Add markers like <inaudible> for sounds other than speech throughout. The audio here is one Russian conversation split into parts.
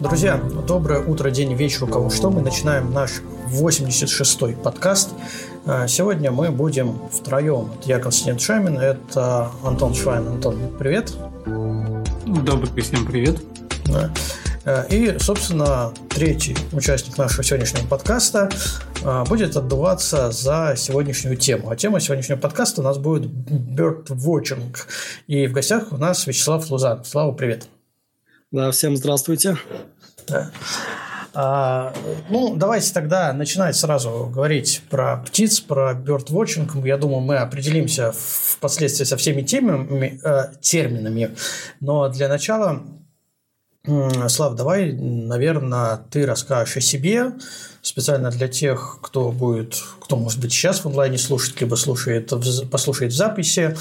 Друзья, доброе утро, день, вечер, у кого что. Мы начинаем наш 86-й подкаст. А, сегодня мы будем втроем. Это я, Константин Шамин, это Антон Швайн. Антон, привет. Добрый всем привет. А, и, собственно, третий участник нашего сегодняшнего подкаста а, будет отдуваться за сегодняшнюю тему. А тема сегодняшнего подкаста у нас будет bird watching. И в гостях у нас Вячеслав Лузан. Слава, привет. Да, всем здравствуйте. Да. А, ну, давайте тогда начинать сразу говорить про птиц, про birdwatching. Я думаю, мы определимся впоследствии со всеми темами, э, терминами. Но для начала, Слав, давай, наверное, ты расскажешь о себе, специально для тех, кто будет, кто, может быть, сейчас в онлайне слушает, либо слушает, послушает в записи,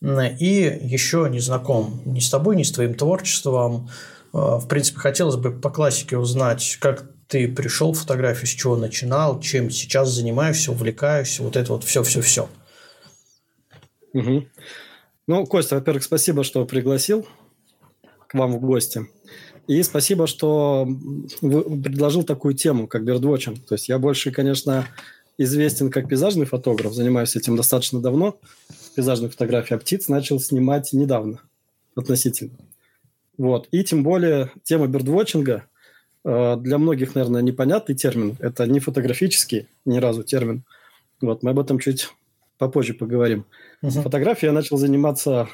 и еще не знаком ни с тобой, ни с твоим творчеством, в принципе, хотелось бы по классике узнать, как ты пришел в фотографию, с чего начинал, чем сейчас занимаешься, увлекаешься, вот это вот все-все-все. Угу. Ну, Костя, во-первых, спасибо, что пригласил к вам в гости. И спасибо, что предложил такую тему, как бердвотчинг. То есть я больше, конечно, известен как пейзажный фотограф, занимаюсь этим достаточно давно. Пейзажные фотографии птиц начал снимать недавно относительно. Вот. И тем более тема бердвотчинга э, для многих, наверное, непонятный термин. Это не фотографический ни разу термин. Вот. Мы об этом чуть попозже поговорим. Uh-huh. Фотографией я начал заниматься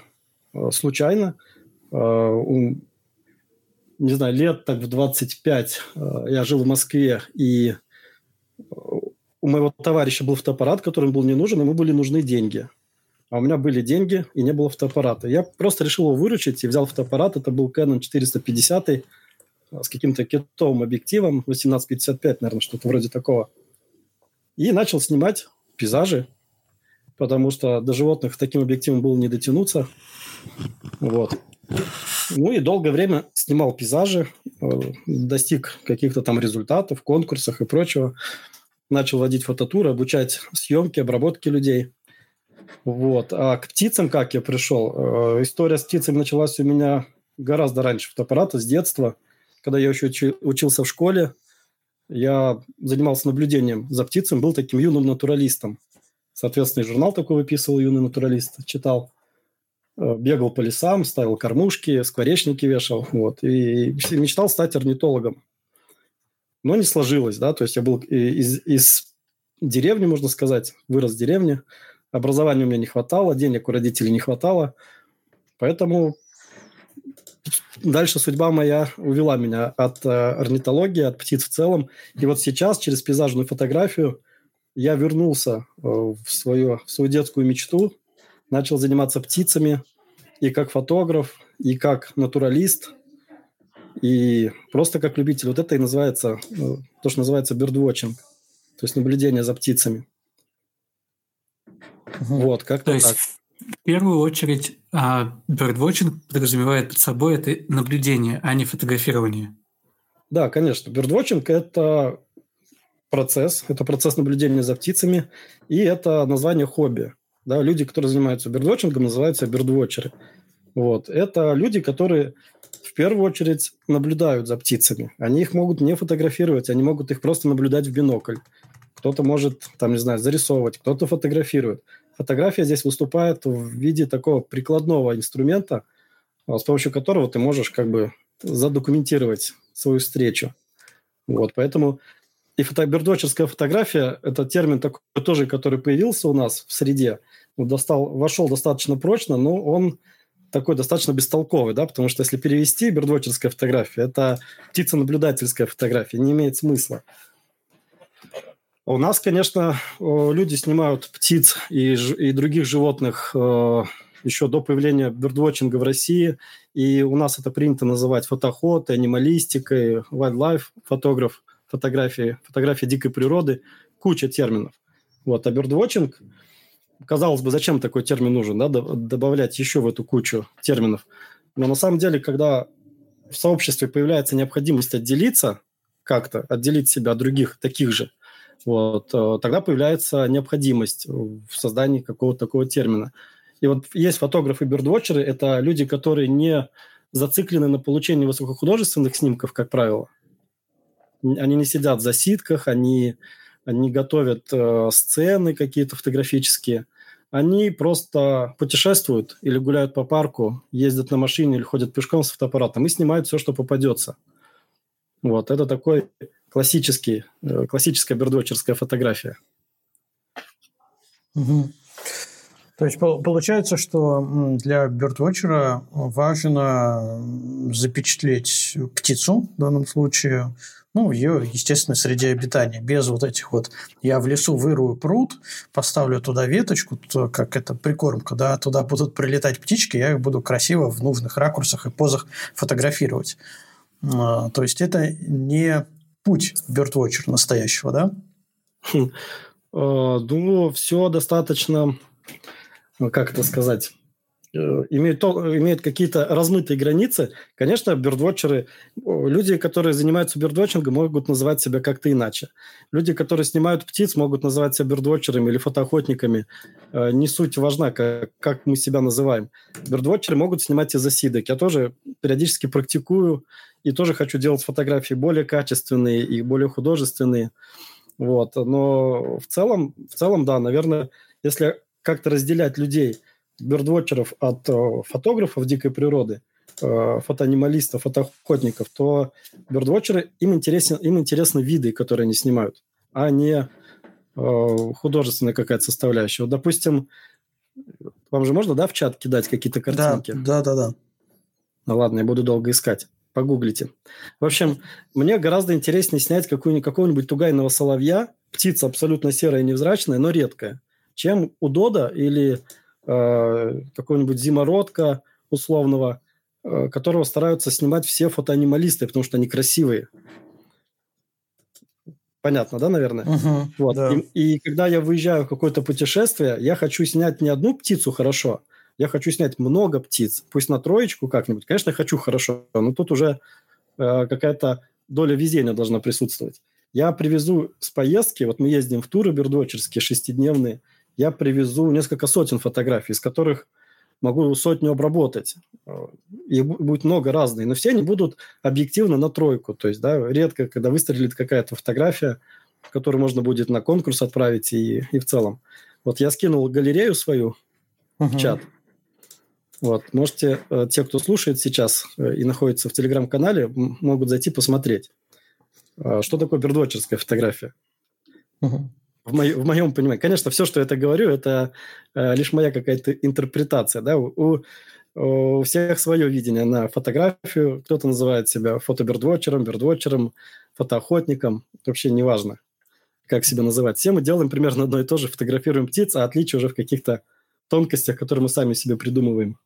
э, случайно. Э, у, не знаю, лет так в 25 э, я жил в Москве, и у моего товарища был фотоаппарат, который был не нужен, ему были нужны деньги а у меня были деньги и не было фотоаппарата. Я просто решил его выручить и взял фотоаппарат. Это был Canon 450 а, с каким-то китовым объективом, 1855, наверное, что-то вроде такого. И начал снимать пейзажи, потому что до животных таким объективом было не дотянуться. Вот. Ну и долгое время снимал пейзажи, э, достиг каких-то там результатов, конкурсах и прочего. Начал водить фототуры, обучать съемки, обработки людей – вот. А к птицам как я пришел? Э, история с птицами началась у меня гораздо раньше фотоаппарата, с детства. Когда я еще учился в школе, я занимался наблюдением за птицами, был таким юным натуралистом. Соответственно, журнал такой выписывал «Юный натуралист», читал. Э, бегал по лесам, ставил кормушки, скворечники вешал. Вот. И мечтал стать орнитологом. Но не сложилось, да, то есть я был из, из деревни, можно сказать, вырос в деревне, Образования у меня не хватало, денег у родителей не хватало. Поэтому дальше судьба моя увела меня от э, орнитологии, от птиц в целом. И вот сейчас, через пейзажную фотографию, я вернулся э, в, свою, в свою детскую мечту, начал заниматься птицами и как фотограф, и как натуралист, и просто как любитель. Вот это и называется, э, то, что называется birdwatching, то есть наблюдение за птицами. Вот, как то есть в первую очередь а, birdwatching подразумевает под собой это наблюдение, а не фотографирование. Да, конечно. Birdwatching – это процесс, это процесс наблюдения за птицами, и это название хобби. Да, люди, которые занимаются бердвотчингом, называются бердвотчеры. Вот. Это люди, которые в первую очередь наблюдают за птицами. Они их могут не фотографировать, они могут их просто наблюдать в бинокль. Кто-то может, там, не знаю, зарисовывать, кто-то фотографирует. Фотография здесь выступает в виде такого прикладного инструмента, с помощью которого ты можешь как бы задокументировать свою встречу. Вот, поэтому и фотобердочерская фотография – это термин такой тоже, который появился у нас в среде. Достал, вошел достаточно прочно, но он такой достаточно бестолковый, да, потому что если перевести бердвотчерская фотография, это птица-наблюдательская фотография, не имеет смысла. У нас, конечно, люди снимают птиц и, и других животных э, еще до появления бердвотчинга в России, и у нас это принято называть фотоохотой, анималистикой, wildlife, фотограф, фотографии, фотография дикой природы, куча терминов. Вот, а бердвотчинг, казалось бы, зачем такой термин нужен, да, добавлять еще в эту кучу терминов. Но на самом деле, когда в сообществе появляется необходимость отделиться как-то, отделить себя от других таких же, вот, э, тогда появляется необходимость в создании какого-то такого термина. И вот есть фотографы-бердвотчеры, это люди, которые не зациклены на получении высокохудожественных снимков, как правило. Они не сидят в засидках, они, они готовят э, сцены какие-то фотографические. Они просто путешествуют или гуляют по парку, ездят на машине или ходят пешком с фотоаппаратом и снимают все, что попадется. Вот, это такой классический, э, классическая бердвотчерская фотография. Угу. То есть получается, что для бёрдвотчера важно запечатлеть птицу в данном случае, ну, в ее естественной среде обитания, без вот этих вот «я в лесу вырую пруд, поставлю туда веточку, то, как это прикормка, да, туда будут прилетать птички, я их буду красиво в нужных ракурсах и позах фотографировать». А, то есть это не путь бёрдвотчера настоящего, да? Хм. А, думаю, все достаточно ну, как это сказать, имеют, имеют какие-то размытые границы. Конечно, бёрдвотчеры, люди, которые занимаются бёрдвотчингом, могут называть себя как-то иначе. Люди, которые снимают птиц, могут называть себя бёрдвотчерами или фотоохотниками. Э, не суть важна, как, как мы себя называем. Бёрдвотчеры могут снимать из засидок. Я тоже периодически практикую и тоже хочу делать фотографии более качественные и более художественные. Вот. Но в целом, в целом, да, наверное, если как-то разделять людей, бёрдвотчеров от э, фотографов дикой природы, э, фотоанималистов, фотоохотников, то бёрдвотчеры, им, интересен, им интересны виды, которые они снимают, а не э, художественная какая-то составляющая. Вот, допустим, вам же можно, да, в чат кидать какие-то картинки? Да, да, да. да. Ну ладно, я буду долго искать. Погуглите. В общем, мне гораздо интереснее снять какую-нибудь, какого-нибудь тугайного соловья, птица абсолютно серая и невзрачная, но редкая чем у Дода или э, какого-нибудь зимородка условного, э, которого стараются снимать все фотоанималисты, потому что они красивые. Понятно, да, наверное? Угу, вот. Да. И, и когда я выезжаю в какое-то путешествие, я хочу снять не одну птицу хорошо, я хочу снять много птиц, пусть на троечку как-нибудь. Конечно, хочу хорошо, но тут уже э, какая-то доля везения должна присутствовать. Я привезу с поездки, вот мы ездим в туры бердвочерские шестидневные, я привезу несколько сотен фотографий, из которых могу сотню обработать. И будет много разных, но все они будут объективно на тройку. То есть, да, редко, когда выстрелит какая-то фотография, которую можно будет на конкурс отправить и, и в целом. Вот я скинул галерею свою uh-huh. в чат. Вот, можете, э, те, кто слушает сейчас э, и находится в телеграм-канале, могут зайти посмотреть. Э, что такое бердвотчерская фотография? Uh-huh в, мо- в моем понимании. Конечно, все, что я это говорю, это э, лишь моя какая-то интерпретация. Да? У, у всех свое видение на фотографию. Кто-то называет себя фотобердвотчером, бердвотчером, фотоохотником. Вообще неважно, как себя называть. Все мы делаем примерно одно и то же. Фотографируем птиц, а отличие уже в каких-то тонкостях, которые мы сами себе придумываем.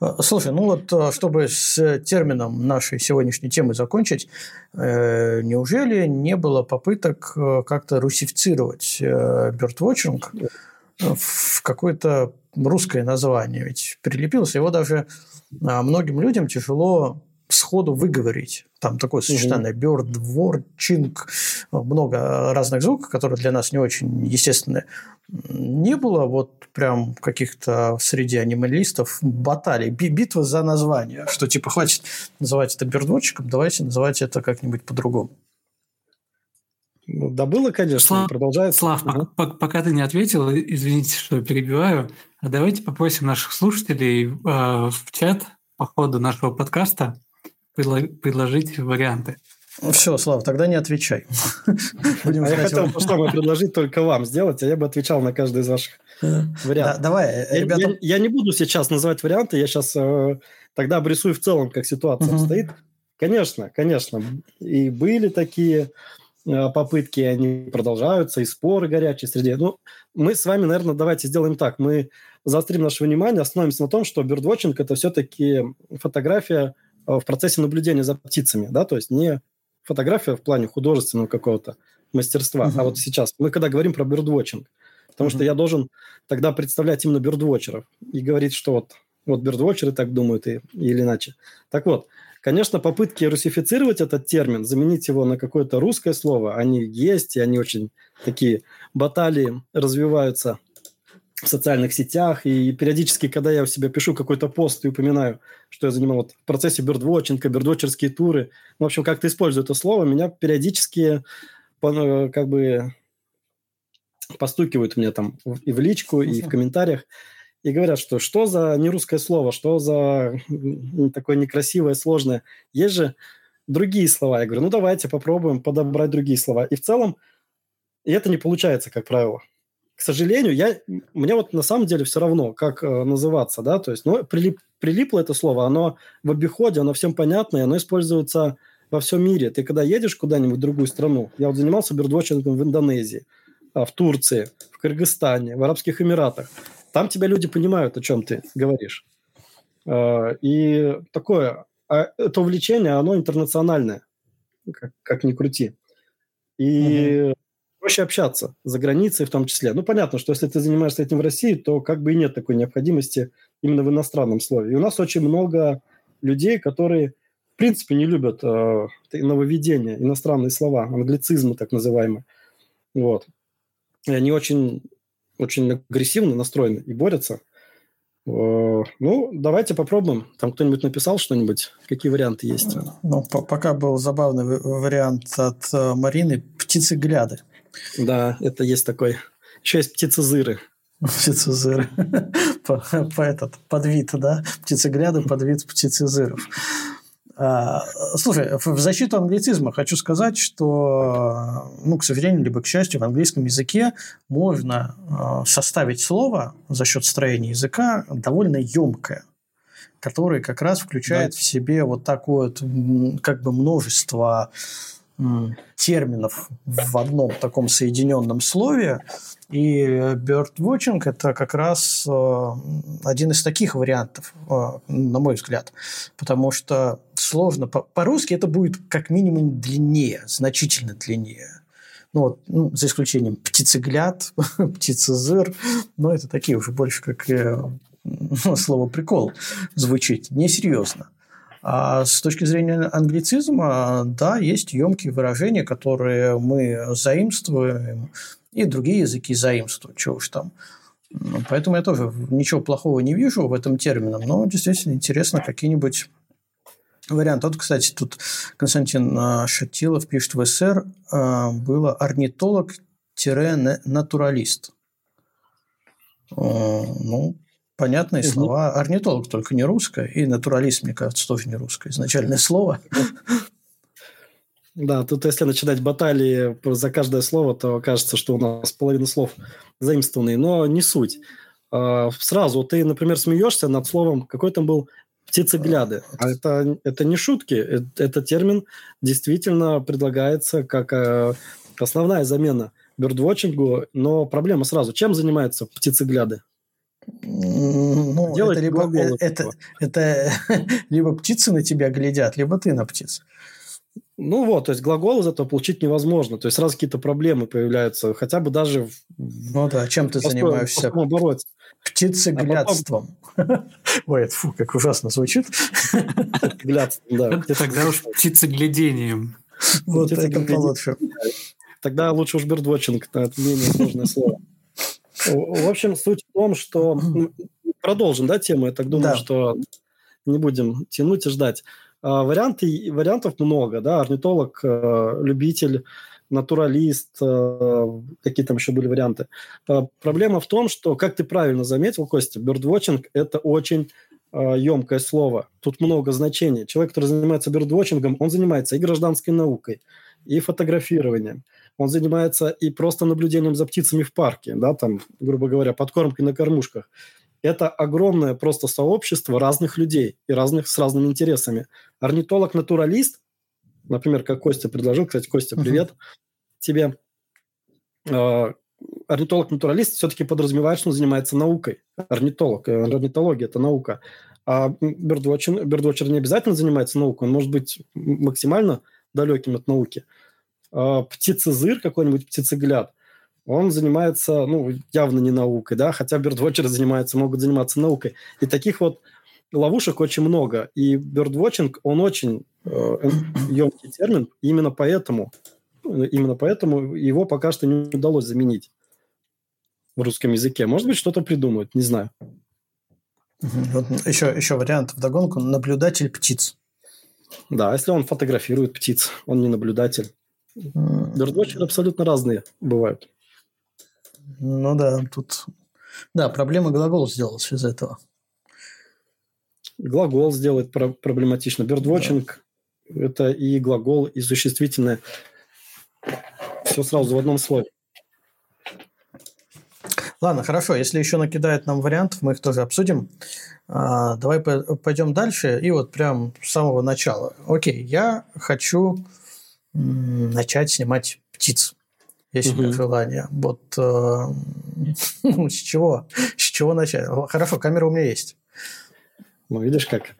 Э, слушай, ну вот, э, чтобы с термином нашей сегодняшней темы закончить, э, неужели не было попыток как-то русифицировать бёрдвотчинг в какое-то русское название? Ведь прилепилось его даже многим людям тяжело сходу выговорить. Там такое сочетание угу. bird, ворчинг, много разных звуков, которые для нас не очень естественные. Не было вот прям каких-то среди анималистов баталий, битвы за название, что типа хватит называть это бердвотчиком, давайте называть это как-нибудь по-другому. Ну, да было, конечно, Слав, продолжается. Слав, угу. пока, пока ты не ответил, извините, что перебиваю, а давайте попросим наших слушателей э, в чат по ходу нашего подкаста предложить варианты. Все, Слава, тогда не отвечай. <laughs> Будем я хотел то самое предложить только вам сделать, а я бы отвечал на каждый из ваших вариантов. давай, ребята. Я, не буду сейчас называть варианты, я сейчас э, тогда обрисую в целом, как ситуация обстоит. Конечно, конечно. И были такие э, попытки, они продолжаются, и споры горячие среди. Ну, мы с вами, наверное, давайте сделаем так. Мы заострим наше внимание, остановимся на том, что бирдвотчинг – это все-таки фотография Э, в процессе наблюдения за птицами, да, то есть не фотография в плане художественного какого-то мастерства, uh-huh. а вот сейчас мы когда говорим про бирдвотчинг, потому uh-huh. что я должен тогда представлять именно бирдвотчеров и говорить, что вот, вот бирдвотчеры так думают и, или иначе. Так вот, конечно, попытки русифицировать этот термин, заменить его на какое-то русское слово, они есть, и они очень такие баталии развиваются в социальных сетях, и периодически, когда я у себя пишу какой-то пост и упоминаю, что я занимал вот в процессе бёрдвотчинга, бёрдвотчерские туры, в общем, как-то использую это слово, меня периодически э, как бы постукивают мне там и в личку, и в комментариях, и говорят, что что за нерусское слово, что за такое некрасивое, сложное. Есть же другие слова. Я говорю, ну давайте попробуем подобрать другие слова. И в целом, и это не получается, как правило к сожалению, я, мне вот на самом деле все равно, как э, называться, да, то есть, ну, прилип, прилипло это слово, оно в обиходе, оно всем понятно, и оно используется во всем мире. Ты когда едешь куда-нибудь в другую страну, я вот занимался бердвотчингом в Индонезии, а, в Турции, в Кыргызстане, в Арабских Эмиратах, там тебя люди понимают, о чем ты говоришь. Э, и такое, а это увлечение, оно интернациональное, как, как ни крути. И угу проще общаться за границей в том числе. Ну, понятно, что если ты занимаешься этим в России, то как бы и нет такой необходимости именно в иностранном слове. И у нас очень много людей, которые, в принципе, не любят э, нововведения, иностранные слова, англицизмы так называемые. Вот. И они очень, очень агрессивно настроены и борются. Э, ну, давайте попробуем. Там кто-нибудь написал что-нибудь? Какие варианты есть? Ну, пока был забавный вариант от э, Марины «Птицы-гляды». Да, это есть такой. Еще есть птицезыры. Птицезыры. По, по этот, подвид, да? Птицегляды, подвид птицезыров. А, слушай, в защиту англицизма хочу сказать, что, ну, к сожалению, либо к счастью, в английском языке можно а, составить слово за счет строения языка довольно емкое, которое как раз включает да. в себе вот такое вот, как бы множество терминов в одном таком соединенном слове. И birdwatching – это как раз э, один из таких вариантов, э, на мой взгляд. Потому что сложно. По-русски это будет как минимум длиннее, значительно длиннее. Ну, вот, ну, за исключением птицегляд, <laughs> птицезыр, но это такие уже больше как э, <laughs> слово прикол звучит, несерьезно. А с точки зрения англицизма, да, есть емкие выражения, которые мы заимствуем, и другие языки заимствуют, чего уж там. Ну, поэтому я тоже ничего плохого не вижу в этом термине, но действительно интересно какие-нибудь варианты. Вот, кстати, тут Константин а, Шатилов пишет в СССР а, было орнитолог-натуралист. Ну, понятные угу. слова. Орнитолог только не русское, и натуралист, мне кажется, тоже не русское. Изначальное слово. Да, тут если начинать баталии за каждое слово, то кажется, что у нас половина слов заимствованные, но не суть. А, сразу ты, например, смеешься над словом, какой там был птицегляды. А это, это не шутки, это, этот термин действительно предлагается как э, основная замена бёрдвотчингу, но проблема сразу. Чем занимаются птицегляды? Ну, Делать это либо, э, это, это <laughs> либо птицы на тебя глядят, либо ты на птиц. Ну вот, то есть глагол из этого получить невозможно. То есть сразу какие-то проблемы появляются, хотя бы даже... Ну да, чем ты занимаешься? Птицеглядством. <laughs> Ой, фу, как ужасно звучит. Птицеглядством, да. Тогда уж птицеглядением. Вот это получше. Тогда лучше уж бердвотчинг, это менее сложное слово. В общем, суть в том, что... Продолжим, да, тему? Я так думаю, да. что не будем тянуть и ждать. А, варианты, вариантов много, да, орнитолог, э, любитель, натуралист, э, какие там еще были варианты. А, проблема в том, что, как ты правильно заметил, Костя, birdwatching – это очень емкое слово. Тут много значений. Человек, который занимается бердвотчингом, он занимается и гражданской наукой, и фотографированием, он занимается и просто наблюдением за птицами в парке, да, там, грубо говоря, подкормкой на кормушках. Это огромное просто сообщество разных людей и разных с разными интересами. Орнитолог-натуралист, например, как Костя предложил, кстати, Костя, привет uh-huh. тебе. Э, орнитолог-натуралист все-таки подразумевает, что он занимается наукой. Орнитолог, э, орнитология – это наука. А бердвотчер, бердвотчер не обязательно занимается наукой, он может быть максимально далеким от науки. А, птицезыр какой-нибудь, птицегляд, он занимается, ну, явно не наукой, да, хотя бёрдвотчеры занимаются, могут заниматься наукой. И таких вот ловушек очень много. И бёрдвотчинг, он очень э, емкий термин, именно поэтому, именно поэтому его пока что не удалось заменить. в русском языке. Может быть, что-то придумают, не знаю. Вот еще, еще вариант в догонку. Наблюдатель птиц. Да, если он фотографирует птиц, он не наблюдатель. Birdwatcher абсолютно разные бывают. Ну да, тут... Да, проблема глагол сделалась из этого. Глагол сделать про- проблематично. Бердвотчинг да. – это и глагол, и существительное. Все сразу в одном слове. Ладно, хорошо. Если еще накидают нам вариантов, мы их тоже обсудим. А, давай пойдем дальше. И вот прям с самого начала. Окей, я хочу начать снимать птиц. Есть угу. желание. Вот э, <laughs> с чего? С чего начать? Хорошо, камера у меня есть. Ну, видишь как?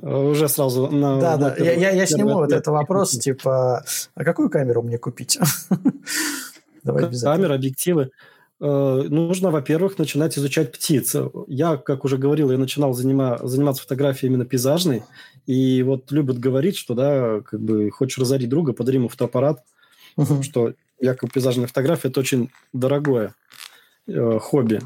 Уже сразу... На, да, да. Я, я, я сниму вот этот вопрос, типа, а какую камеру мне купить? <laughs> Давай Камера, объективы. Э, нужно, во-первых, начинать изучать птиц. Я, как уже говорил, я начинал занима, заниматься фотографией именно пейзажной, и вот любят говорить, что, да, как бы хочешь разорить друга, подари ему фотоаппарат, uh-huh. что якобы пейзажная фотография – это очень дорогое э, хобби.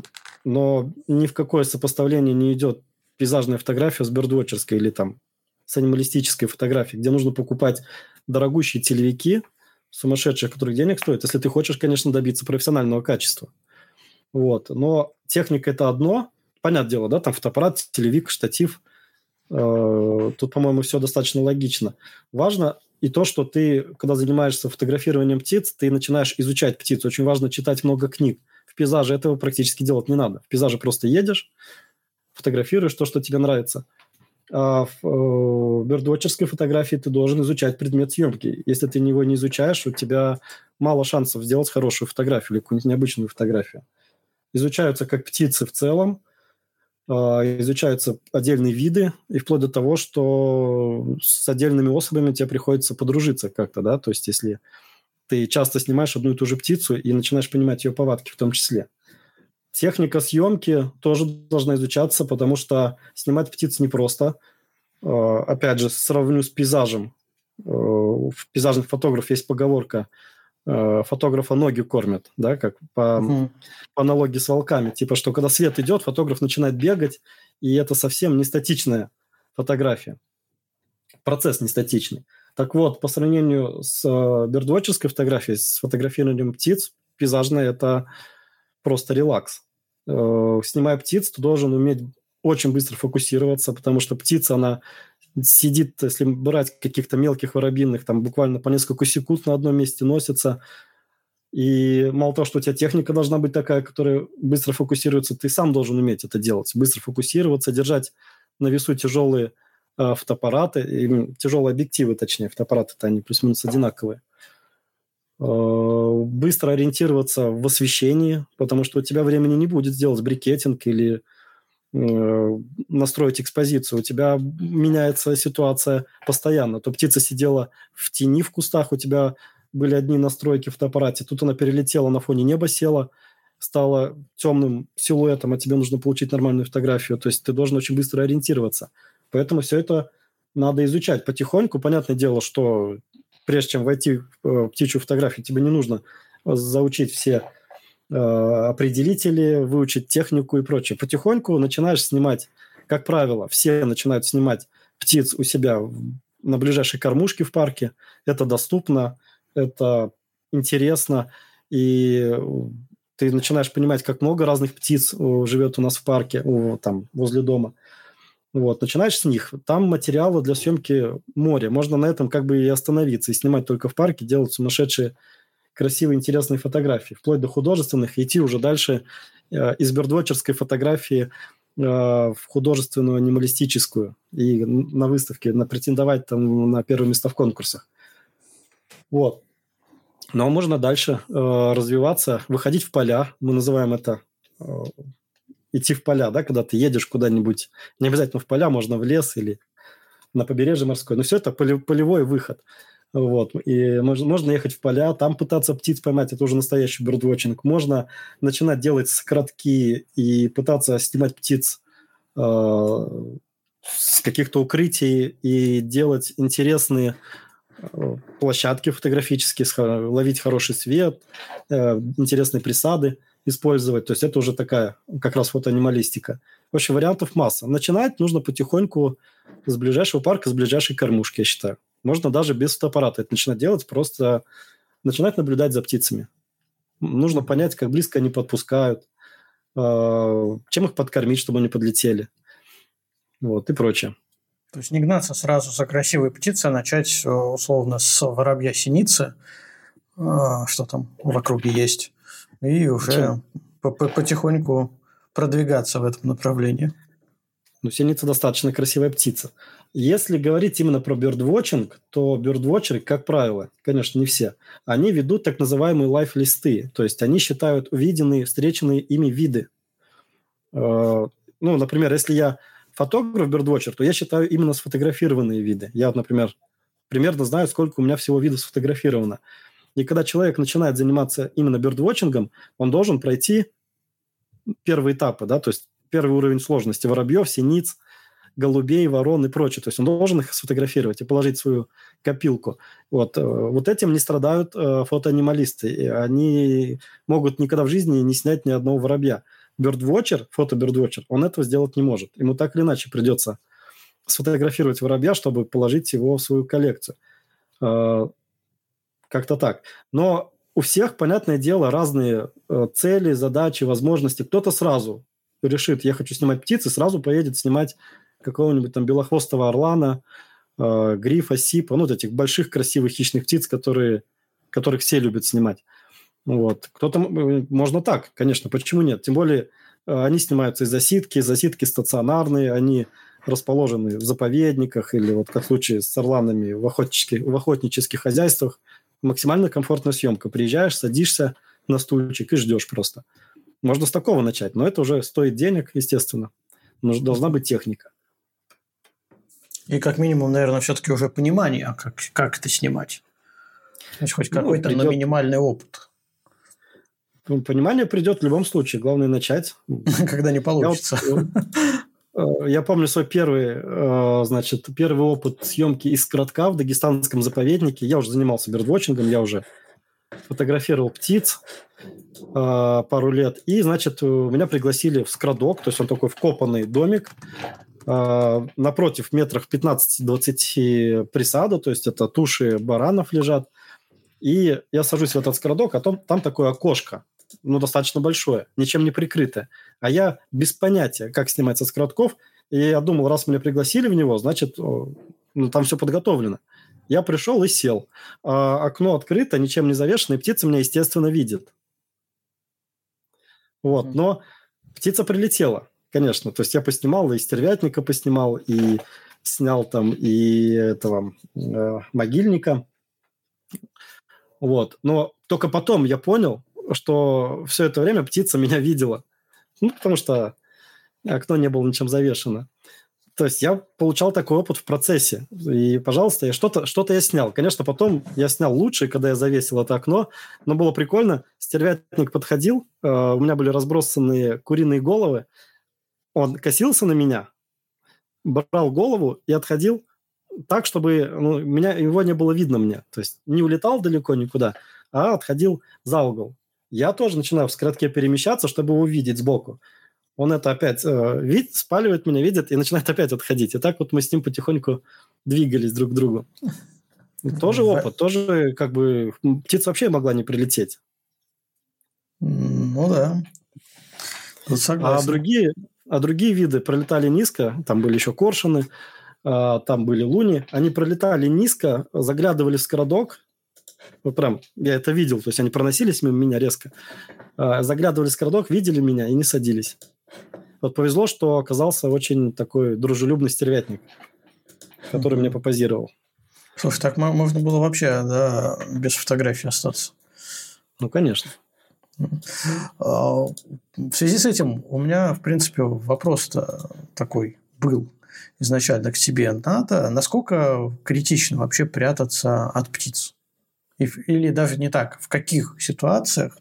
Но ни в какое сопоставление не идет пейзажная фотография с бердвотчерской или там с анималистической фотографией, где нужно покупать дорогущие телевики, сумасшедших, которых денег стоят, если ты хочешь, конечно, добиться профессионального качества. Вот. Но техника – это одно. Понятное дело, да, там фотоаппарат, телевик, штатив. Э, тут, по-моему, все достаточно логично. Важно и то, что ты, когда занимаешься фотографированием птиц, ты начинаешь изучать птиц. Очень важно читать много книг. В пейзаже этого практически делать не надо. В пейзаже просто едешь, фотографируешь то, что тебе нравится – в э, бердвотчерской фотографии ты должен изучать предмет съемки. Если ты его не изучаешь, у тебя мало шансов сделать хорошую фотографию или какую-нибудь необычную фотографию. Изучаются как птицы в целом, а, изучаются отдельные виды, и вплоть до того, что с отдельными особями тебе приходится подружиться как-то, да, то есть если ты часто снимаешь одну и ту же птицу и начинаешь понимать ее повадки в том числе – Техника съемки тоже должна изучаться, потому что снимать птиц непросто. Э, опять же, сравню с пейзажем. Э, в пейзажных фотограф есть поговорка э, фотографа ноги кормят, да, как по, угу. по аналогии с волками. Типа, что когда свет идет, фотограф начинает бегать, и это совсем не статичная фотография. Процесс не статичный. Так вот, по сравнению с бердвотчерской фотографией, с фотографированием птиц, пейзажная – это просто релакс. Э, снимая птиц, ты должен уметь очень быстро фокусироваться, потому что птица, она сидит, если брать каких-то мелких воробинных, там буквально по несколько секунд на одном месте носится. И мало того, что у тебя техника должна быть такая, которая быстро фокусируется, ты сам должен уметь это делать. Быстро фокусироваться, держать на весу тяжелые э, фотоаппараты, тяжелые объективы, точнее, фотоаппараты-то они плюс-минус одинаковые. Э, быстро ориентироваться в освещении, потому что у тебя времени не будет сделать брикетинг или э, настроить экспозицию. У тебя меняется ситуация постоянно. То птица сидела в тени в кустах, у тебя были одни настройки в фотоаппарате, тут она перелетела на фоне неба, села, стала темным силуэтом, а тебе нужно получить нормальную фотографию. То есть ты должен очень быстро ориентироваться. Поэтому все это надо изучать потихоньку. Понятное дело, что прежде чем войти в э, птичью фотографию, тебе не нужно заучить все э, определители, выучить технику и прочее. Потихоньку начинаешь снимать, как правило, все начинают снимать птиц у себя на ближайшей кормушке в парке. Это доступно, это интересно, и ты начинаешь понимать, как много разных птиц э, живет у нас в парке, там, возле дома. Вот, начинаешь с них. Там материалы для съемки море. Можно на этом как бы и остановиться, и снимать только в парке, делать сумасшедшие красивые, интересные фотографии, вплоть до художественных, идти уже дальше э, из бердвотчерской фотографии э, в художественную анималистическую и на выставке, на претендовать там на первые места в конкурсах. Вот. Но можно дальше э, развиваться, выходить в поля. Мы называем это э, идти в поля, да, когда ты едешь куда-нибудь, не обязательно в поля, можно в лес или на побережье морское, но все это полевой выход. Вот. И можно, можно ехать в поля, там пытаться птиц поймать, это уже настоящий бердвотчинг. Можно начинать делать скоротки и пытаться снимать птиц э, с каких-то укрытий и делать интересные э, площадки фотографические, ловить хороший свет, э, интересные присады использовать. То есть это уже такая как раз фотоанималистика. В общем, вариантов масса. Начинать нужно потихоньку с ближайшего парка, с ближайшей кормушки, я считаю. Можно даже без фотоаппарата это начинать делать, просто начинать наблюдать за птицами. Нужно понять, как близко они подпускают, а, чем их подкормить, чтобы они подлетели. Вот, и прочее. То есть не гнаться сразу за красивой птицей, а начать условно с воробья синицы, а, что там в округе есть, и уже потихоньку продвигаться в этом направлении. Ну, синица достаточно красивая птица. Если говорить именно про бёрдвотчинг, то бёрдвотчеры, как правило, конечно, не все, они ведут так называемые лайф-листы, то есть они считают увиденные, встреченные ими виды. Э, ну, например, если я фотограф бёрдвотчер, то я считаю именно сфотографированные виды. Я, вот, например, примерно знаю, сколько у меня всего видов сфотографировано. И когда человек начинает заниматься именно бёрдвотчингом, он должен пройти первые этапы, да, то есть первый уровень сложности воробьев, синиц, голубей, ворон и прочее. То есть он должен их сфотографировать и положить в свою копилку. Вот, э, вот этим не страдают э, фотоанималисты. Они могут никогда в жизни не снять ни одного воробья. Бёрдвотчер, фото-бёрдвотчер, он этого сделать не может. Ему так или иначе придется сфотографировать воробья, чтобы положить его в свою коллекцию. Как-то так. Но у всех, понятное дело, разные э, цели, задачи, возможности. Кто-то сразу решит, я хочу снимать птицы, сразу поедет снимать какого-нибудь там белохвостого орлана, э, грифа, сипа, ну, вот этих больших красивых хищных птиц, которые, которых все любят снимать. Вот. Кто-то, можно так, конечно, почему нет? Тем более э, они снимаются из засидки, засидки стационарные, они расположены в заповедниках или вот как в случае с орланами в охотнических, в охотнических хозяйствах – максимально комфортная съемка. Приезжаешь, садишься на стульчик и ждешь просто. Можно с такого начать, но это уже стоит денег, естественно. Должна быть техника. И как минимум, наверное, все-таки уже понимание, как, как это снимать. Значит, хоть ну, какой-то придет... минимальный опыт. Ну, понимание придет в любом случае. Главное начать. <laughs> Когда не получится. <laughs> Э, я помню свой первый, э, значит, первый опыт съемки из коротка в дагестанском заповеднике. Я уже занимался бердвотчингом, я уже фотографировал птиц э, пару лет. И, значит, меня пригласили в скрадок, то есть он такой вкопанный домик, напротив метрах 15-20 присада, то есть это туши баранов лежат. И я сажусь в этот скрадок, а там, там такое окошко ну, достаточно большое, ничем не прикрытое. А я без понятия, как снимается с коротков, и я думал, раз меня пригласили в него, значит, ну, там все подготовлено. Я пришел и сел. А окно открыто, ничем не завешено, и птица меня, естественно, видит. Вот, но птица прилетела, конечно. То есть я поснимал, и стервятника поснимал, и снял там и этого э, могильника. Вот. Но только потом я понял, что все это время птица меня видела. Ну, потому что окно не было ничем завешено. То есть я получал такой опыт в процессе. И, пожалуйста, я что-то что я снял. Конечно, потом я снял лучше, когда я завесил это окно. Но было прикольно. Стервятник подходил. Э, у меня были разбросанные куриные головы. Он косился на меня, брал голову и отходил так, чтобы ну, меня, его не было видно мне. То есть не улетал далеко никуда, а отходил за угол я тоже начинаю в скоротке перемещаться, чтобы его увидеть сбоку. Он это опять э, видит, спаливает меня, видит и начинает опять отходить. И так вот мы с ним потихоньку двигались друг к другу. <laughs> Тоже опыт, тоже как бы птица вообще могла не прилететь. Ну да. А другие, а другие виды пролетали низко, там были еще коршуны, а, там были луни, они пролетали низко, заглядывали в скородок, вот прям, я это видел, то есть они проносились мимо меня резко, а, заглядывали в городок, видели меня и не садились. Вот повезло, что оказался очень такой дружелюбный стервятник, который мне попозировал. Слушай, так можно было вообще да, без фотографии остаться. Ну, конечно. А, в связи с этим у меня, в принципе, вопрос-то такой был изначально к тебе. Надо, насколько критично вообще прятаться от птиц? Или даже не так, в каких ситуациях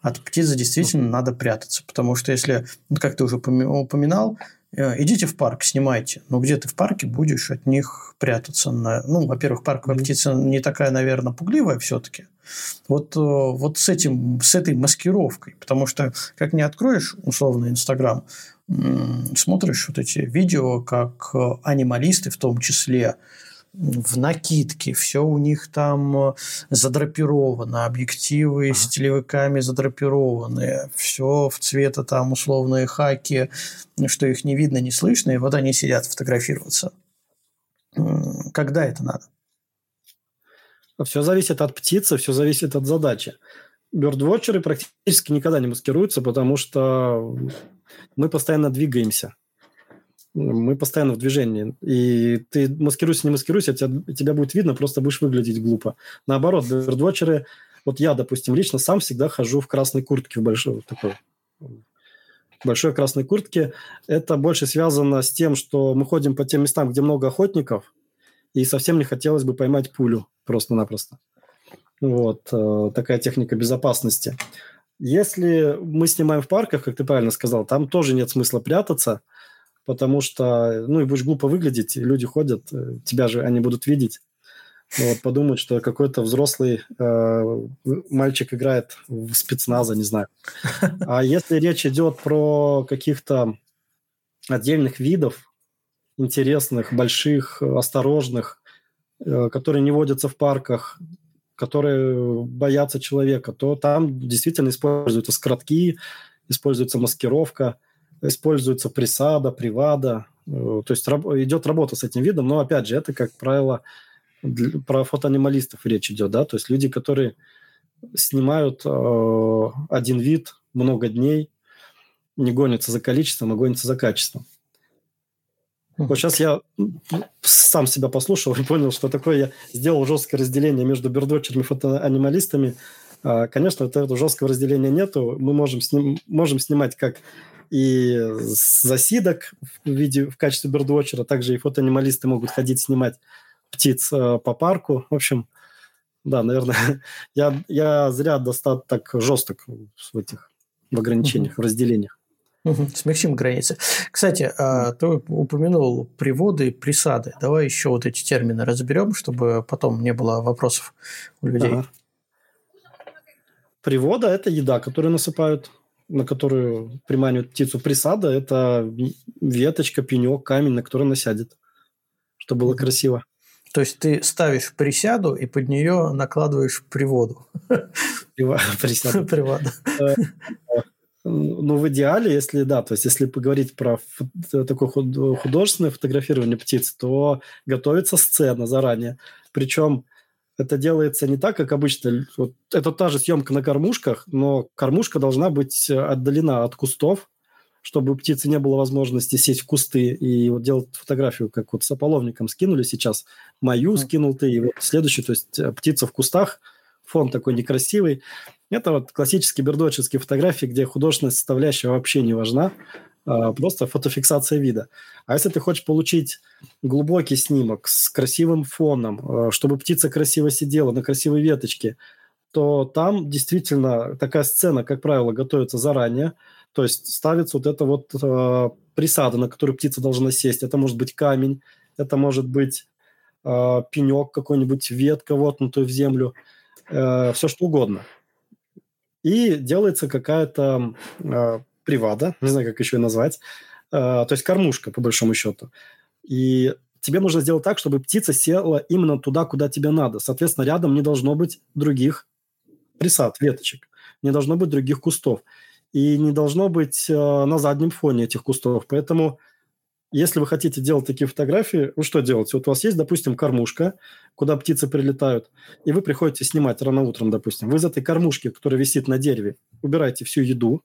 от птицы действительно надо прятаться. Потому что если, ну, как ты уже упоминал, э, идите в парк, снимайте. Но где ты в парке будешь от них прятаться? На... Ну, во-первых, парковая птица не такая, наверное, пугливая все-таки. Вот, э, вот с, этим, с этой маскировкой. Потому что, как не откроешь условно Инстаграм, смотришь вот эти видео, как э, анималисты в том числе в накидке, все у них там э, задрапировано, объективы ага. с телевиками задрапированы, все в цвета там условные хаки, что их не видно, не слышно, и вот они сидят фотографироваться. Когда это надо? Все зависит от птицы, все зависит от задачи. Бёрдвотчеры практически никогда не маскируются, потому что мы постоянно двигаемся мы постоянно в движении. И ты маскируйся, не маскируйся, тебя, тебя будет видно, просто будешь выглядеть глупо. Наоборот, бердвотчеры, вот я, допустим, лично сам всегда хожу в красной куртке, в большой, такой большой красной куртке. Это больше связано с тем, что мы ходим по тем местам, где много охотников, и совсем не хотелось бы поймать пулю просто-напросто. Вот, э, такая техника безопасности. Если мы снимаем в парках, как ты правильно сказал, там тоже нет смысла прятаться – потому что, ну, и будешь глупо выглядеть, люди ходят, э, тебя же они будут видеть. Вот, подумают, что какой-то взрослый э, мальчик играет в спецназа, не знаю. <laughs> А если речь идет про каких-то отдельных видов, интересных, больших, осторожных, э, которые не водятся в парках, которые боятся человека, то там действительно используются скоротки, используется маскировка – используется присада, привада. Э, то есть идет работа с этим видом, но опять же, это, как правило, про фотоанималистов речь идет, да, то есть люди, которые снимают э, один вид много дней, не гонятся за количеством, а гонятся за качеством. Вот сейчас я сам себя послушал и понял, что такое я сделал жесткое разделение между бердвотчерами и фотоанималистами. А, конечно, этого жесткого разделения нету. Мы можем, сним, можем снимать как и засидок в, виде, в качестве бердвотчера. Также и фотоанималисты могут ходить снимать птиц э, по парку. В общем, да, наверное, <laughs> я, я зря достаточно так жесток в этих в ограничениях, угу. в разделениях. Угу, смягчим границы. Кстати, а, ты упомянул приводы и присады. Давай еще вот эти термины разберем, чтобы потом не было вопросов у людей. Ага. Привода – это еда, которую насыпают на которую приманивают птицу присада, это веточка, пенек, камень, на который она сядет, чтобы было красиво. То есть ты ставишь присяду и под нее накладываешь приводу. <laughs> Присяду. Приводу. Э, ну, в идеале, если да, то есть если поговорить про такое художественное фотографирование птиц, то готовится сцена заранее. Причем это делается не так, как обычно. Вот, это та же съемка на кормушках, но кормушка должна быть э, отдалена от кустов, чтобы у птицы не было возможности сесть в кусты и вот делать фотографию, как вот с ополовником скинули сейчас. Мою скинул ты, и вот следующий, то есть э, птица в кустах, фон такой некрасивый. Это вот классические бердоческие фотографии, где художественная составляющая вообще не важна. А, просто фотофиксация вида. А если ты хочешь получить глубокий снимок с красивым фоном, а, чтобы птица красиво сидела на красивой веточке, то там действительно такая сцена, как правило, готовится заранее. То есть ставится вот эта вот э, присада, на которую птица должна сесть. Это может быть камень, это может быть э, пенек какой-нибудь, ветка воткнутая в землю, э, все что угодно. И делается какая-то э, привада, не знаю, как еще назвать, э, то есть кормушка, по большому счету. И тебе нужно сделать так, чтобы птица села именно туда, куда тебе надо. Соответственно, рядом не должно быть других присад, веточек, не должно быть других кустов. И не должно быть э, на заднем фоне этих кустов. Поэтому, если вы хотите делать такие фотографии, вы что делаете? Вот у вас есть, допустим, кормушка, куда птицы прилетают, и вы приходите снимать рано утром, допустим. Вы из этой кормушки, которая висит на дереве, убираете всю еду,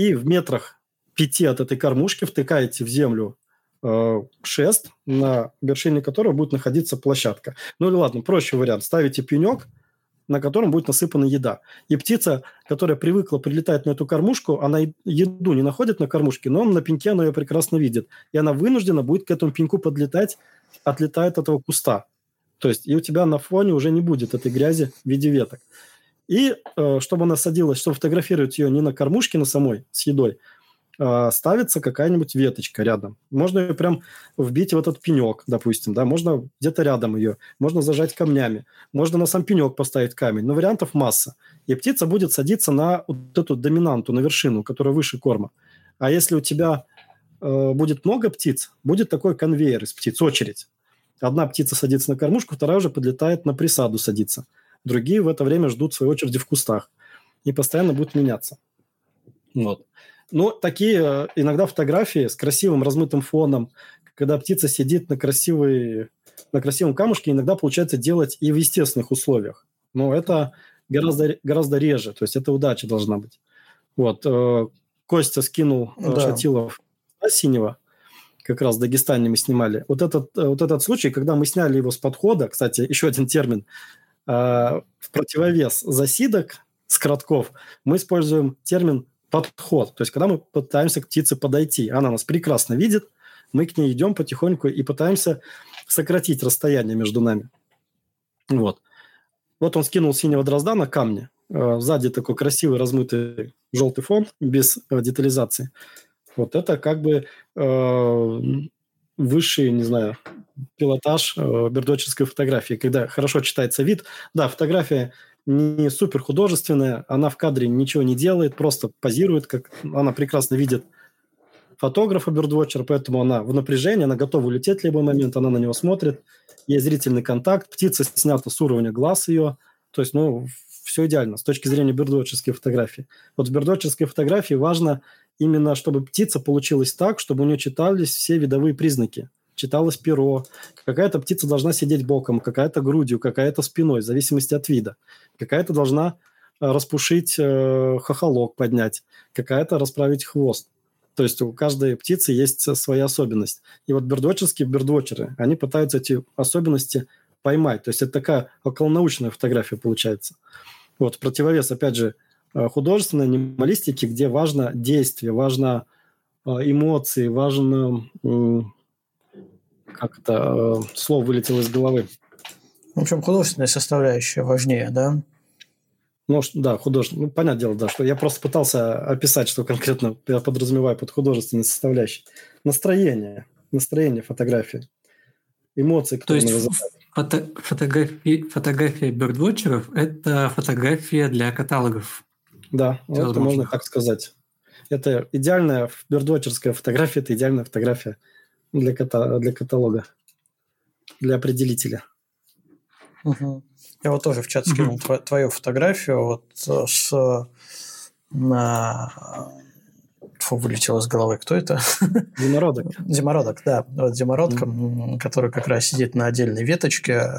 и в метрах пяти от этой кормушки втыкаете в землю э, шест, на вершине которого будет находиться площадка. Ну или ладно, проще вариант. Ставите пенек, на котором будет насыпана еда. И птица, которая привыкла прилетать на эту кормушку, она еду не находит на кормушке, но на пеньке она ее прекрасно видит. И она вынуждена будет к этому пеньку подлетать, отлетает от этого куста. То есть и у тебя на фоне уже не будет этой грязи в виде веток. И э, чтобы она садилась, чтобы фотографировать ее не на кормушке на самой с едой, э, ставится какая-нибудь веточка рядом. Можно ее прям вбить в этот пенек, допустим, да, можно где-то рядом ее, можно зажать камнями, можно на сам пенек поставить камень, но вариантов масса. И птица будет садиться на вот эту доминанту, на вершину, которая выше корма. А если у тебя э, будет много птиц, будет такой конвейер из птиц, очередь. Одна птица садится на кормушку, вторая уже подлетает на присаду садиться. Другие в это время ждут своей очереди в кустах. И постоянно будут меняться. Вот. Но такие э, иногда фотографии с красивым размытым фоном, когда птица сидит на, красивой, на красивом камушке, иногда получается делать и в естественных условиях. Но это гораздо, гораздо реже, то есть это удача должна быть. Вот. Э, Костя скинул э, да. Шатилов синего, как раз в Дагестане мы снимали. Вот этот, вот этот случай, когда мы сняли его с подхода, кстати, еще один термин, в противовес засидок с кратков, мы используем термин подход. То есть, когда мы пытаемся к птице подойти, она нас прекрасно видит, мы к ней идем потихоньку и пытаемся сократить расстояние между нами. Вот. Вот он скинул синего дрозда на камне. Э, сзади такой красивый размытый желтый фон без э, детализации. Вот это как бы э, высший, не знаю, пилотаж э, бердочерской фотографии, когда хорошо читается вид. Да, фотография не супер художественная, она в кадре ничего не делает, просто позирует, как она прекрасно видит фотографа Birdwatcher, поэтому она в напряжении, она готова улететь в любой момент, она на него смотрит, есть зрительный контакт, птица снята с уровня глаз ее, то есть, ну, все идеально с точки зрения бердвотчерской фотографии. Вот в бердвотчерской фотографии важно именно, чтобы птица получилась так, чтобы у нее читались все видовые признаки – читалось перо, какая-то птица должна сидеть боком, какая-то грудью, какая-то спиной, в зависимости от вида. Какая-то должна э, распушить э, хохолок, поднять, какая-то расправить хвост. То есть у каждой птицы есть своя особенность. И вот бердвотчерские бердвотчеры, они пытаются эти особенности поймать. То есть это такая околонаучная фотография получается. Вот противовес, опять же, э, художественной анималистики, где важно действие, важно э, эмоции, важно как это э, слово вылетело из головы. В общем, художественная составляющая важнее, да? Ну, да, художественное. Ну, понятное дело, да, что я просто пытался описать, что конкретно я подразумеваю под художественной составляющей. Настроение, настроение фотографии, эмоции, которые То есть фото фотографии, фотография бердвотчеров – это фотография для каталогов. Да, это можно так сказать. Это идеальная бердвотчерская фотография, это идеальная фотография для, ката для каталога, для определителя. Угу. Я вот тоже в чат скинул угу. твою фотографию вот э, с на Фу, вылетело из головы. Кто это? Зимородок. <laughs> Зимородок, да. Вот зимородка, mm. который как раз сидит на отдельной веточке э,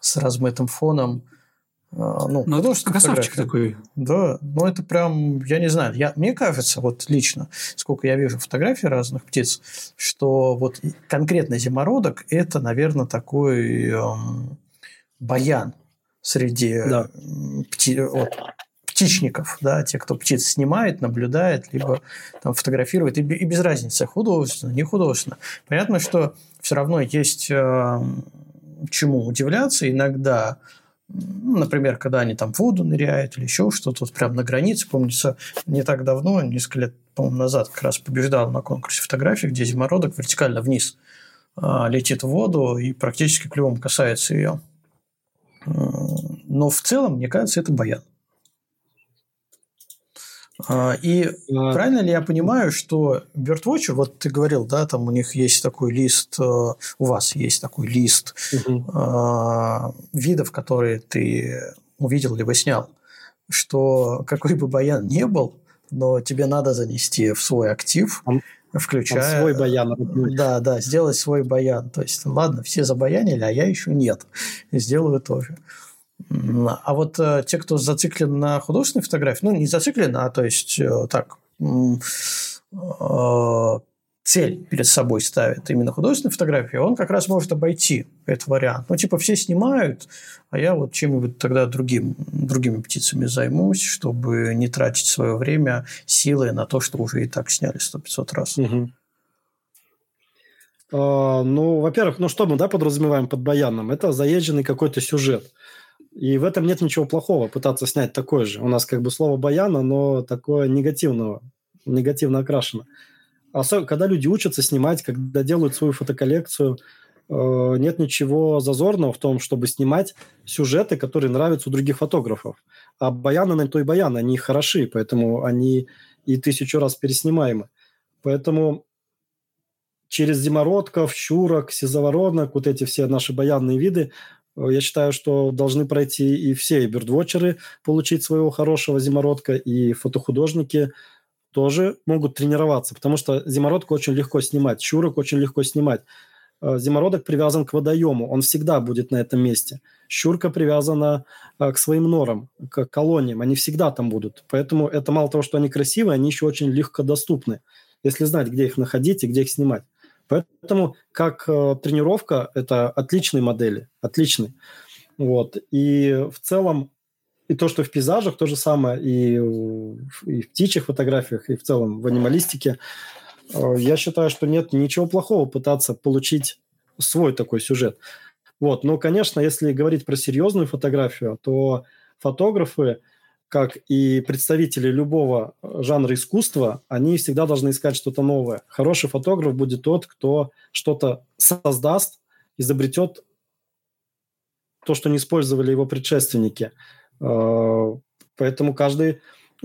с размытым фоном. А, ну, ну это красавчик такой. Да, ну это прям, я не знаю, я, мне кажется, вот лично, сколько я вижу фотографий разных птиц, что вот конкретно зимородок – это, наверное, такой эм, баян среди да. пти, вот, птичников, да, те, кто птиц снимает, наблюдает, либо там фотографирует, и, и без разницы, художественно, не художественно. Понятно, что все равно есть э, чему удивляться иногда – ну, например, когда они там в воду ныряют или еще что-то, вот прям на границе, помнится, не так давно, несколько лет, по-моему, назад как раз побеждал на конкурсе фотографий, где зимородок вертикально вниз а, летит в воду и практически клювом касается ее. Но в целом, мне кажется, это баян. А, и а... правильно ли я понимаю, что Birdwatcher, вот ты говорил, да, там у них есть такой лист, э, у вас есть такой лист угу. видов, которые ты увидел либо снял, что какой бы баян не был, но тебе надо занести в свой актив, включая... Там свой баян. Да, да, сделать свой баян. То есть, ладно, все забаянили, а я еще нет. Сделаю тоже. А вот э, те, кто зациклен на художественной фотографии, ну, не зациклен, а то есть э, так, э, цель перед собой ставит именно художественной фотографии, он как раз может обойти этот вариант. Ну, типа, все снимают, а я вот чем-нибудь тогда другим, другими птицами займусь, чтобы не тратить свое время, силы на то, что уже и так сняли сто пятьсот раз. А, ну, во-первых, ну что мы да, подразумеваем под баяном? Это заезженный какой-то сюжет. И в этом нет ничего плохого, пытаться снять такой же. У нас как бы слово баяна, но такое негативного негативно окрашено. Особенно, когда люди учатся снимать, когда делают свою фотоколлекцию, э, нет ничего зазорного в том, чтобы снимать сюжеты, которые нравятся у других фотографов. А баяны на то и баяны, они хороши, поэтому они и тысячу раз переснимаемы. Поэтому через зимородков, щурок, сизоворонок, вот эти все наши баянные виды, я считаю, что должны пройти и все и бирдвотчеры, получить своего хорошего зимородка, и фотохудожники тоже могут тренироваться, потому что зимородку очень легко снимать, щурок очень легко снимать. Э, зимородок привязан к водоему, он всегда будет на этом месте. Щурка привязана э, к своим норам, к колониям, они всегда там будут. Поэтому это мало того, что они красивые, они еще очень легко доступны, если знать, где их находить и где их снимать. Поэтому как э, тренировка это отличные модели, отличные. Вот. И в целом и то, что в пейзажах, то же самое, и, и в птичьих фотографиях, и в целом в анималистике. Э, я считаю, что нет ничего плохого пытаться получить свой такой сюжет. Вот. Но, конечно, если говорить про серьезную фотографию, то фотографы – как и представители любого э, жанра искусства, они всегда должны искать что-то новое. Хороший фотограф будет тот, кто что-то создаст, изобретет то, что не использовали его предшественники. Э, поэтому каждый,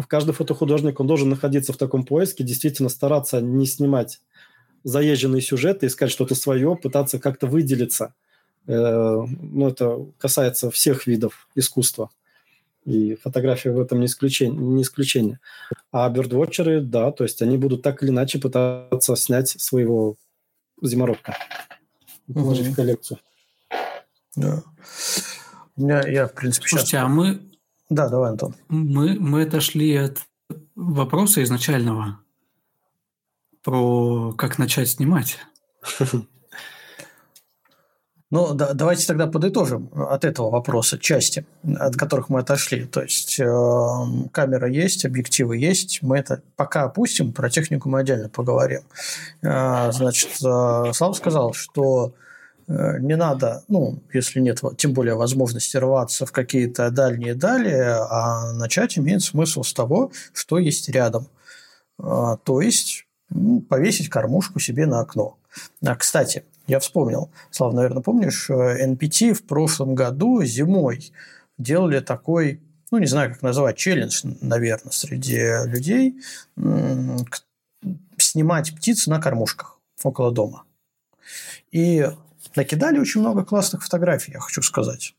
каждый фотохудожник, он должен находиться в таком поиске, действительно стараться не снимать заезженные сюжеты, искать что-то свое, пытаться как-то выделиться. Э, ну, это касается всех видов искусства. И фотография в этом не исключение. Не исключение. А бёрдвотчеры, да, то есть они будут так или иначе пытаться снять своего зимородка и положить угу. в коллекцию. Да. У меня, я, в принципе, Слушайте, сейчас... а мы... Да, давай, Антон. Мы, мы отошли от вопроса изначального про как начать снимать. <laughs> Ну, да, давайте тогда подытожим от этого вопроса части, от которых мы отошли. То есть э, камера есть, объективы есть. Мы это пока опустим, про технику мы отдельно поговорим. Э, значит, э, Слава сказал, что э, не надо, ну, если нет, тем более возможности рваться в какие-то дальние дали, а начать имеет смысл с того, что есть рядом. Э, то есть ну, повесить кормушку себе на окно. А, кстати, я вспомнил. Слава, наверное, помнишь, NPT э, в прошлом году зимой делали такой, ну, не знаю, как назвать, челлендж, наверное, среди людей, снимать птиц на кормушках около дома. И накидали очень много классных фотографий, я хочу сказать.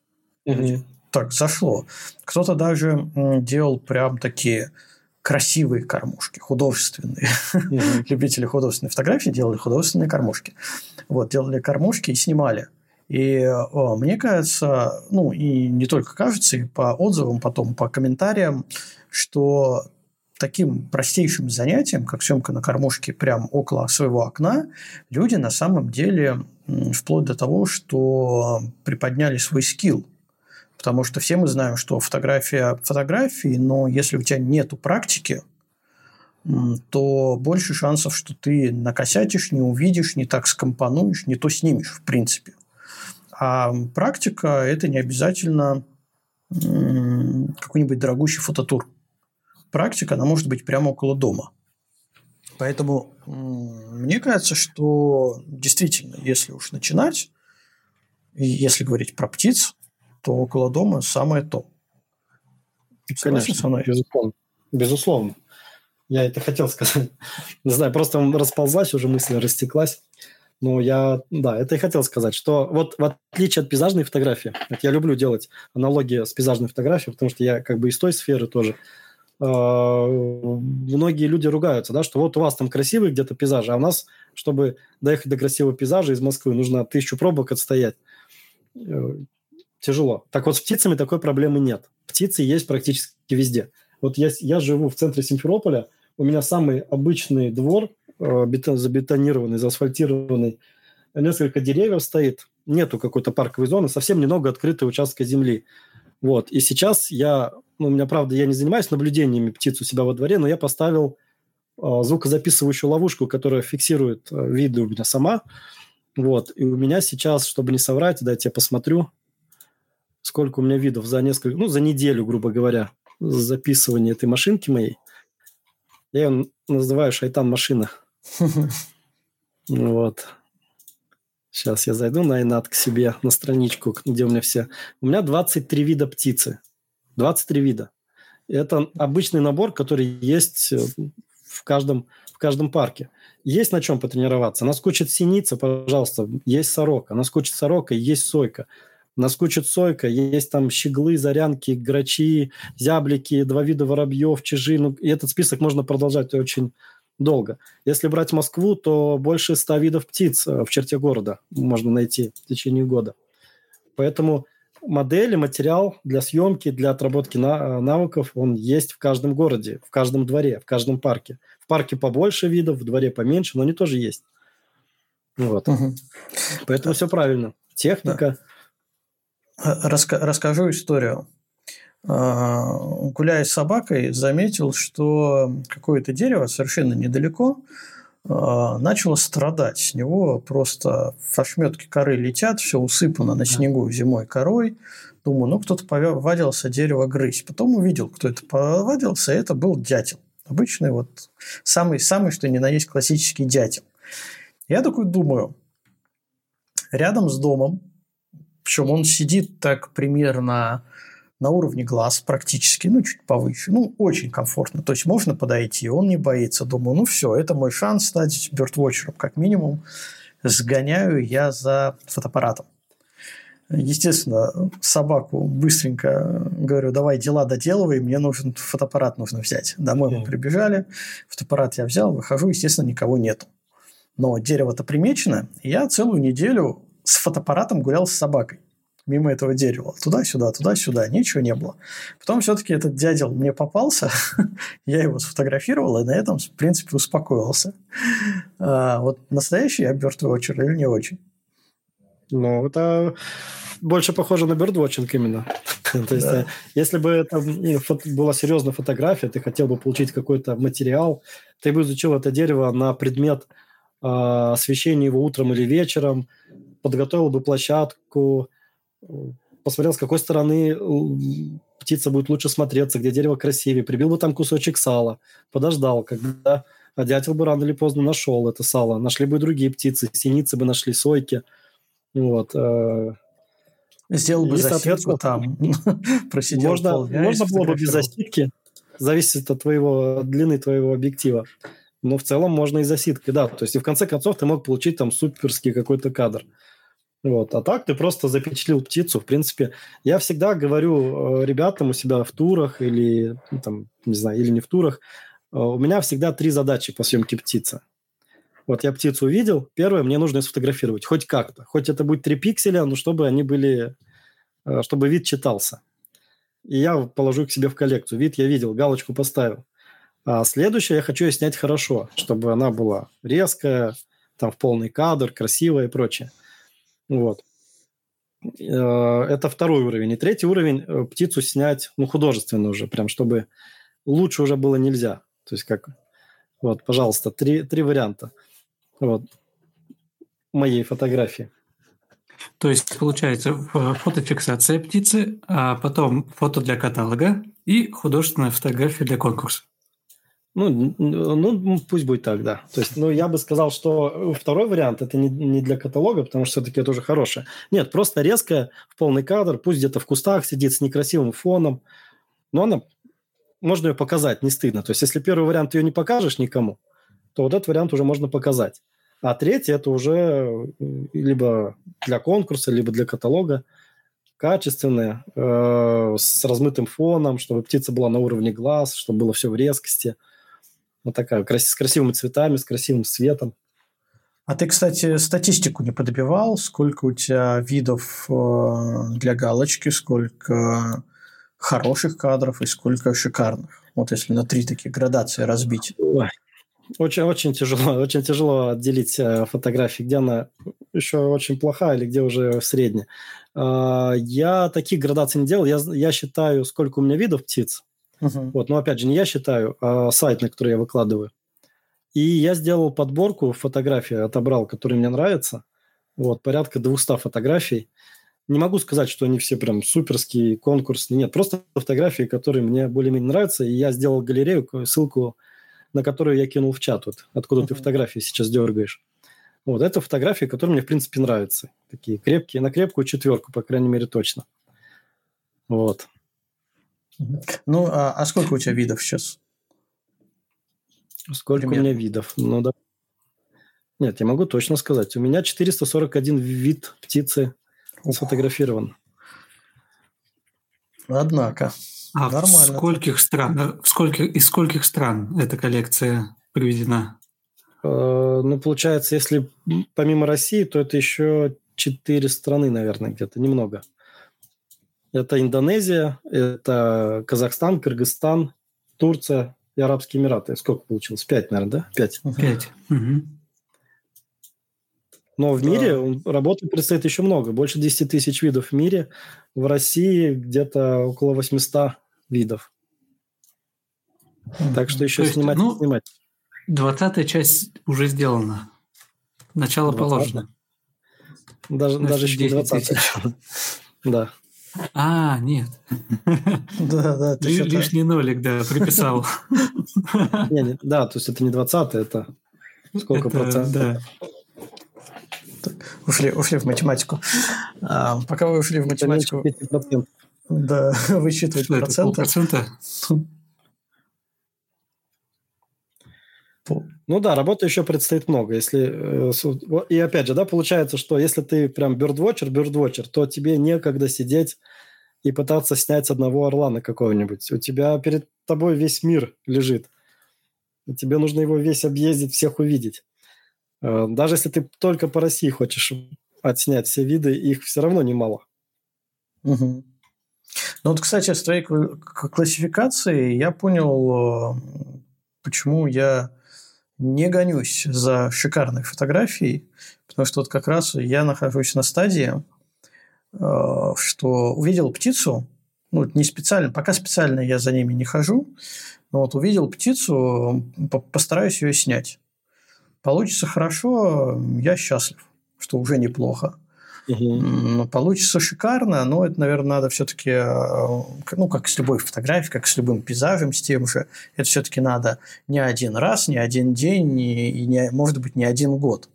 Угу. Так, зашло. Кто-то даже делал прям такие красивые кормушки, художественные. Mm-hmm. <laughs> Любители художественной фотографии делали художественные кормушки. Вот, делали кормушки и снимали. И о, мне кажется, ну и не только кажется, и по отзывам потом, по комментариям, что таким простейшим занятием, как съемка на кормушке прямо около своего окна, люди на самом деле вплоть до того, что приподняли свой скилл Потому что все мы знаем, что фотография фотографии, но если у тебя нету практики, то больше шансов, что ты накосятишь, не увидишь, не так скомпонуешь, не то снимешь, в принципе. А практика – это не обязательно какой-нибудь дорогущий фототур. Практика, она может быть прямо около дома. Поэтому мне кажется, что действительно, если уж начинать, если говорить про птиц, то около дома самое то. Конечно, со мной? безусловно. Безусловно. Я это хотел сказать. <laughs> Не знаю, просто расползлась, уже мысль растеклась. Но я, да, это и хотел сказать, что вот в отличие от пейзажной фотографии, я люблю делать аналогии с пейзажной фотографией, потому что я как бы из той сферы тоже. Э, многие люди ругаются, да, что вот у вас там красивый где-то пейзаж, а у нас, чтобы доехать до красивого пейзажа из Москвы, нужно тысячу пробок отстоять. Тяжело. Так вот, с птицами такой проблемы нет. Птицы есть практически везде. Вот я, я живу в центре Симферополя, у меня самый обычный двор, э, бетон, забетонированный, заасфальтированный, несколько деревьев стоит, нету какой-то парковой зоны, совсем немного открытой участка земли. Вот. И сейчас я, ну, у меня, правда, я не занимаюсь наблюдениями птиц у себя во дворе, но я поставил э, звукозаписывающую ловушку, которая фиксирует э, виды у меня сама. Вот. И у меня сейчас, чтобы не соврать, дайте я посмотрю, сколько у меня видов за несколько, ну, за неделю, грубо говоря, записывания этой машинки моей. Я ее называю шайтан-машина. <laughs> Вот. Сейчас я зайду на Инат к себе, на страничку, где у меня все. У меня 23 вида птицы. 23 вида. Это обычный набор, который есть э, в каждом, в каждом парке. Есть на чем потренироваться. Наскучит синица, пожалуйста, есть сорока. Наскучит сорока, есть сойка. Наскучит сойка, есть там щеглы, зарянки, грачи, зяблики, два вида воробьев, чижи. Ну, и этот список можно продолжать очень долго. Если брать Москву, то больше ста видов птиц э, в черте города можно найти в течение года. Поэтому модели, материал для съемки, для отработки э, навыков, он есть в каждом городе, в каждом дворе, в каждом парке. В парке побольше видов, в дворе поменьше, но они тоже есть. Вот. Угу. Поэтому все правильно. Техника. Да. Раска- расскажу историю. А, гуляя с собакой, заметил, что какое-то дерево совершенно недалеко а, начало страдать. С него просто ошметки коры летят, все усыпано на снегу зимой корой. Думаю, ну, кто-то повадился дерево грызть. Потом увидел, кто это повадился, это был дятел. Обычный вот самый, самый, что ни на есть классический дятел. Я такой думаю, рядом с домом, причем он сидит так примерно на уровне глаз практически, ну, чуть повыше. Ну, очень комфортно. То есть, можно подойти, он не боится. Думаю, ну, все, это мой шанс стать бёрдвотчером, как минимум. Сгоняю я за фотоаппаратом. Естественно, собаку быстренько говорю, давай дела доделывай, мне нужен фотоаппарат нужно взять. Домой мы прибежали, фотоаппарат я взял, выхожу, естественно, никого нету. Но дерево-то примечено, и я целую неделю с фотоаппаратом гулял с собакой мимо этого дерева. Туда-сюда, туда-сюда. Ничего не было. Потом все-таки этот дядел мне попался. <laughs> я его сфотографировал, и на этом, в принципе, успокоился. А, вот настоящий я бёрдвотчер или не очень? Ну, это больше похоже на бёрдвотчинг именно. То есть, да. Э, если бы это была серьезная фотография, ты хотел бы получить какой-то материал, ты бы изучил это дерево на предмет э, освещения его утром или вечером, подготовил бы площадку, посмотрел, с какой стороны птица будет лучше смотреться, где дерево красивее, прибил бы там кусочек сала, подождал, когда а дятел бы рано или поздно нашел это сало. Нашли бы другие птицы, синицы бы нашли, сойки. Вот. Э, Сделал бы засидку там, <laughs> просидел Можно, можно было бы без засидки, зависит от твоего, от длины твоего объектива. Но в целом можно и засидкой, да. То есть и в конце концов ты мог получить там суперский какой-то кадр. Вот. А так ты просто запечатлил птицу. В принципе, я всегда говорю э, ребятам у себя в турах или, ну, там, не знаю, или не в турах, э, у меня всегда три задачи по съемке птицы. Вот я птицу увидел, первое, мне нужно ее сфотографировать, хоть как-то. Хоть это будет три пикселя, но чтобы они были, э, чтобы вид читался. И я положу их себе в коллекцию. Вид я видел, галочку поставил. А следующее, я хочу ее снять хорошо, чтобы она была резкая, там в полный кадр, красивая и прочее. Вот. Э, это второй уровень. И третий уровень э, – птицу снять, ну, художественно уже, прям, чтобы лучше уже было нельзя. То есть как... Вот, пожалуйста, три, три варианта. Вот. Моей фотографии. То есть, получается, фотофиксация птицы, а потом фото для каталога и художественная фотография для конкурса. Ну, ну, пусть будет так, да. То есть, ну, я бы сказал, что второй вариант это не, не для каталога, потому что все-таки это уже хорошее. Нет, просто резко в полный кадр, пусть где-то в кустах сидит с некрасивым фоном, но она можно ее показать, не стыдно. То есть, если первый вариант ее не покажешь никому, то вот этот вариант уже можно показать. А третий это уже либо для конкурса, либо для каталога качественные, э, с размытым фоном, чтобы птица была на уровне глаз, чтобы было все в резкости – вот такая, с красивыми цветами, с красивым светом. А ты, кстати, статистику не подбивал? Сколько у тебя видов э, для галочки, сколько хороших кадров и сколько шикарных? Вот если на три такие градации разбить. Очень, очень тяжело, <laughs> очень тяжело отделить э, фотографии, где она еще очень плохая или где уже средняя. А, я таких градаций не делал. Я, я считаю, сколько у меня видов птиц, Uh-huh. Вот, но опять же, не я считаю, а сайт, на который я выкладываю. И я сделал подборку фотографий, отобрал, которые мне нравятся. Вот, порядка 200 фотографий. Не могу сказать, что они все прям суперские, конкурсные. Нет, просто фотографии, которые мне более-менее нравятся. И я сделал галерею, ссылку на которую я кинул в чат, вот, откуда uh-huh. ты фотографии сейчас дергаешь. Вот это фотографии, которые мне, в принципе, нравятся. Такие крепкие, на крепкую четверку, по крайней мере, точно. Вот. Ну, а, а сколько у тебя видов сейчас? Сколько Примерно. у меня видов? Ну, да. Нет, я могу точно сказать. У меня 441 вид птицы Ух. сфотографирован. Однако. А Нормально. в скольких стран, в скольких, из скольких стран эта коллекция приведена? Э, ну, получается, если помимо России, то это еще четыре страны, наверное, где-то, немного. Это Индонезия, это Казахстан, Кыргызстан, Турция и Арабские Эмираты. Сколько получилось? Пять, наверное, да? Пять. Пять. Угу. Но в да. мире работы предстоит еще много. Больше 10 тысяч видов в мире. В России где-то около 800 видов. Так что еще есть, снимать ну, снимать. Двадцатая часть уже сделана. Начало 20 положено. Даже, Значит, даже еще не 20 <laughs> Да. А, нет. <laughs> Да, да. Ты Лишний нолик, да, приписал. <laughs> Да, то есть это не 20 это сколько процентов? Ушли, ушли в математику. А, пока вы ушли в математику... Да, <laughs> высчитывать проценты. Ну да, работы еще предстоит много. Если, э, и опять же, да, получается, что если ты прям бёрдвотчер, бёрдвотчер, то тебе некогда сидеть и пытаться снять одного орлана какого-нибудь. У тебя перед тобой весь мир лежит. И тебе нужно его весь объездить, всех увидеть. Э, даже если ты только по России хочешь отснять все виды, их все равно немало. Угу. Ну вот, кстати, с твоей классификацией я понял, э, почему я не гонюсь за шикарной фотографией, потому что вот как раз я нахожусь на стадии, э, что увидел птицу, ну, не специально, пока специально я за ними не хожу, но вот увидел птицу, постараюсь ее снять. Получится хорошо, я счастлив, что уже неплохо. Угу. Получится шикарно, но это, наверное, надо все-таки, э, ну, как с любой фотографией, как с любым пейзажем, с тем же, это все-таки надо не один раз, не один день, и, и не, может быть, не один год.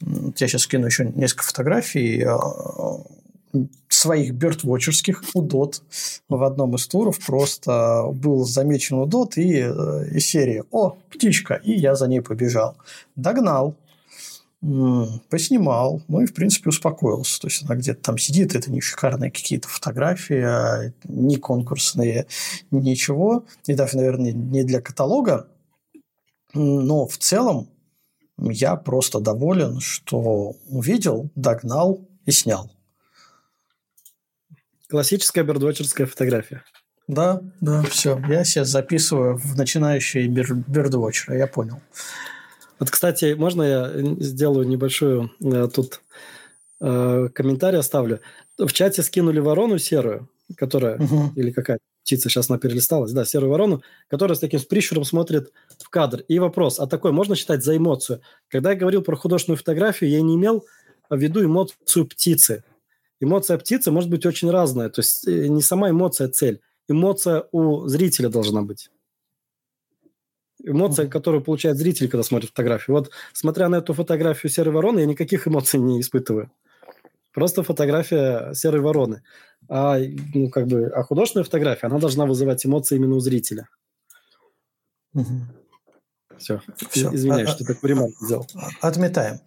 Я сейчас скину еще несколько фотографий э, своих бёрдвотчерских удот в одном из туров просто был замечен удот и э, из серии «О, птичка!» и я за ней побежал. Догнал, поснимал, ну и, в принципе, успокоился. То есть, она где-то там сидит, это не шикарные какие-то фотографии, а не конкурсные, ничего. И даже, наверное, не для каталога. Но в целом я просто доволен, что увидел, догнал и снял. Классическая бердвотчерская фотография. Да, да, все. Я сейчас записываю в начинающие бердвотчеры, я понял. Вот, кстати, можно я сделаю небольшую э, тут э, комментарий оставлю? В чате скинули ворону серую, которая, угу. или какая птица, сейчас она перелисталась, да, серую ворону, которая с таким с прищуром смотрит в кадр. И вопрос, а такой можно считать за эмоцию? Когда я говорил про художественную фотографию, я не имел в виду эмоцию птицы. Эмоция птицы может быть очень разная. То есть э, не сама эмоция цель. Эмоция у зрителя должна быть эмоция, которую получает зритель, когда смотрит фотографию. Вот, смотря на эту фотографию серой вороны, я никаких эмоций не испытываю. Просто фотография серой вороны. А, ну, как бы, а художественная фотография, она должна вызывать эмоции именно у зрителя. Угу. Все. Все. Извиняюсь, а, что такой ремонт сделал. Отметаем.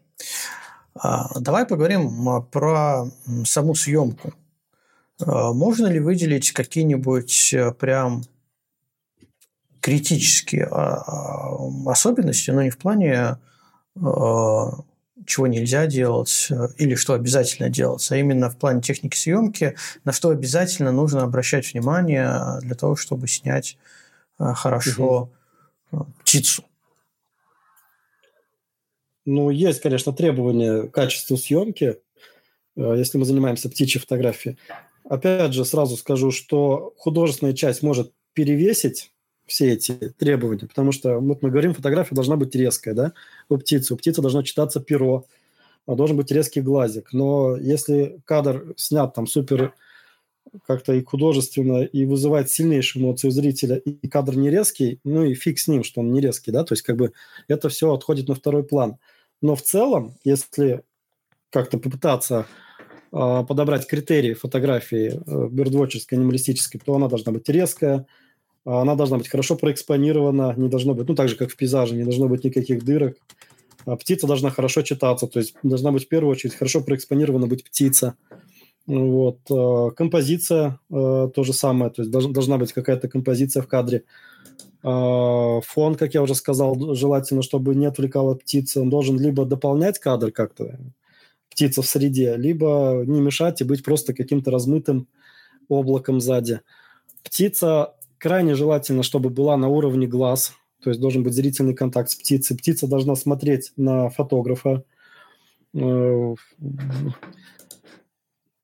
А, давай поговорим про саму съемку. А, можно ли выделить какие-нибудь э, прям критические а, а, особенности, но не в плане а, чего нельзя делать или что обязательно делать, а именно в плане техники съемки, на что обязательно нужно обращать внимание для того, чтобы снять хорошо угу. птицу. Ну, есть, конечно, требования к качеству съемки, если мы занимаемся птичьей фотографией. Опять же, сразу скажу, что художественная часть может перевесить все эти требования, потому что вот мы говорим, фотография должна быть резкая, да, у птицы. У птицы должно читаться перо, а должен быть резкий глазик. Но если кадр снят там супер как-то и художественно, и вызывает сильнейшие эмоции у зрителя, и кадр не резкий, ну и фиг с ним, что он не резкий, да, то есть как бы это все отходит на второй план. Но в целом, если как-то попытаться э, подобрать критерии фотографии э, бёрдвотчерской, анималистической, то она должна быть резкая, она должна быть хорошо проэкспонирована, не должно быть, ну так же, как в пейзаже, не должно быть никаких дырок. А птица должна хорошо читаться, то есть должна быть в первую очередь хорошо проэкспонирована быть птица. Вот. Э, композиция э, то же самое, то есть должна быть какая-то композиция в кадре. Фон, как я уже сказал, желательно, чтобы не отвлекала птица. Он должен либо дополнять кадр как-то, птица в среде, либо не мешать и быть просто каким-то размытым облаком сзади. Птица крайне желательно, чтобы была на уровне глаз, то есть должен быть зрительный контакт с птицей. Птица должна смотреть на фотографа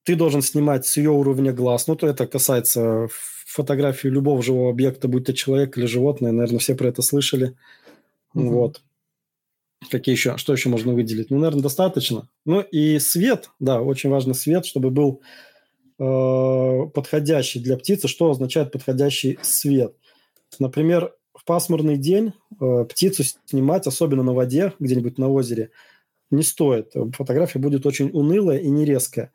ты должен снимать с ее уровня глаз. Ну, то это касается фотографии любого живого объекта, будь то человек или животное. Наверное, все про это слышали. Mm-hmm. Вот. Какие еще? Что еще можно выделить? Ну, наверное, достаточно. Ну и свет, да, очень важный свет, чтобы был э, подходящий для птицы. Что означает подходящий свет? Например, в пасмурный день э, птицу снимать, особенно на воде, где-нибудь на озере, не стоит. Фотография будет очень унылая и нерезкая.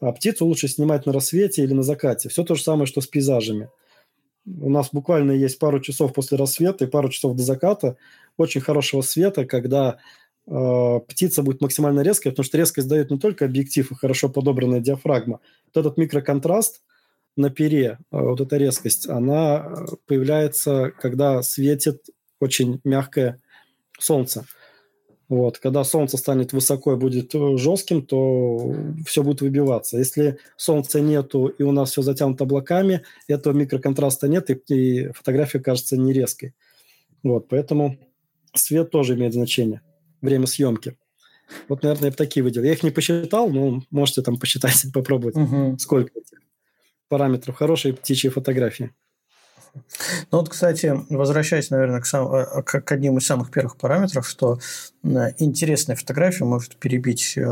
А птицу лучше снимать на рассвете или на закате. Все то же самое, что с пейзажами. У нас буквально есть пару часов после рассвета и пару часов до заката очень хорошего света, когда э, птица будет максимально резкая, потому что резкость дает не только объектив и хорошо подобранная диафрагма. Вот этот микроконтраст на пере, э, вот эта резкость, она появляется, когда светит очень мягкое солнце. Вот. Когда солнце станет высоко и будет э, жестким, то все будет выбиваться. Если солнца нету и у нас все затянуто облаками, этого микроконтраста нет, и, и фотография кажется не резкой. Вот. Поэтому свет тоже имеет значение. Время съемки. Вот, наверное, я бы такие выделил. Я их не посчитал, но можете там посчитать, <laughs> попробовать, угу. сколько параметров хорошей птичьей фотографии. Ну вот, кстати, возвращаясь, наверное, к, сам, э, к, к одним из самых первых параметров, что э, интересная фотография может перебить э,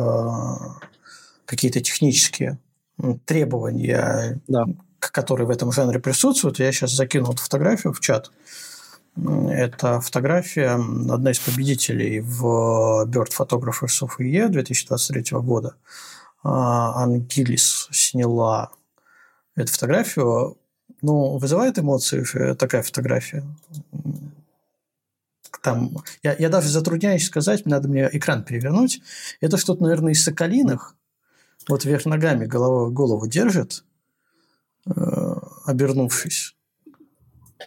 какие-то технические требования, да. которые в этом жанре присутствуют. Я сейчас закинул эту фотографию в чат. Это фотография, одна из победителей в Bird Photographers of the Year 2023 года. А, Ангелис сняла эту фотографию ну, вызывает эмоции э, такая фотография? Там, я, я даже затрудняюсь сказать, надо мне экран перевернуть. Это что-то, наверное, из Соколиных. Вот вверх ногами голову, голову держит, э, обернувшись.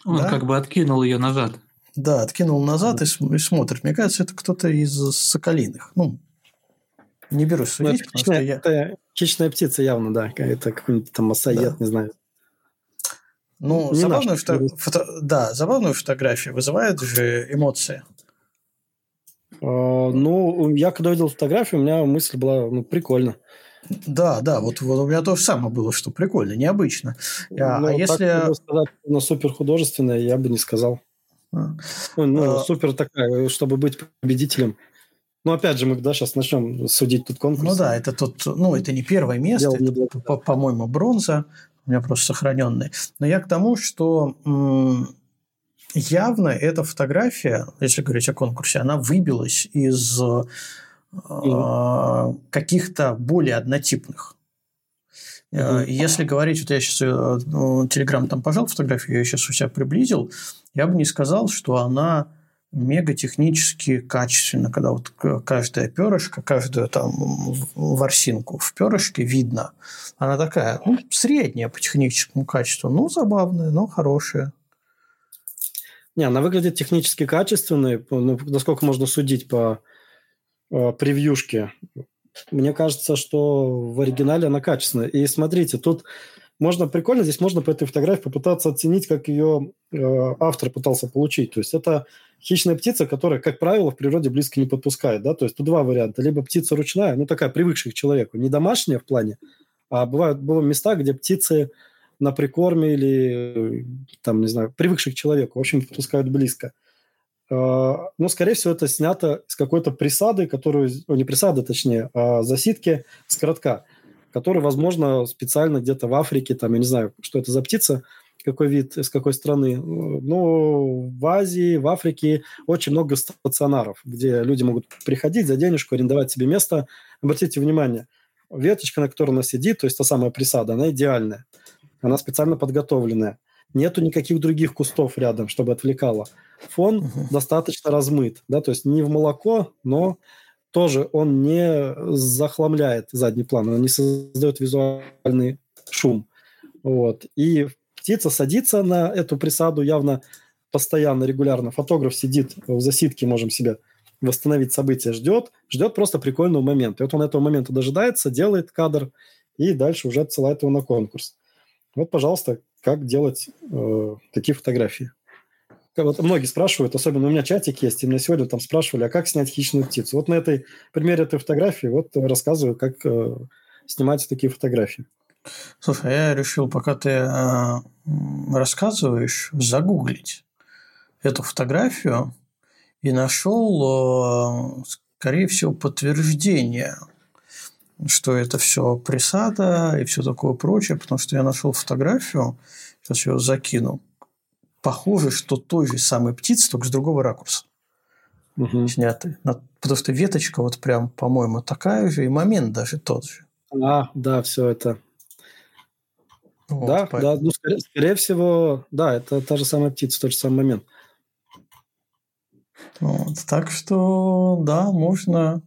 Он да? как бы откинул ее назад. Да, откинул назад и, и смотрит. Мне кажется, это кто-то из Соколиных. Ну, не берусь судить, ну, это, хищная, я... это хищная птица явно, да. Это какой-нибудь там массоед, да. не знаю. Ну, не забавную, фото... Фото... Да, забавную фотографию вызывает же эмоции. А, ну, я когда видел фотографию, у меня мысль была, ну, прикольно. Да, да, вот, вот у меня то же самое было, что прикольно, необычно. А, ну, а если... Сказать, на супер художественное я бы не сказал. А. Ну, а... супер такая, чтобы быть победителем. Ну, опять же, мы да, сейчас начнем судить тут конкурс. Ну да, это тут, ну, это не первое место, это, по-моему, бронза у меня просто сохраненные. Но я к тому, что явно эта фотография, если говорить о конкурсе, она выбилась из каких-то более однотипных. Mm-hmm. Если говорить, вот я сейчас э, ну, Телеграм там пожал фотографию, я сейчас у себя приблизил, я бы не сказал, что она мега технически качественно, когда вот каждая перышко, каждую там ворсинку в перышке видно. Она такая, ну, средняя по техническому качеству, ну, забавная, но хорошая. Не, она выглядит технически качественной, ну, насколько можно судить по э, превьюшке. Мне кажется, что в оригинале она качественная. И смотрите, тут можно прикольно, здесь можно по этой фотографии попытаться оценить, как ее э, автор пытался получить. То есть это хищная птица, которая, как правило, в природе близко не подпускает. Да? То есть тут два варианта. Либо птица ручная, ну такая привыкшая к человеку, не домашняя в плане, а бывают, бывают места, где птицы на прикорме или, там, не знаю, привыкшие к человеку, в общем, подпускают близко. А, но, скорее всего, это снято с какой-то присады, которую, о, не присады, точнее, а засидки с коротка который, возможно, специально где-то в Африке, там, я не знаю, что это за птица, какой вид, из какой страны. Но в Азии, в Африке очень много стационаров, где люди могут приходить за денежку, арендовать себе место. Обратите внимание, веточка, на которой она сидит, то есть та самая присада, она идеальная. Она специально подготовленная. Нету никаких других кустов рядом, чтобы отвлекало. Фон угу. достаточно размыт, да, то есть не в молоко, но тоже он не захламляет задний план, он не создает визуальный шум. Вот. И птица садится на эту присаду явно постоянно, регулярно. Фотограф сидит в засидке, можем себе восстановить события, ждет, ждет просто прикольного момента. И вот он этого момента дожидается, делает кадр и дальше уже отсылает его на конкурс. Вот, пожалуйста, как делать э, такие фотографии. Вот многие спрашивают, особенно у меня чатик есть, и меня сегодня там спрашивали, а как снять хищную птицу? Вот на этой примере этой фотографии вот рассказываю, как э, снимать такие фотографии. Слушай, я решил, пока ты э, рассказываешь, загуглить эту фотографию и нашел, э, скорее всего, подтверждение, что это все присада и все такое прочее, потому что я нашел фотографию, сейчас ее закину, похоже, что той же самой птицы, только с другого ракурса угу. сняты. Потому что веточка вот прям, по-моему, такая же, и момент даже тот же. А, да, все это вот, да, поэтому... да, ну, скорее, скорее всего, да, это та же самая птица, тот же самый момент. Вот, так что, да, можно,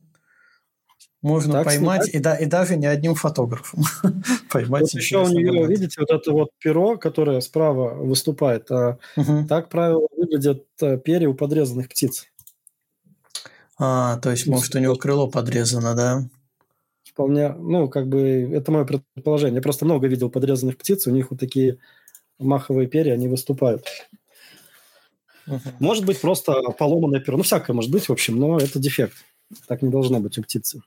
можно так поймать, и, да, и даже не одним фотографом <laughs> поймать. Вот еще у нее, видите, вот это вот перо, которое справа выступает, а угу. так, правило, выглядят э, перья у подрезанных птиц. А, то есть, может, у него крыло подрезано, да? вполне, ну, как бы, это мое предположение. Я просто много видел подрезанных птиц, у них вот такие маховые перья, они выступают. Может быть, просто поломанное перо. Ну, всякое может быть, в общем, но это дефект. Так не должно быть у птицы.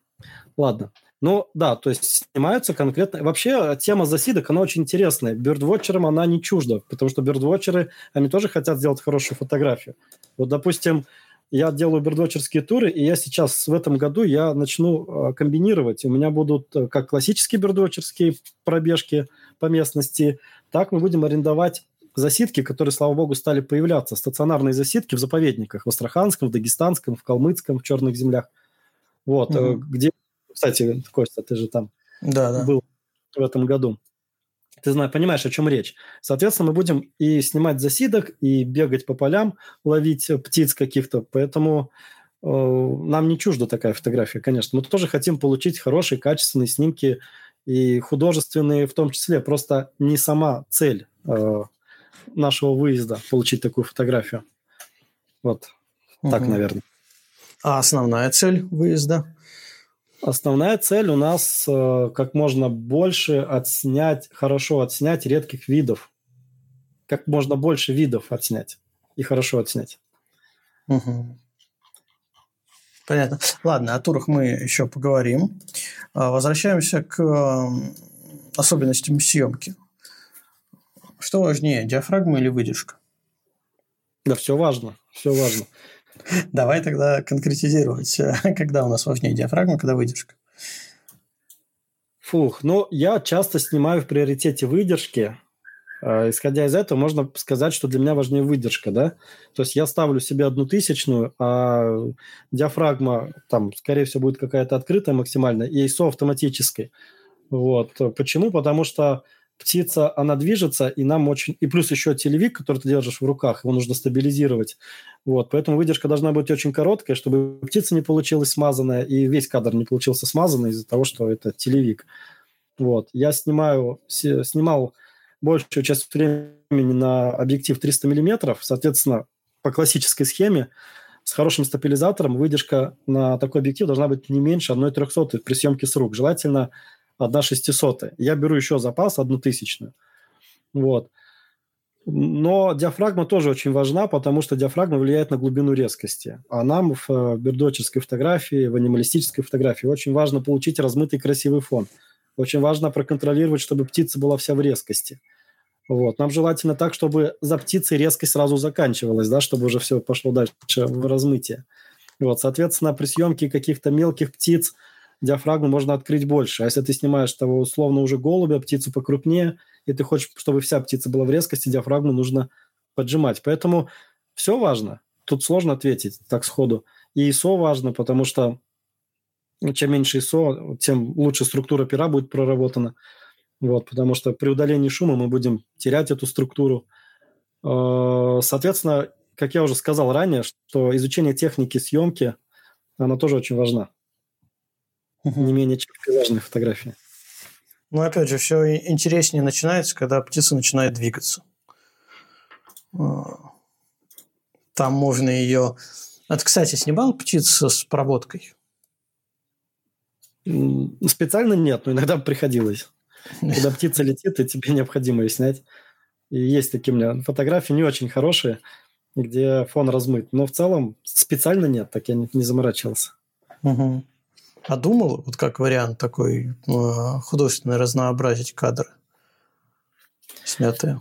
Ладно. Ну, да, то есть снимаются конкретно... Вообще, тема засидок, она очень интересная. Бёрдвотчерам она не чужда, потому что бёрдвотчеры, они тоже хотят сделать хорошую фотографию. Вот, допустим, я делаю бердвотчерские туры, и я сейчас в этом году я начну э, комбинировать. У меня будут э, как классические бердвотчерские пробежки по местности, так мы будем арендовать засидки, которые, слава богу, стали появляться. Стационарные засидки в заповедниках в Астраханском, в Дагестанском, в Калмыцком, в Черных землях. Вот, угу. где, кстати, Костя, ты же там да, да. был в этом году ты знаешь, понимаешь, о чем речь. Соответственно, мы будем и снимать засидок, и бегать по полям, ловить птиц каких-то. Поэтому э, нам не чужда такая фотография, конечно. Мы тоже хотим получить хорошие, качественные снимки и художественные в том числе. Просто не сама цель э, нашего выезда получить такую фотографию. Вот угу. так, наверное. А основная цель выезда? Основная цель у нас э, как можно больше отснять, хорошо отснять редких видов. Как можно больше видов отснять и хорошо отснять. Угу. Понятно. Ладно, о турах мы еще поговорим. А, возвращаемся к особенностям съемки. Что важнее, диафрагма или выдержка? Да, все важно, все важно. Давай тогда конкретизировать, <laughs> когда у нас важнее диафрагма, когда выдержка. Фух, ну, я часто снимаю в приоритете выдержки. А, исходя из этого, можно сказать, что для меня важнее выдержка, да? То есть я ставлю себе одну тысячную, а диафрагма там, скорее всего, будет какая-то открытая максимально, и ISO автоматической. Вот. Почему? Потому что птица, она движется, и нам очень... И плюс еще телевик, который ты держишь в руках, его нужно стабилизировать. Вот, поэтому выдержка должна быть очень короткая, чтобы птица не получилась смазанная, и весь кадр не получился смазанный из-за того, что это телевик. Вот, я снимаю, снимал большую часть времени на объектив 300 миллиметров, соответственно, по классической схеме с хорошим стабилизатором выдержка на такой объектив должна быть не меньше 1,3 при съемке с рук. Желательно одна шестисотая. Я беру еще запас, одну тысячную. Вот. Но диафрагма тоже очень важна, потому что диафрагма влияет на глубину резкости. А нам в э, бердоческой фотографии, в анималистической фотографии очень важно получить размытый красивый фон. Очень важно проконтролировать, чтобы птица была вся в резкости. Вот. Нам желательно так, чтобы за птицей резкость сразу заканчивалась, да, чтобы уже все пошло дальше в размытие. Вот. Соответственно, при съемке каких-то мелких птиц – диафрагму можно открыть больше. А если ты снимаешь того условно уже голубя, птицу покрупнее, и ты хочешь, чтобы вся птица была в резкости, диафрагму нужно поджимать. Поэтому все важно. Тут сложно ответить так сходу. И ISO важно, потому что чем меньше ISO, тем лучше структура пера будет проработана. Вот, потому что при удалении шума мы будем терять эту структуру. Э, соответственно, как я уже сказал ранее, что изучение техники съемки, она тоже очень важна. Угу. Не менее, чем пейзажные фотографии. Ну, опять же, все интереснее начинается, когда птица начинает двигаться. А, там можно ее... А ты, кстати, снимал птицу с проводкой? Специально нет, но иногда приходилось. Когда <laughs> птица летит, и тебе необходимо ее снять. И есть такие у меня фотографии не очень хорошие, где фон размыт. Но в целом специально нет, так я не заморачивался. Угу. А думал, вот как вариант такой э, художественное разнообразить кадры снятые?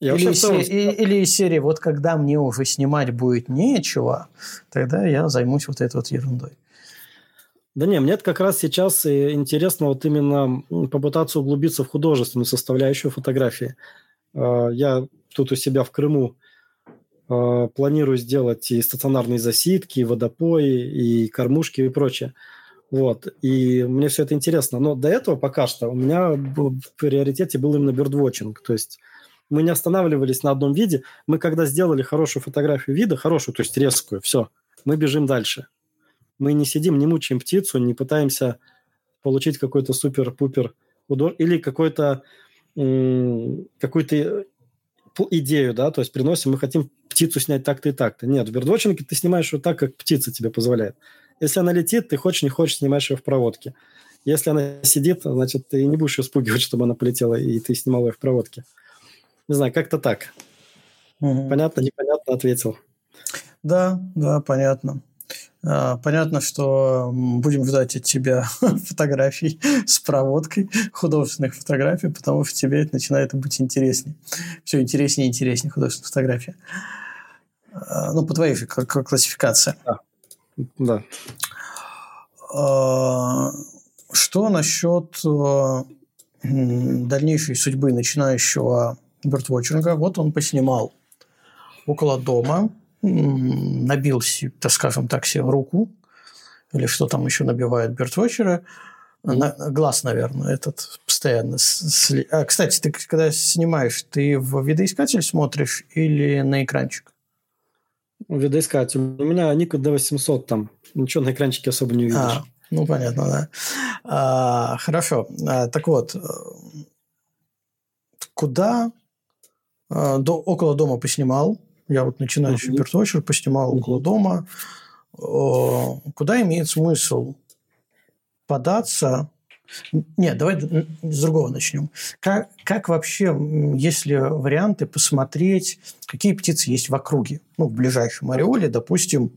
Я или, из целом... или, или из серии, вот когда мне уже снимать будет нечего, тогда я займусь вот этой вот ерундой. Да не, мне как раз сейчас интересно вот именно попытаться углубиться в художественную составляющую фотографии. А, я тут у себя в Крыму а, планирую сделать и стационарные засидки, и водопои, и кормушки, и прочее. Вот. И мне все это интересно. Но до этого пока что у меня в приоритете был именно бёрдвотчинг. То есть мы не останавливались на одном виде. Мы когда сделали хорошую фотографию вида, хорошую, то есть резкую, все, мы бежим дальше. Мы не сидим, не мучаем птицу, не пытаемся получить какой-то супер-пупер удор или какой-то какую-то идею, да, то есть приносим, мы хотим птицу снять так-то и так-то. Нет, в бердвотчинге ты снимаешь вот так, как птица тебе позволяет. Если она летит, ты хочешь, не хочешь, снимаешь ее в проводке. Если она сидит, значит, ты не будешь ее спугивать, <laughs> чтобы она полетела, и ты снимал ее в проводке. Не знаю, как-то так. Угу. Понятно, непонятно ответил. Да, да, понятно. А, понятно, что будем ждать от тебя <laughs> фотографий с проводкой, художественных фотографий, потому что тебе это начинает быть интереснее. Все интереснее и интереснее художественная фотография. А, ну, по твоей классификации. Да. Да. А, что насчет э, дальнейшей судьбы начинающего бёрдвотчинга? Вот он поснимал около дома, набил, так скажем так, себе руку, или что там еще набивают бёрдвотчеры, на, глаз, наверное, этот постоянно. А, кстати, ты когда снимаешь, ты в видоискатель смотришь или на экранчик? Видоискатель. У меня Nikon D800 там. Ничего на экранчике особо не увидишь. А, ну, понятно, да. А, хорошо. А, так вот, э, куда а, до, около дома поснимал. Я вот начинающий uh-huh. бертвочер поснимал uh-huh. около дома. О, куда имеет смысл податься нет, давай с другого начнем. Как, как вообще, если варианты посмотреть, какие птицы есть в округе, ну, в ближайшем ореоле, допустим,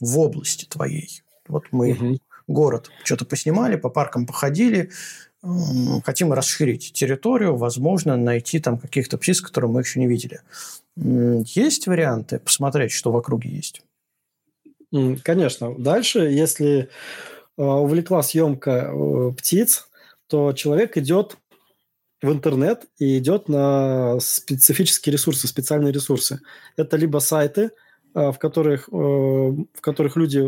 в области твоей. Вот мы угу. город что-то поснимали, по паркам походили, хотим расширить территорию, возможно, найти там каких-то птиц, которые мы еще не видели. Есть варианты посмотреть, что в округе есть? Конечно. Дальше, если увлекла съемка э, птиц, то человек идет в интернет и идет на специфические ресурсы, специальные ресурсы. Это либо сайты, э, в которых, в которых люди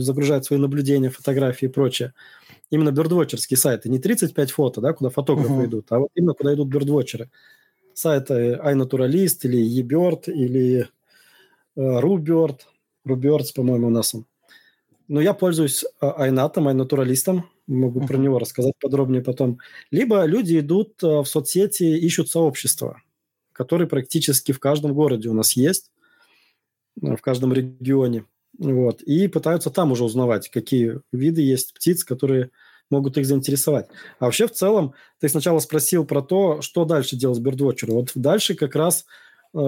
загружают свои наблюдения, фотографии и прочее. Именно бердвотчерские сайты. Не 35 фото, да, куда фотографы uh-huh. идут, а вот именно куда идут бердвотчеры. Сайты iNaturalist или eBird или RuBird. RuBirds, по-моему, у нас он. Но я пользуюсь а, айнатом, айнатуралистом, могу uh-huh. про него рассказать подробнее потом. Либо люди идут а, в соцсети, ищут сообщества, которые практически в каждом городе у нас есть, а, в каждом регионе. Вот, и пытаются там уже узнавать, какие виды есть птиц, которые могут их заинтересовать. А вообще в целом ты сначала спросил про то, что дальше делать с бердвотчером. Вот дальше как раз э,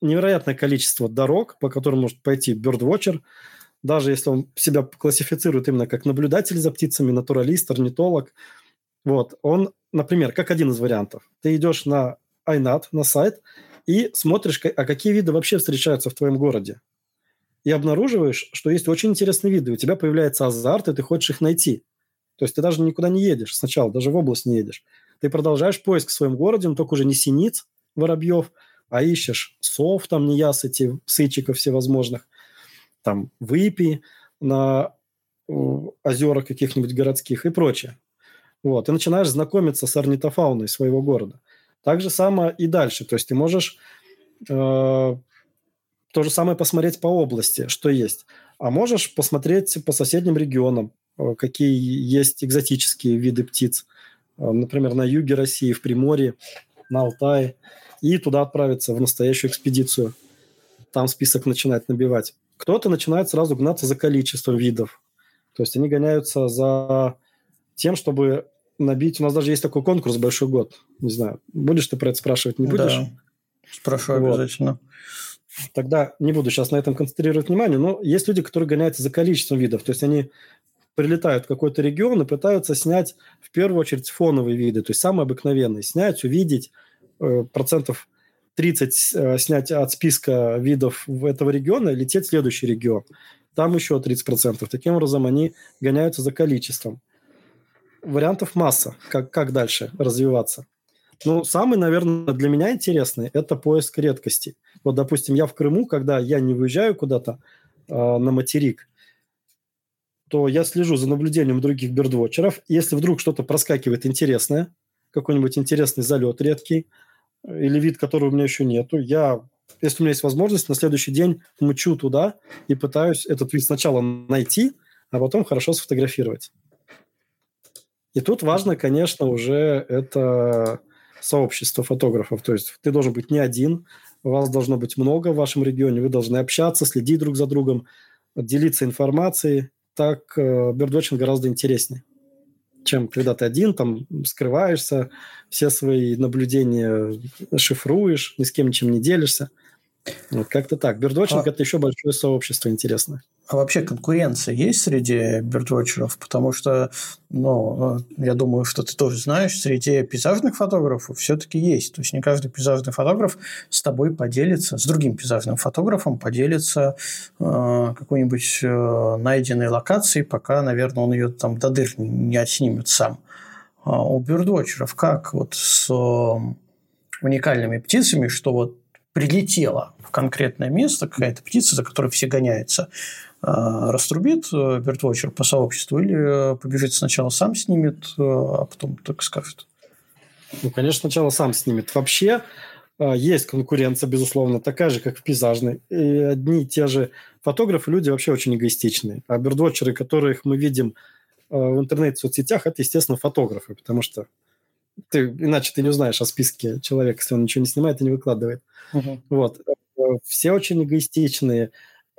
невероятное количество дорог, по которым может пойти бердвотчер, даже если он себя классифицирует именно как наблюдатель за птицами, натуралист, орнитолог, вот, он, например, как один из вариантов, ты идешь на iNat, на сайт, и смотришь, а какие виды вообще встречаются в твоем городе. и обнаруживаешь, что есть очень интересные виды. У тебя появляется азарт, и ты хочешь их найти. То есть ты даже никуда не едешь сначала, даже в область не едешь. Ты продолжаешь поиск в своем городе, но только уже не синиц, воробьев, а ищешь сов, там неясыти, сычиков всевозможных, там выпи на озерах каких-нибудь городских и прочее. Вот. И начинаешь знакомиться с орнитофауной своего города. Так же самое и дальше. То есть ты можешь э, то же самое посмотреть по области, что есть. А можешь посмотреть по соседним регионам, э, какие есть экзотические виды птиц. Э, например, на юге России, в Приморье, на Алтае. И туда отправиться в настоящую экспедицию. Там список начинает набивать. Кто-то начинает сразу гнаться за количеством видов. То есть они гоняются за тем, чтобы набить... У нас даже есть такой конкурс «Большой год». Не знаю, будешь ты про это спрашивать, не будешь? Да, спрашиваю вот. обязательно. Тогда не буду сейчас на этом концентрировать внимание, но есть люди, которые гоняются за количеством видов. То есть они прилетают в какой-то регион и пытаются снять в первую очередь фоновые виды, то есть самые обыкновенные. Снять, увидеть э, процентов 30 э, снять от списка видов в этого региона лететь в следующий регион. Там еще 30%. Таким образом, они гоняются за количеством. Вариантов масса, как, как дальше развиваться. Ну, самый, наверное, для меня интересный – это поиск редкостей. Вот, допустим, я в Крыму, когда я не выезжаю куда-то э, на материк, то я слежу за наблюдением других бердвотчеров. Если вдруг что-то проскакивает интересное, какой-нибудь интересный залет редкий, или вид, которого у меня еще нету, я, если у меня есть возможность, на следующий день мчу туда и пытаюсь этот вид сначала найти, а потом хорошо сфотографировать. И тут важно, конечно, уже это сообщество фотографов. То есть ты должен быть не один, вас должно быть много в вашем регионе, вы должны общаться, следить друг за другом, делиться информацией. Так э, гораздо интереснее, чем когда ты один, там скрываешься, все свои наблюдения шифруешь, ни с кем ничем не делишься. Вот как-то так. Бердвотчинг а... – это еще большое сообщество интересное. А вообще конкуренция есть среди бердвотчеров? Потому что, ну, я думаю, что ты тоже знаешь, среди пейзажных фотографов все-таки есть. То есть не каждый пейзажный фотограф с тобой поделится, с другим пейзажным фотографом поделится э, какой-нибудь э, найденной локацией, пока, наверное, он ее там до дыр не отснимет сам. А у бердвотчеров как вот с э, уникальными птицами, что вот прилетела в конкретное место какая-то птица, за которой все гоняются, раструбит бертвотчер э, по сообществу или э, побежит сначала сам снимет, э, а потом только скажет? Ну, конечно, сначала сам снимет. Вообще есть конкуренция, безусловно, такая же, как в пейзажной. И одни и те же фотографы, люди вообще очень эгоистичные. А бердвотчеры, которых мы видим в интернете, в соцсетях, это, естественно, фотографы, потому что ты, иначе ты не узнаешь о списке человека, если он ничего не снимает и не выкладывает. Uh-huh. Вот. Все очень эгоистичные.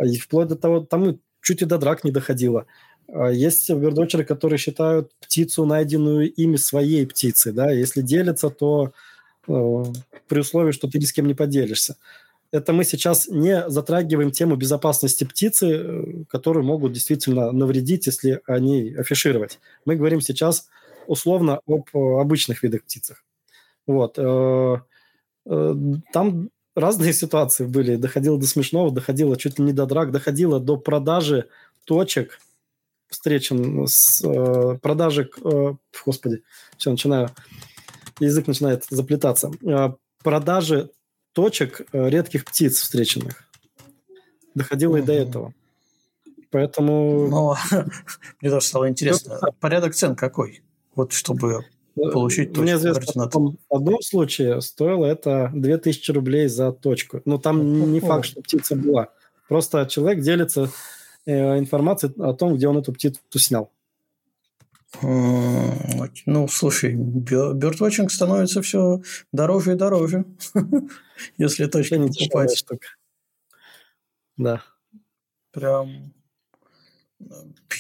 И вплоть до того, там чуть и до драк не доходило. А есть вердочеры, которые считают птицу, найденную ими своей птицей. Да? Если делятся, то э, при условии, что ты ни с кем не поделишься. Это мы сейчас не затрагиваем тему безопасности птицы, э, которую могут действительно навредить, если они афишировать. Мы говорим сейчас условно об э, обычных видах птицах. Вот. Э, там разные ситуации были. Доходило до смешного, доходило чуть ли не до драк, доходило до продажи точек, встречен с э, продажи, э, господи, все, начинаю, язык начинает заплетаться, э, продажи точек э, редких птиц встреченных. Доходило mm-hmm. и до этого. Поэтому... Ну, <laughs> мне тоже стало интересно. Порядок цен какой? Вот чтобы получить точку Мне известно, в одном случае стоило это 2000 рублей за точку. Но там не факт, что птица была. Просто человек делится э, информацией о том, где он эту птицу снял. Ну, слушай, бёрдвотчинг становится все дороже и дороже, <laughs> если точно не покупать. Да. Прям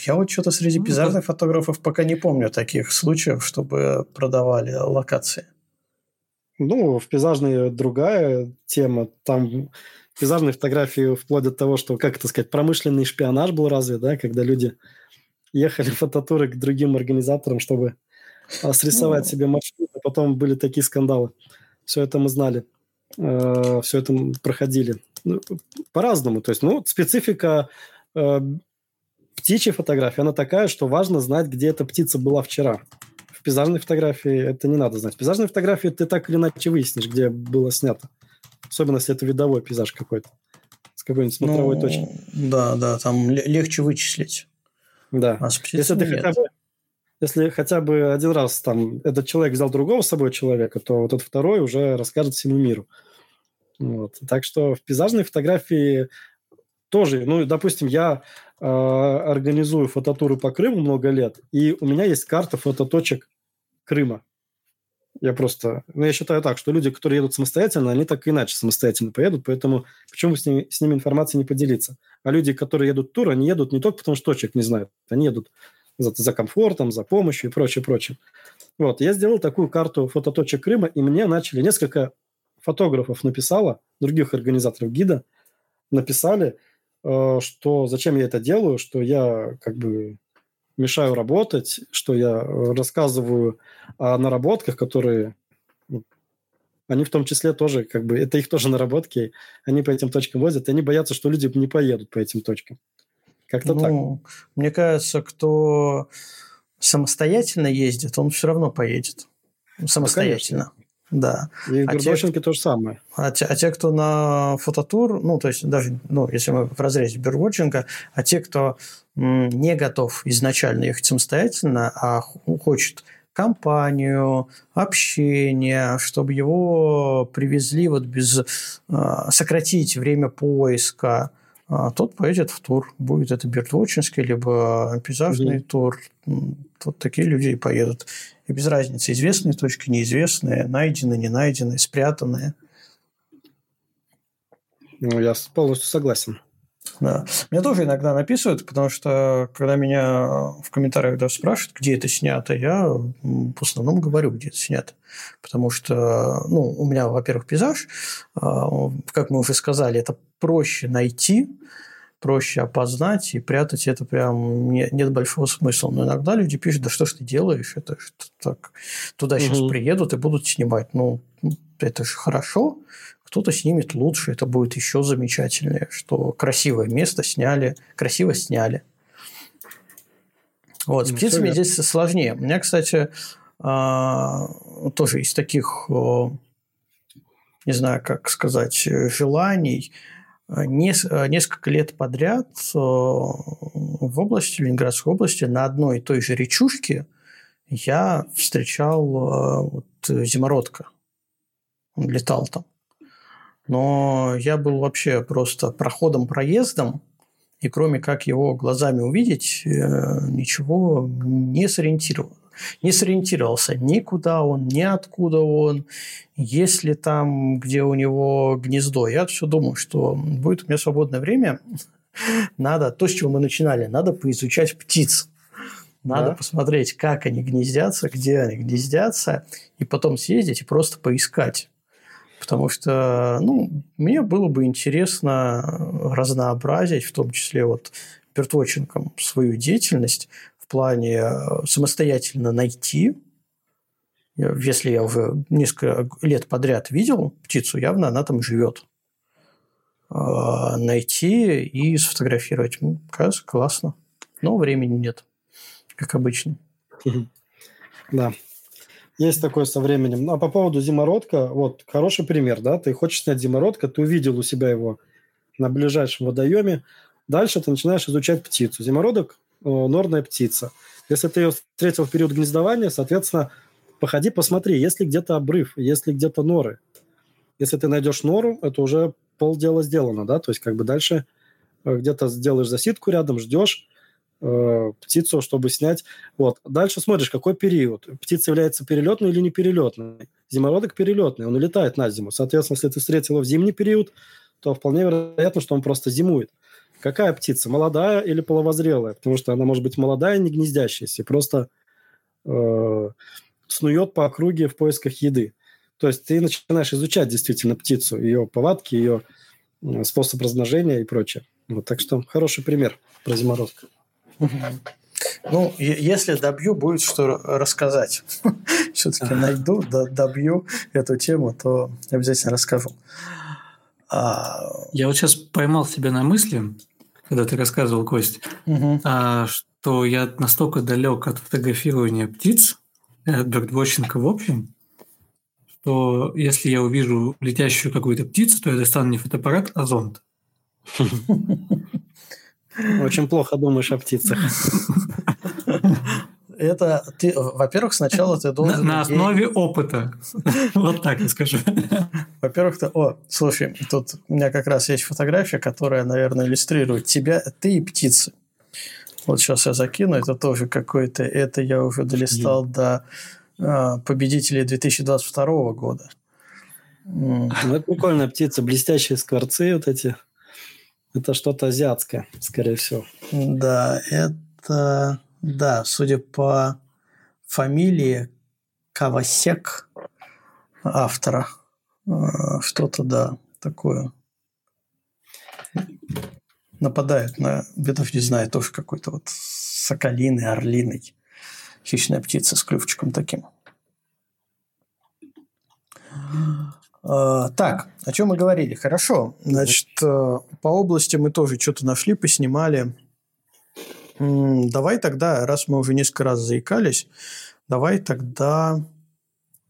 я вот что-то среди пейзажных фотографов пока не помню таких случаев, чтобы продавали локации. Ну, в пейзажной другая тема. Там пейзажные фотографии вплоть до того, что, как это сказать, промышленный шпионаж был развит, да, когда люди ехали <laughs> фототуры к другим организаторам, чтобы срисовать ну... себе маршрут, а потом были такие скандалы. Все это мы знали. Э, Все это проходили. ну, по-разному. То есть, ну, специфика птичьей фотографии, она такая, что важно знать, где эта птица была вчера. В пейзажной фотографии это не надо знать. В пейзажной фотографии ты так или иначе выяснишь, где было снято. Особенно, если это видовой пейзаж какой-то. С какой-нибудь смотровой ну, точки. Да, да, там легче вычислить. Да. А если ты хотя бы если хотя бы один раз там этот человек взял другого с собой человека, то вот этот второй уже расскажет всему миру. Вот. Так что в пейзажной фотографии тоже, ну, допустим, я э, организую фототуры по Крыму много лет, и у меня есть карта фототочек Крыма. Я просто... Ну, я считаю так, что люди, которые едут самостоятельно, они так иначе самостоятельно поедут, поэтому почему с ними, с ними информацией не поделиться? А люди, которые едут в тур, они едут не только потому, что точек не знают, они едут за, за комфортом, за помощью и прочее, прочее. Вот, я сделал такую карту фототочек Крыма, и мне начали несколько фотографов написало, других организаторов гида написали, что зачем я это делаю, что я как бы мешаю работать, что я рассказываю о наработках, которые ну, они в том числе тоже, как бы, это их тоже наработки, они по этим точкам возят, и они боятся, что люди не поедут по этим точкам. Как-то ну, так. Мне кажется, кто самостоятельно ездит, он все равно поедет. Самостоятельно. Ну, да. И в а те, то же самое. А те, а те, кто на фототур, ну, то есть даже, ну, если мы в разрезе бирдвотчинга, а те, кто м, не готов изначально ехать самостоятельно, а хочет компанию, общение, чтобы его привезли вот без... Э, сократить время поиска, а тот поедет в тур. Будет это бирдвотчинский, либо пейзажный mm тур. Вот такие люди и поедут. И без разницы, известные точки, неизвестные, найденные, не найденные, спрятанные. Ну, я полностью согласен. Да. Мне тоже иногда написывают, потому что когда меня в комментариях даже спрашивают, где это снято, я в основном говорю, где это снято. Потому что, ну, у меня, во-первых, пейзаж, а, как мы уже сказали, это проще найти, проще опознать и прятать это прям не, нет большого смысла. Но иногда люди пишут, да что ж ты делаешь, это что так, туда угу. сейчас приедут и будут снимать. Ну, это же хорошо, кто-то снимет лучше, это будет еще замечательнее, что красивое место сняли, красиво сняли. Вот, с ну, птицами здесь сложнее. У меня, кстати, а, тоже из таких, не знаю, как сказать, желаний – несколько лет подряд в области, Ленинградской области, на одной и той же речушке я встречал вот, зимородка. Он летал там. Но я был вообще просто проходом-проездом, и кроме как его глазами увидеть, э, ничего не сориентировал не сориентировался никуда он, ни откуда он, есть ли там, где у него гнездо. Я все думаю, что будет у меня свободное время, надо, то, с чего мы начинали, надо поизучать птиц. Надо да. посмотреть, как они гнездятся, где они гнездятся, и потом съездить и просто поискать. Потому что, ну, мне было бы интересно разнообразить, в том числе вот биртвотчингом, свою деятельность, плане э, самостоятельно найти, если я уже несколько лет подряд видел птицу, явно она там живет. А, найти и сфотографировать. Ну, кажется, классно. Но времени нет, как обычно. Да. Есть такое со временем. Ну, а по поводу зимородка, вот хороший пример, да, ты хочешь снять зимородка, ты увидел у себя его на ближайшем водоеме, дальше ты начинаешь изучать птицу. Зимородок норная птица. Если ты ее встретил в период гнездования, соответственно, походи, посмотри, есть ли где-то обрыв, есть ли где-то норы. Если ты найдешь нору, это уже полдела сделано, да, то есть как бы дальше э, где-то сделаешь засидку рядом, ждешь э, птицу, чтобы снять. Вот. Дальше смотришь, какой период. Птица является перелетной или не перелетной. Зимородок перелетный, он улетает на зиму. Соответственно, если ты встретил его в зимний период, то вполне вероятно, что он просто зимует. Какая птица, молодая или половозрелая? Потому что она может быть молодая, не гнездящаяся, просто э, снует по округе в поисках еды. То есть ты начинаешь изучать действительно птицу, ее повадки, ее способ размножения и прочее. Вот, так что хороший пример про зимородка. Ну, если добью, будет что рассказать. <laughs> Все-таки найду, добью эту тему, то обязательно расскажу. А... Я вот сейчас поймал себя на мысли, когда ты рассказывал, Кость, угу. а, что я настолько далек от фотографирования птиц, от бёрдвотчинга в общем, что если я увижу летящую какую-то птицу, то я достану не фотоаппарат, а зонт. Очень плохо думаешь о птицах. <laughs> Это ты, во-первых, сначала ты должен... На, на основе опыта. <laughs> Вот так я скажу. Во-первых, ты... О, слушай, тут у меня как раз есть фотография, которая, наверное, иллюстрирует тебя, ты и птицы. Вот сейчас я закину, это тоже какой-то... Это я уже долистал до а, победителей 2022 года. Ну, это прикольная птица, блестящие скворцы вот эти. Это что-то азиатское, скорее всего. Да, это... Да, судя по фамилии Кавасек автора, а, что-то, да, такое. Нападает на, видов не знаю, тоже какой-то вот соколиный, орлиный хищная птица с клювчиком таким. А, так, о чем мы говорили? Хорошо. Значит, э, по области мы тоже что-то нашли, поснимали. Давай тогда, раз мы уже несколько раз заикались, давай тогда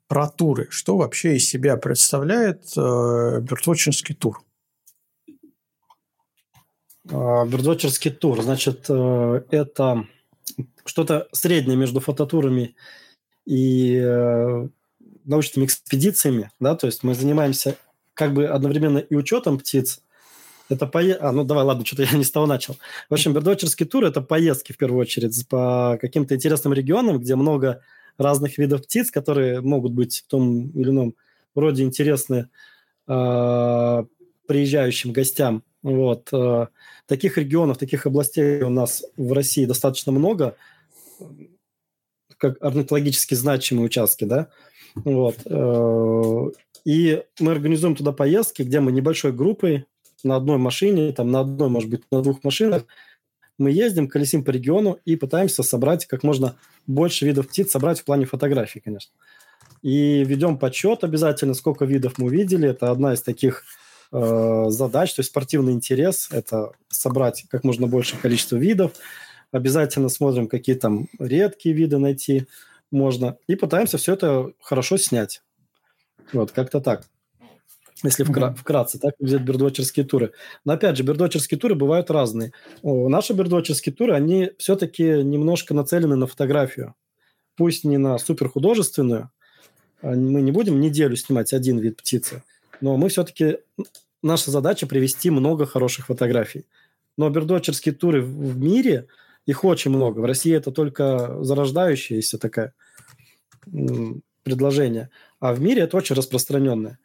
про туры. Что вообще из себя представляет э, бёрдвотчинский тур? Бёрдвотчерский тур, значит, э, это что-то среднее между фототурами и э, научными экспедициями, да, то есть мы занимаемся как бы одновременно и учетом птиц, это пое... А, ну давай, ладно, что-то я не с того начал. В общем, бердвотчерский тур – это поездки, в первую очередь, по каким-то интересным регионам, где много разных видов птиц, которые могут быть в том или ином роде интересны э, приезжающим гостям. Вот. Э, таких регионов, таких областей у нас в России достаточно много, как орнитологически значимые участки, да. Вот. Э, и мы организуем туда поездки, где мы небольшой группой на одной машине, там на одной, может быть, на двух машинах, мы ездим, колесим по региону и пытаемся собрать как можно больше видов птиц, собрать в плане фотографий, конечно. И ведем подсчет обязательно, сколько видов мы увидели. Это одна из таких э, задач, то есть спортивный интерес – это собрать как можно большее количество видов. Обязательно смотрим, какие там редкие виды найти можно. И пытаемся все это хорошо снять. Вот, как-то так если вкра- вкратце, так взять бердвотчерские туры. Но опять же, бердвотчерские туры бывают разные. О, наши бердвотчерские туры, они все-таки немножко нацелены на фотографию. Пусть не на суперхудожественную, а мы не будем неделю снимать один вид птицы, но мы все-таки, наша задача привести много хороших фотографий. Но бердвотчерские туры в мире, их очень много. В России это только зарождающееся такое предложение. А в мире это очень распространенное.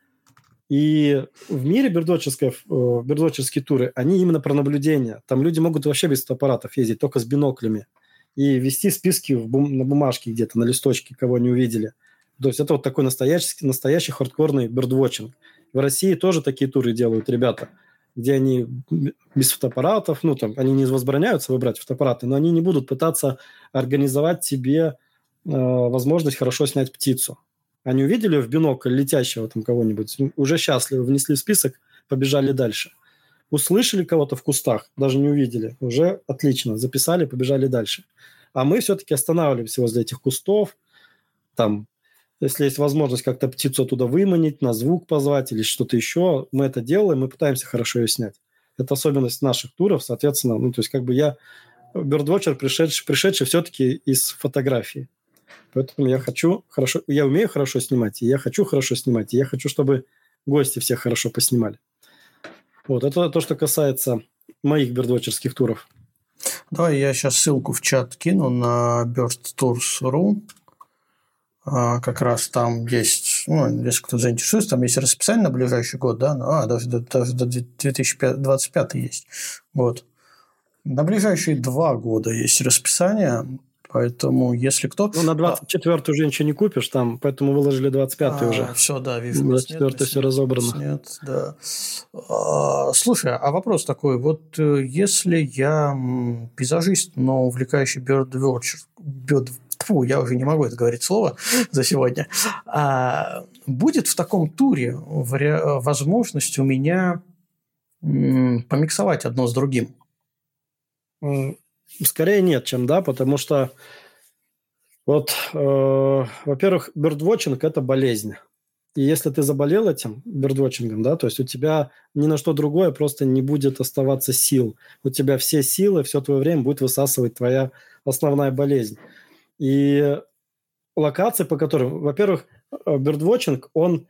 И в мире бердочерские, э, бердочерские туры, они именно про наблюдение. Там люди могут вообще без фотоаппаратов ездить, только с биноклями. И вести списки в бум- на бумажке где-то, на листочке, кого не увидели. То есть это вот такой настоящий, настоящий хардкорный бердвотчинг. В России тоже такие туры делают ребята, где они без фотоаппаратов, ну там, они не возбраняются выбрать фотоаппараты, но они не будут пытаться организовать себе э, возможность хорошо снять птицу. Они увидели в бинокль летящего там кого-нибудь, уже счастливы, внесли в список, побежали дальше. Услышали кого-то в кустах, даже не увидели, уже отлично, записали, побежали дальше. А мы все-таки останавливаемся возле этих кустов, там, если есть возможность как-то птицу оттуда выманить, на звук позвать или что-то еще, мы это делаем, мы пытаемся хорошо ее снять. Это особенность наших туров, соответственно, ну, то есть как бы я бердвотчер, пришедший, пришедший все-таки из фотографии. Поэтому я хочу хорошо, я умею хорошо снимать, и я хочу хорошо снимать, и я хочу, чтобы гости все хорошо поснимали. Вот, это то, что касается моих бердвотчерских туров. Давай я сейчас ссылку в чат кину на birdtours.ru. А, как раз там есть, ну, если кто заинтересуется, там есть расписание на ближайший год, да, ну, а, даже, даже до 2025 есть. Вот. На ближайшие два года есть расписание. Поэтому, если кто... Ну, на 24 а... уже ничего не купишь там, поэтому выложили 25 а, уже. Все, да, вижу. 24 нет, все разобрано. Нет, да. А, слушай, а вопрос такой. Вот э, если я пейзажист, но увлекающий бёрдвотчер, бёрд, фу, я уже не могу это говорить слово за сегодня, а, будет в таком туре возможность у меня помиксовать одно с другим? Скорее нет, чем да, потому что вот, э, во-первых, бердвотчинг – это болезнь. И если ты заболел этим бердвотчингом, да, то есть у тебя ни на что другое просто не будет оставаться сил. У тебя все силы, все твое время будет высасывать твоя основная болезнь. И локации, по которым, во-первых, бердвотчинг, он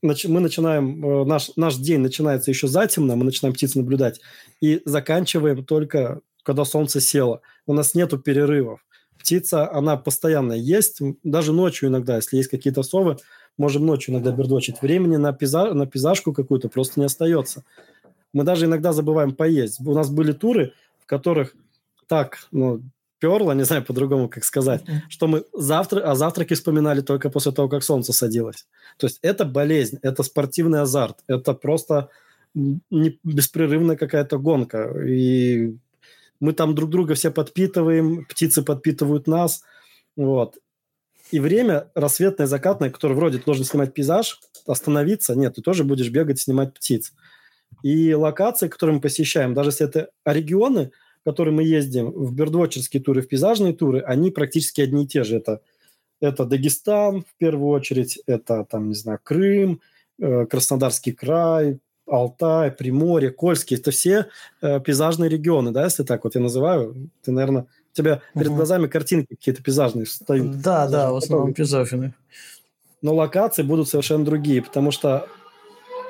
мы начинаем, э, наш, наш день начинается еще затемно, мы начинаем птиц наблюдать, и заканчиваем только, когда солнце село. У нас нету перерывов. Птица, она постоянно есть, даже ночью иногда, если есть какие-то совы, можем ночью иногда бердочить. Времени на, пейзаж, на пейзажку какую-то просто не остается. Мы даже иногда забываем поесть. У нас были туры, в которых так, ну, перло, не знаю по-другому, как сказать, что мы завтра, о завтраке вспоминали только после того, как солнце садилось. То есть это болезнь, это спортивный азарт, это просто не беспрерывная какая-то гонка. И мы там друг друга все подпитываем, птицы подпитывают нас. Вот. И время рассветное, закатное, которое вроде ты должен снимать пейзаж, остановиться, нет, ты тоже будешь бегать, снимать птиц. И локации, которые мы посещаем, даже если это регионы, которые мы ездим, в бердвотчерские туры, в пейзажные туры, они практически одни и те же. Это, это Дагестан, в первую очередь, это, там, не знаю, Крым, э, Краснодарский край, Алтай, Приморье, Кольский. Это все э, пейзажные регионы, да, если так вот я называю. Ты, наверное, у тебя перед глазами картинки какие-то пейзажные встают. Да, да, в основном пейзажные. Но локации будут совершенно другие, потому что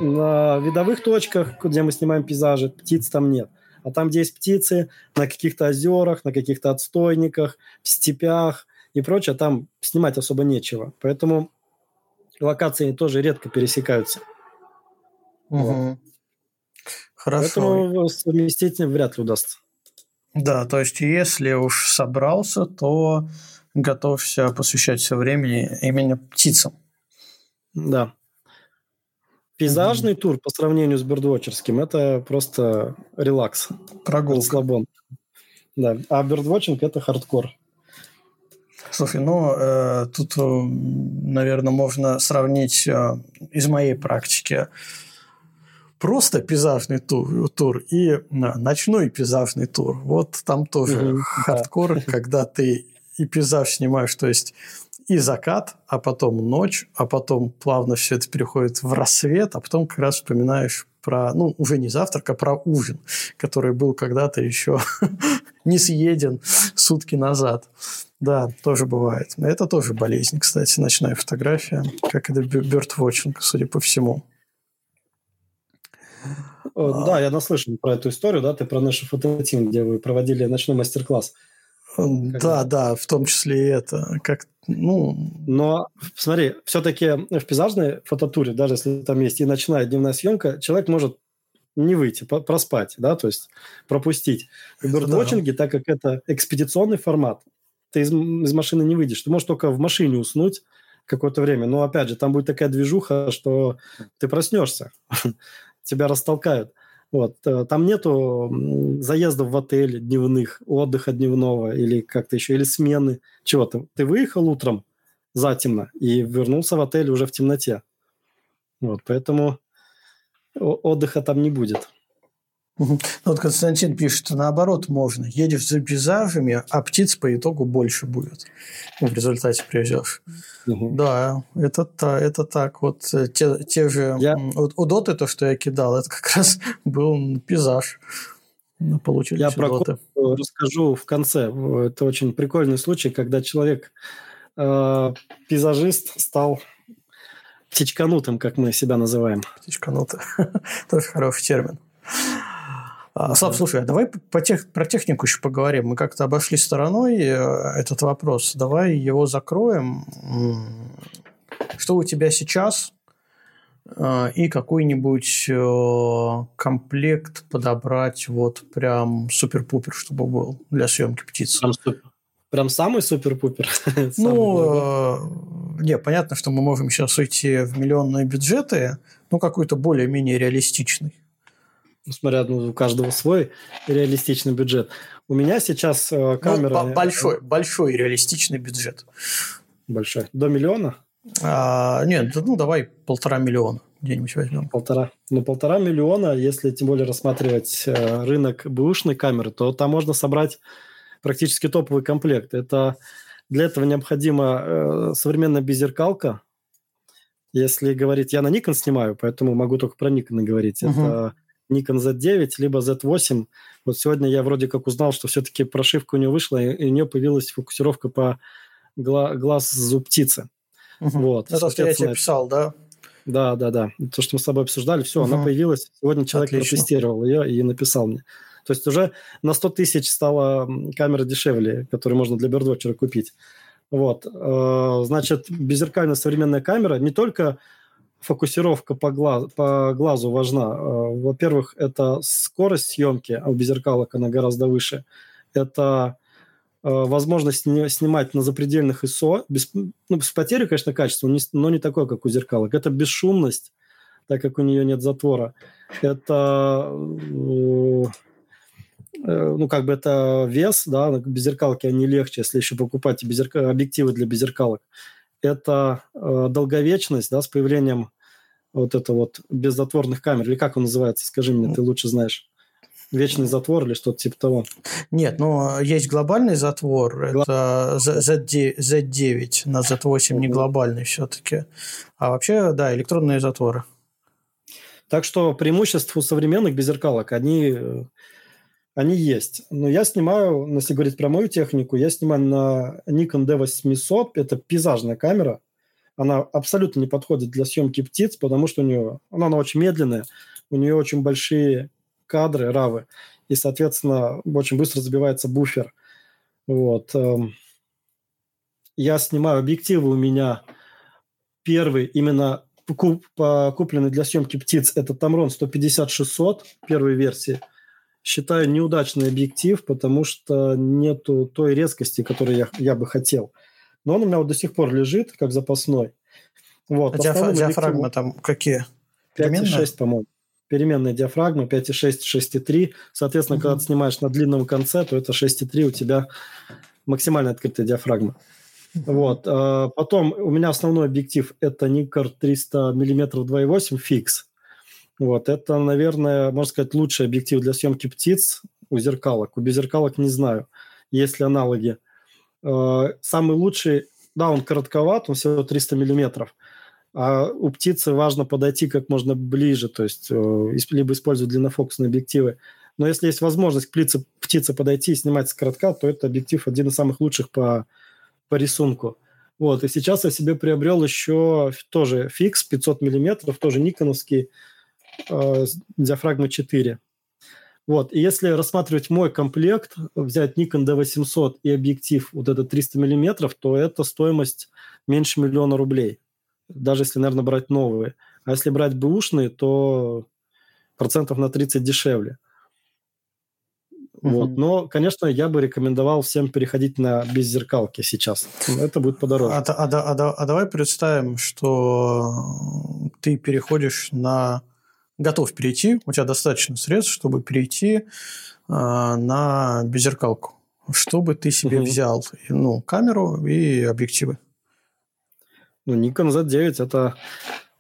на видовых точках, где мы снимаем пейзажи, птиц там нет. А там, где есть птицы, на каких-то озерах, на каких-то отстойниках, в степях и прочее, там снимать особо нечего. Поэтому локации тоже редко пересекаются. Угу. Вот. Хорошо. Поэтому совместить вряд ли удастся. Да, то есть если уж собрался, то готовься посвящать все времени именно птицам. Да. Пейзажный mm-hmm. тур по сравнению с бердвотчерским – это просто релакс. Прогулка. Расслабон. Да. А бердвотчинг – это хардкор. Слушай, ну, э, тут, э, наверное, можно сравнить э, из моей практики просто пейзажный тур, тур и ночной пейзажный тур. Вот там тоже <laughs> хардкор, да. когда ты и пейзаж снимаешь, то есть и закат, а потом ночь, а потом плавно все это переходит в рассвет, а потом как раз вспоминаешь про, ну, уже не завтрак, а про ужин, который был когда-то еще <laughs> не съеден сутки назад. Да, тоже бывает. Это тоже болезнь, кстати, ночная фотография, как это бёрдвотчинг, судя по всему. Да, я наслышан про эту историю, да, ты про нашу фототим, где вы проводили ночной мастер-класс. Да, да, в том числе и это. Как, ну... Но смотри, все-таки в пейзажной фототуре, даже если там есть и ночная, и дневная съемка, человек может не выйти, проспать, да, то есть пропустить. В бёрдвотчинге, да. так как это экспедиционный формат, ты из, из машины не выйдешь. Ты можешь только в машине уснуть какое-то время. Но, опять же, там будет такая движуха, что ты проснешься, <laughs> тебя растолкают. Вот. Э, там нету заездов в отель дневных, отдыха дневного или как-то еще, или смены чего-то. Ты выехал утром затемно и вернулся в отель уже в темноте. Вот, поэтому отдыха там не будет. Ну, вот Константин пишет, что наоборот можно. Едешь за пейзажами, а птиц по итогу больше будет. В результате привезешь. Угу. Да, это, это так. Вот э, те, те же я... вот, у Доты, то, что я кидал, это как раз <laughs> был пейзаж. Получили я про доты. расскажу в конце. Это очень прикольный случай, когда человек, э, пейзажист, стал птичканутым, как мы себя называем. Птичканутый. <laughs> Тоже хороший термин. А, Слав, слушай, а давай по тех, про технику еще поговорим. Мы как-то обошли стороной э, этот вопрос. Давай его закроем. Что у тебя сейчас? Э, и какой-нибудь э, комплект подобрать вот прям супер-пупер, чтобы был для съемки птиц. Прям, прям самый супер-пупер? <laughs> Ну, не, понятно, что мы можем сейчас уйти в миллионные бюджеты, но какой-то более-менее реалистичный. Смотря ну, у каждого свой реалистичный бюджет. У меня сейчас э, ну, камера... Ну, большой, большой реалистичный бюджет. Большой. До миллиона? А, нет, ну давай полтора миллиона где-нибудь возьмем. Полтора. Ну, полтора миллиона, если тем более рассматривать э, рынок бэушной камеры, то там можно собрать практически топовый комплект. Это для этого необходима э, современная беззеркалка. Если говорить, я на Nikon снимаю, поэтому могу только про Nikon говорить. Угу. Это Nikon Z9, либо Z8. Вот сегодня я вроде как узнал, что все-таки прошивка у нее вышла, и у нее появилась фокусировка по гла- глаз зуб птицы. Угу. Вот, Это что я тебе писал, да? Да, да, да. То, что мы с тобой обсуждали, все, угу. она появилась. Сегодня человек Отлично. протестировал ее и написал мне. То есть уже на 100 тысяч стала камера дешевле, которую можно для бердвотчера купить. Вот. Э, значит, беззеркальная современная камера не только фокусировка по, глаз, по глазу важна. Э, во-первых, это скорость съемки, а у беззеркалок она гораздо выше. Это э, возможность снимать на запредельных ISO, без, ну, с потерей, конечно, качества, но не такое, как у зеркалок. Это бесшумность, так как у нее нет затвора. Это Э, ну, как бы это вес, да, беззеркалки, они легче, если еще покупать беззерка... объективы для беззеркалок. Это э, долговечность, да, с появлением вот это вот беззатворных камер, или как он называется, скажи мне, ты лучше знаешь. Вечный затвор или что-то типа того? Нет, ну, есть глобальный затвор, Глоб... это Z9, Z9 на Z8 не глобальный все-таки. А вообще, да, электронные затворы. Так что преимущество у современных беззеркалок, они э, они есть. Но я снимаю, ну, если говорить про мою технику, я снимаю на Nikon D800. Это пейзажная камера. Она абсолютно не подходит для съемки птиц, потому что у нее она, она очень медленная, у нее очень большие кадры, равы, и, соответственно, очень быстро забивается буфер. Вот. Эм. Я снимаю объективы у меня первый именно купленный для съемки птиц, это Tamron 150-600 первой версии – считаю неудачный объектив, потому что нету той резкости, которую я, я бы хотел. Но он у меня вот до сих пор лежит, как запасной. Вот. А диафра- диафрагмы там какие? 5,6, по-моему. Переменная диафрагма 5,6, 6,3. Соответственно, угу. когда ты снимаешь на длинном конце, то это 6,3 у тебя максимально открытая диафрагма. Вот. А потом у меня основной объектив это Nikkor 300 мм 2.8 фикс. Вот, это, наверное, можно сказать, лучший объектив для съемки птиц у зеркалок. У беззеркалок не знаю, есть ли аналоги. Э, самый лучший, да, он коротковат, он всего 300 миллиметров. А у птицы важно подойти как можно ближе, то есть э, либо использовать длиннофокусные объективы. Но если есть возможность к птице, птице подойти и снимать с коротка, то это объектив один из самых лучших по, по рисунку. Вот, и сейчас я себе приобрел еще тоже фикс 500 миллиметров, тоже никоновский, э, диафрагма 4. Вот, и если рассматривать мой комплект, взять Nikon D800 и объектив вот этот 300 миллиметров, то это стоимость меньше миллиона рублей. Даже если, наверное, брать новые. А если брать бэушные, то процентов на 30 дешевле. Вот. Но, конечно, я бы рекомендовал всем переходить на беззеркалки сейчас. Это будет подороже. А, а, а, а давай представим, что ты переходишь на готов перейти, у тебя достаточно средств, чтобы перейти э, на беззеркалку. Что бы ты себе угу. взял? Ну, камеру и объективы. Ну, Nikon Z9 – это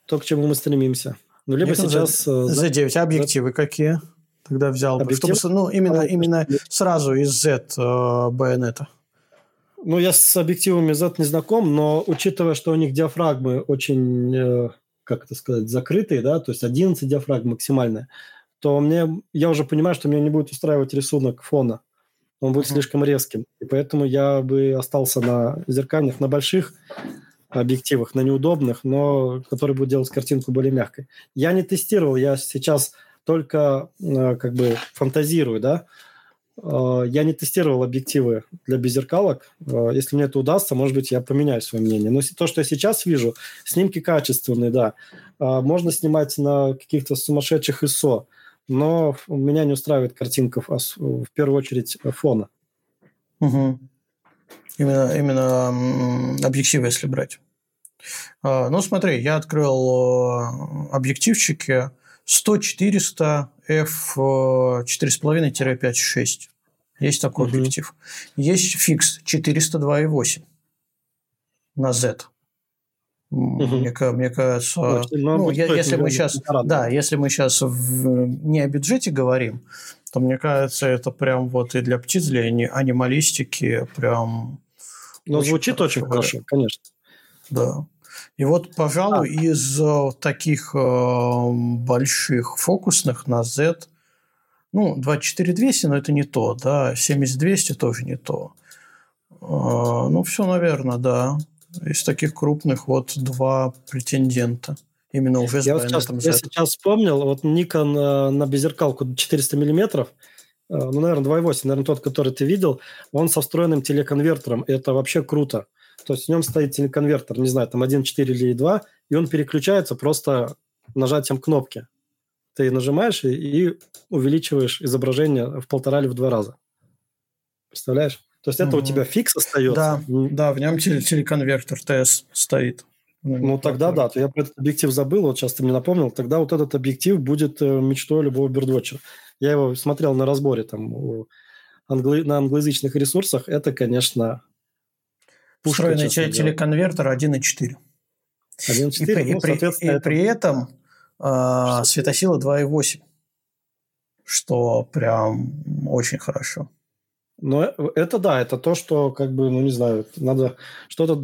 то, к чему мы стремимся. Ну, либо Nikon сейчас... Z, Z9, а объективы Z... какие? Тогда взял Объектив? Чтобы, ну, именно, именно сразу из Z э, байонета. Ну, я с объективами Z не знаком, но учитывая, что у них диафрагмы очень э, как это сказать, закрытые, да, то есть 11 диафрагм максимальная, то мне, я уже понимаю, что меня не будет устраивать рисунок фона. Он будет слишком резким. И поэтому я бы остался на зеркальных, на больших объективах, на неудобных, но которые будут делать картинку более мягкой. Я не тестировал, я сейчас только э, как бы фантазирую, да, я не тестировал объективы для беззеркалок. Э, если мне это удастся, может быть, я поменяю свое мнение. Но то, что я сейчас вижу, снимки качественные, да. Э, можно снимать на каких-то сумасшедших ISO, но меня не устраивает картинка в первую очередь фона. Угу. Именно, именно объективы, если брать. Ну, смотри, я открыл объективчики 100-400 f 4,5-5,6. Есть такой угу. объектив. Есть фикс 402,8 на Z. Угу. Мне, мне кажется, ну, ну я, если мы сейчас, да, если мы сейчас в, не о бюджете говорим, то мне кажется, это прям вот и для птиц, для анималистики прям. Ну, звучит очень хорошо, конечно. Да. И вот, пожалуй, а. из э, таких э, больших фокусных на Z, ну, 24200, но это не то, да, 7200 тоже не то. Э, ну, все, наверное, да. Из таких крупных вот два претендента. Именно уже я, сейчас, я сейчас вспомнил, вот Nikon э, на беззеркалку 400 миллиметров, э, ну, наверное, 2.8, наверное, тот, который ты видел, он со встроенным телеконвертером. Это вообще круто. То есть в нем стоит телеконвертер, не знаю, там 1.4 или 2, и он переключается просто нажатием кнопки. Ты нажимаешь и, и увеличиваешь изображение в полтора или в два раза. Представляешь? То есть это угу. у тебя фикс остается. Да, да в нем телеконвертер TS стоит. Ну, тогда да, то я про этот объектив забыл, вот сейчас ты мне напомнил, тогда вот этот объектив будет э, мечтой любого бердвотчера. Я его смотрел на разборе там англи... на англоязычных ресурсах, это, конечно, пушка, Встроенный телеконвертер 1.4. 1.4, и, ну, и, при, и это... при этом э, светосила 2.8, что прям очень хорошо. Но это да, это то, что как бы, ну не знаю, надо что-то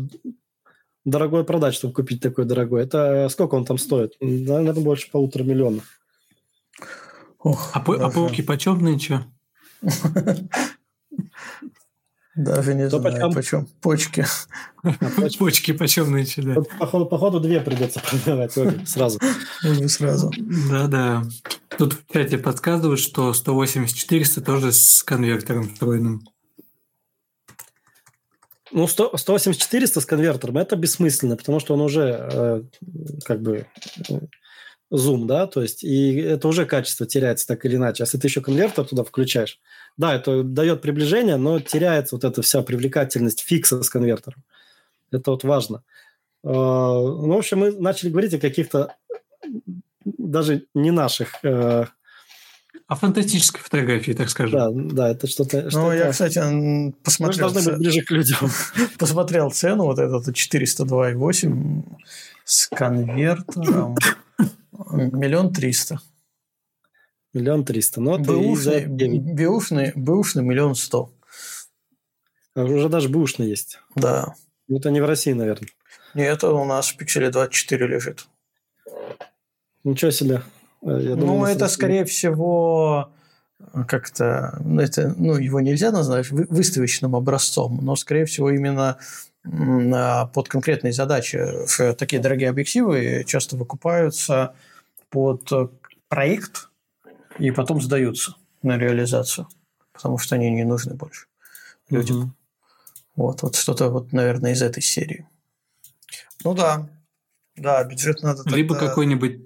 дорогое продать, чтобы купить такой дорогой. Это сколько он там стоит? Наверное, больше полутора миллиона. Ох, а, по, а пауки почем нынче? <laughs> Даже не знаю, почем. Почки. <laughs> Почки почем нынче, да. Походу, походу две придется продавать сразу. <laughs> Сразу. Да-да. Тут в чате подсказывают, что 180-400 тоже с конвертером встроенным. Ну, 180-400 с конвертером это бессмысленно, потому что он уже э, как бы зум, да, то есть и это уже качество теряется так или иначе. Если ты еще конвертер туда включаешь, да, это дает приближение, но теряется вот эта вся привлекательность фикса с конвертером. Это вот важно. Э, ну, в общем, мы начали говорить о каких-то даже не наших э, о фантастической фотографии, так скажем. Да, да, это что-то... Что ну, я, кстати, посмотрел... Мы должны быть ближе к людям. <laughs> посмотрел цену, вот этот 402,8 с конвертером. <laughs> Миллион триста. Миллион триста. Ну, бэушный, бэушный, бэушный миллион сто. А уже даже бэушный есть. Да. Ну, это не в России, наверное. Нет, это у нас в пикселе 24 лежит. Ничего себе. Э, я думаю, ну, это, скорее всего, как-то, ну, это, ну, его нельзя назвать выставочным образцом, но, скорее всего, именно под конкретные задачи. Такие дорогие объективы часто выкупаются под проект и потом сдаются на реализацию, потому что они не нужны больше людям. Угу. Вот, вот что-то, вот, наверное, из этой серии. Ну да, да, бюджет надо. Либо тогда... какой-нибудь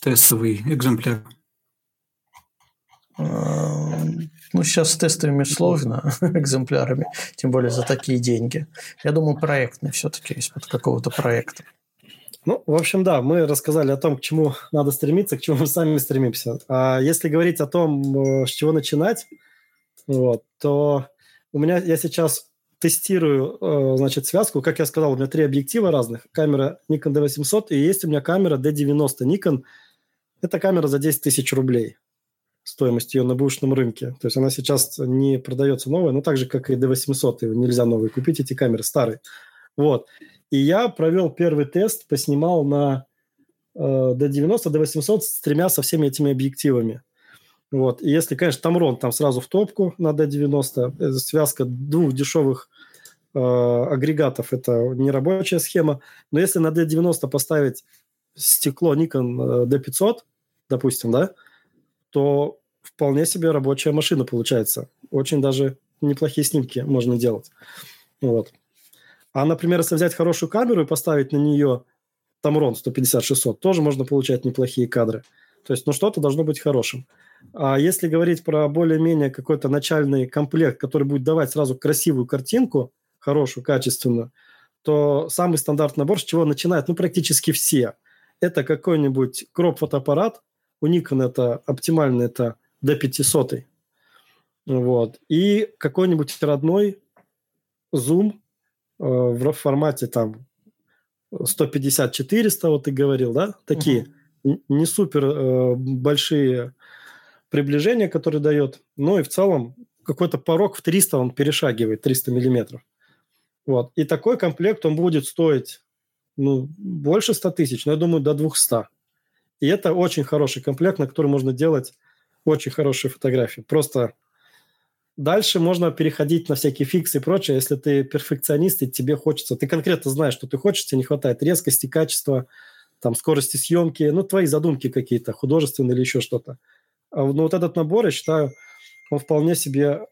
тестовый экземпляр? Ну, сейчас с тестовыми сложно, <laughs> экземплярами, тем более за такие деньги. Я думаю, проектный все-таки, из-под какого-то проекта. Ну, в общем, да, мы рассказали о том, к чему надо стремиться, к чему мы сами стремимся. А если говорить о том, э, с чего начинать, вот, то у меня я сейчас тестирую, э, значит, связку. Как я сказал, у меня три объектива разных. Камера Nikon D800 и есть у меня камера D90 Nikon это камера за 10 тысяч рублей. Стоимость ее на бэушном рынке. То есть она сейчас не продается новая, но так же, как и D800. Его нельзя новые купить, эти камеры старые. Вот. И я провел первый тест, поснимал на э, D90, D800 с тремя со всеми этими объективами. Вот. И если, конечно, Тамрон там сразу в топку на D90, э, связка двух дешевых э, агрегатов – это нерабочая схема. Но если на D90 поставить стекло Nikon э, D500, допустим, да, то вполне себе рабочая машина получается. Очень даже неплохие снимки можно делать. Вот. А, например, если взять хорошую камеру и поставить на нее Tamron 150-600, тоже можно получать неплохие кадры. То есть, ну, что-то должно быть хорошим. А если говорить про более-менее какой-то начальный комплект, который будет давать сразу красивую картинку, хорошую, качественную, то самый стандартный набор, с чего начинают, ну, практически все. Это какой-нибудь кроп-фотоаппарат, у Nikon это оптимально, это D500. Вот. И какой-нибудь родной зум в формате там 150-400, вот ты говорил, да, такие угу. не супер э, большие приближения, которые дает, но и в целом какой-то порог в 300 он перешагивает, 300 миллиметров. Вот. И такой комплект, он будет стоить ну, больше 100 тысяч, но я думаю, до 200. И это очень хороший комплект, на который можно делать очень хорошие фотографии. Просто дальше можно переходить на всякие фиксы и прочее. Если ты перфекционист, и тебе хочется, ты конкретно знаешь, что ты хочешь, тебе не хватает резкости, качества, там, скорости съемки, ну, твои задумки какие-то, художественные или еще что-то. А, ну, вот этот набор, я считаю, он вполне себе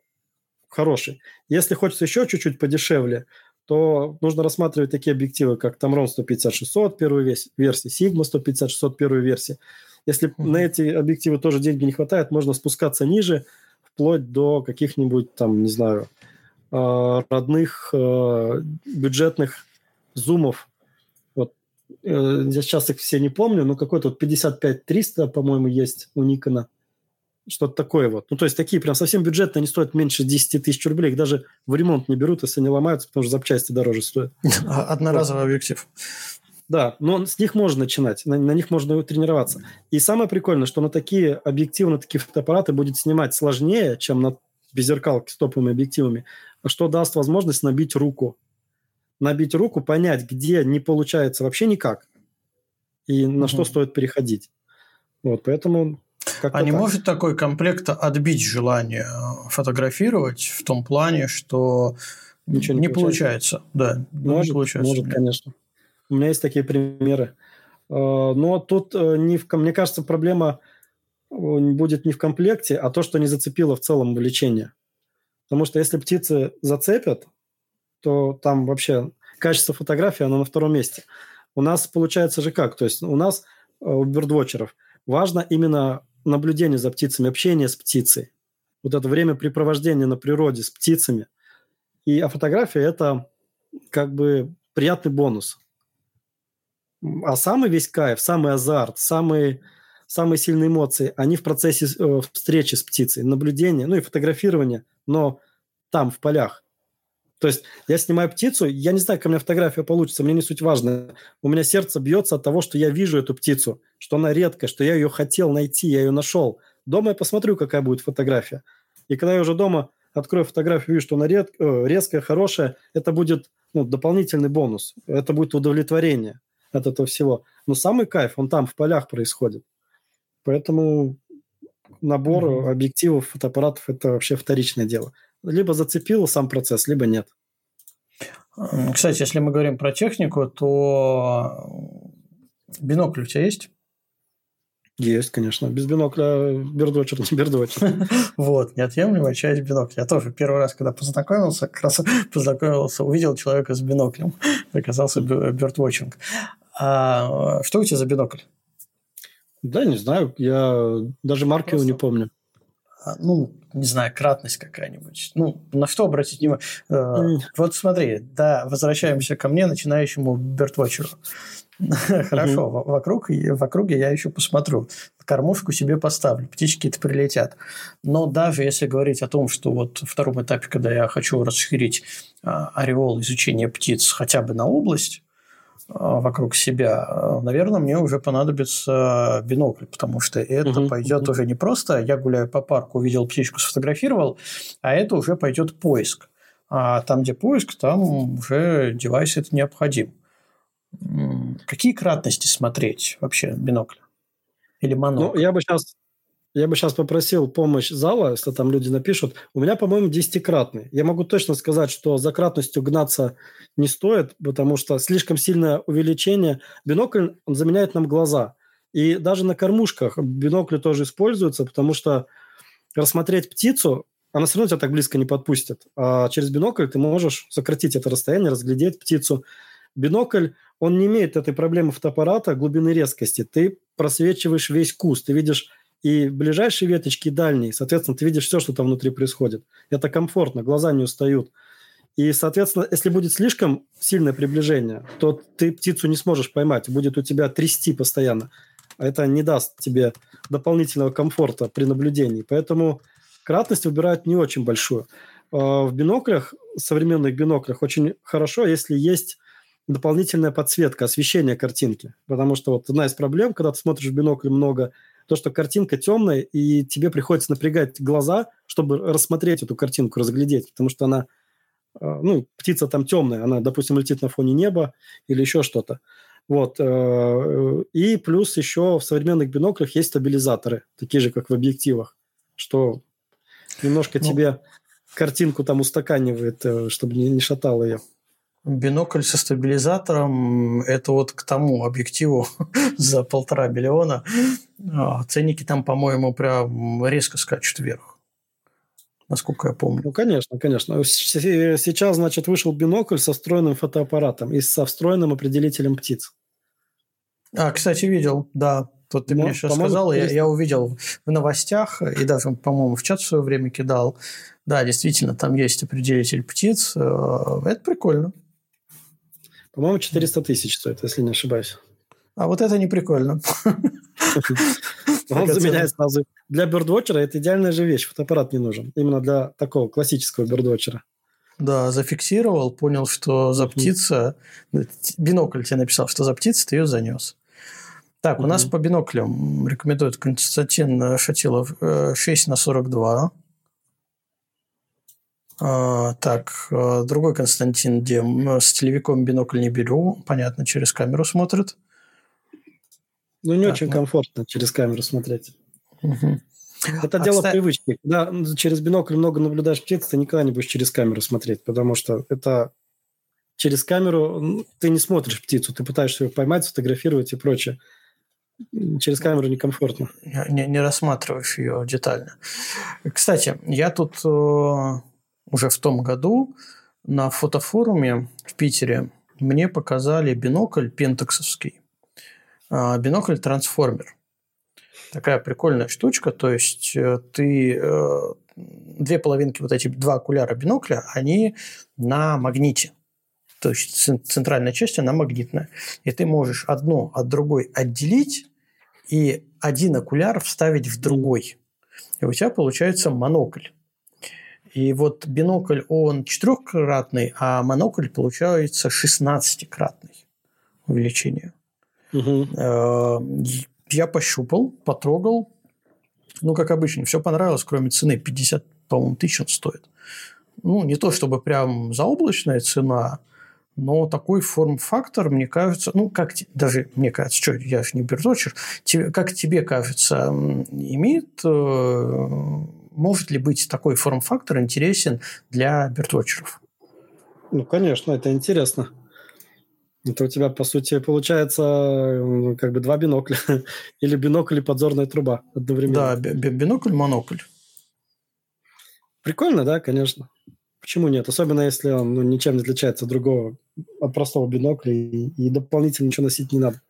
хороший. Если хочется еще чуть-чуть подешевле, то нужно рассматривать такие объективы, как Tamron 150-600 первой версии, Sigma 150-600 первой версии. Если mm-hmm. на эти объективы тоже деньги не хватает, можно спускаться ниже, вплоть до каких-нибудь там, не знаю, а, родных а, бюджетных зумов. Вот э, я сейчас их все не помню, но какой-то вот 55-300, по-моему, есть у Никона что-то такое вот. Ну, то есть такие прям совсем бюджетные, они стоят меньше 10 тысяч рублей. Их даже в ремонт не берут, если они ломаются, потому что запчасти дороже стоят. <laughs> А, одноразовый объектив. Да, но с них можно начинать, на, на них можно тренироваться. И самое прикольное, что на такие объективы, на такие фотоаппараты будет снимать сложнее, чем на беззеркалке с топовыми объективами, что даст возможность набить руку. Набить руку, понять, где не получается вообще никак, и на угу. что стоит переходить. Вот, поэтому как а не так. может такой комплект отбить желание э, фотографировать в том плане, что Ничего не, не получается. получается. Да, может, не получается. Может, конечно. У меня есть такие примеры. Э, но тут, э, не в, мне кажется, проблема будет не в комплекте, а то, что не зацепило в целом увлечение. Потому что если птицы зацепят, то там вообще качество фотографии, оно на втором месте. У нас получается же как? То есть у нас, у бердвотчеров, важно именно наблюдение за птицами, общение с птицей. Вот это времяпрепровождение на природе с птицами. И а фотография – это как бы приятный бонус. А самый весь кайф, самый азарт, самые, самые сильные эмоции, они в процессе э, встречи с птицей, наблюдения, ну и фотографирования, но там, в полях. То есть я снимаю птицу, я не знаю, как у меня фотография получится, мне не суть важно. У меня сердце бьется от того, что я вижу эту птицу, что она редкая, что я ее хотел найти, я ее нашел. Дома я посмотрю, какая будет фотография. И когда я уже дома открою фотографию, вижу, что она ред... э, резкая, хорошая, это будет ну, дополнительный бонус. Это будет удовлетворение от этого всего. Но самый кайф, он там, в полях происходит. Поэтому набор mm-hmm. объективов, фотоаппаратов – это вообще вторичное дело либо зацепил сам процесс, либо нет. Кстати, если мы говорим про технику, то бинокль у тебя есть? Есть, конечно. Без бинокля бердвотчер не бердвотчер. <laughs> Вот, неотъемлемая часть бинокля. Я тоже первый раз, когда познакомился, как раз <laughs> познакомился, увидел человека с биноклем. <laughs> Оказался бердвотчинг. А что у тебя за бинокль? Да, не знаю. Я даже марки его не помню. А, ну, не знаю, кратность какая-нибудь. Ну, на что обратить внимание? Вот смотри, да, возвращаемся ко мне, начинающему бертвотчеру. <laughs> Хорошо, вокруг, в округе я еще посмотрю. Кормушку себе поставлю, птички-то прилетят. Но даже если говорить о том, что вот в втором этапе, когда я хочу расширить а, ореол изучения птиц хотя бы на область, а, вокруг себя, наверное, мне уже понадобится бинокль, потому что это угу, пойдет угу. уже не просто я гуляю по парку, увидел птичку, сфотографировал, а это уже пойдет поиск. А там, где поиск, там уже девайс это необходим. Какие кратности смотреть вообще бинокля? Или монокля? Ну, я бы сейчас я бы сейчас попросил помощь зала, если там люди напишут. У меня, по-моему, десятикратный. Я могу точно сказать, что за кратностью гнаться не стоит, потому что слишком сильное увеличение. Бинокль, он заменяет нам глаза. И даже на кормушках бинокли тоже используются, потому что рассмотреть птицу, она все равно тебя так близко не подпустит. А через бинокль ты можешь сократить это расстояние, разглядеть птицу. Бинокль, он не имеет этой проблемы фотоаппарата глубины резкости. Ты просвечиваешь весь куст, ты видишь и ближайшие веточки, и дальние. Соответственно, ты видишь все, что там внутри происходит. Это комфортно, глаза не устают. И, соответственно, если будет слишком сильное приближение, то ты птицу не сможешь поймать, будет у тебя трясти постоянно. а это не даст тебе дополнительного комфорта при наблюдении. Поэтому кратность выбирают не очень большую. А, в биноклях, современных биноклях, очень хорошо, если есть дополнительная подсветка, освещение картинки. Потому что вот одна из проблем, когда ты смотришь в бинокль много, то, что картинка темная, и тебе приходится напрягать глаза, чтобы рассмотреть эту картинку, разглядеть, потому что она, а, ну, птица там темная, она, допустим, летит на фоне неба или еще что-то. Вот. Э, и плюс еще в современных биноклях есть стабилизаторы, такие же, как в объективах, что немножко ну, тебе картинку там устаканивает, э, чтобы не, не шатало ее. Бинокль со стабилизатором – это вот к тому объективу <laughs> за полтора миллиона. А, ценники там, по-моему, прям резко скачут вверх. Насколько я помню. Ну, конечно, конечно. Сейчас, значит, вышел бинокль со встроенным фотоаппаратом и со встроенным определителем птиц. А, кстати, видел, да. Тут ты ну, мне сейчас сказал, я, я увидел в новостях и даже, по-моему, в чат в свое время кидал. Да, действительно, там есть определитель птиц. Э, это прикольно. По-моему, 400 тысяч стоит, если не ошибаюсь. А вот это не прикольно. Он заменяет сразу. Для бердвотчера это идеальная же вещь. Фотоаппарат не нужен. Именно для такого классического бердвотчера. Да, зафиксировал, понял, что за птица... Бинокль тебе написал, что за птица, ты ее занес. Так, у нас по биноклям рекомендует Константин Шатилов 6 э, на 42. А, так, э, другой Константин Дем. С телевиком бинокль не беру. Понятно, через камеру смотрит. Ну, не так, очень ну... комфортно через камеру смотреть. Угу. Это а, дело кстати... привычки. Когда через бинокль много наблюдаешь птиц, ты никогда не будешь через камеру смотреть, потому что это через камеру ты не смотришь птицу, ты пытаешься ее поймать, сфотографировать и прочее. Через камеру некомфортно. Не, не рассматриваешь ее детально. Кстати, я тут э, уже в том году на фотофоруме в Питере мне показали бинокль пентаксовский. А, бинокль трансформер. Такая прикольная штучка, то есть э, ты э, две половинки, вот эти два окуляра бинокля, они на магните. То есть центральная часть, она магнитная. И ты можешь одну от другой отделить и один окуляр вставить в другой. И у тебя получается монокль. И вот бинокль, он четырехкратный, а монокль получается шестнадцатикратный увеличение. Угу. Я пощупал, потрогал. Ну, как обычно, все понравилось, кроме цены. 50, по-моему, тысяч он стоит. Ну, не то чтобы прям заоблачная цена, но такой форм-фактор, мне кажется, ну, как даже, мне кажется, что, я же не бирдочер, как тебе кажется, имеет э, может ли быть такой форм-фактор интересен для биртвотчеров? Ну, конечно, это интересно. Это у тебя, по сути, получается как бы два бинокля. <laughs> Или бинокль и подзорная труба одновременно. Да, бинокль-монокль. Прикольно, да, конечно. Почему нет? Особенно если он ну, ничем не отличается от другого, от простого бинокля, и, и дополнительно ничего носить не надо.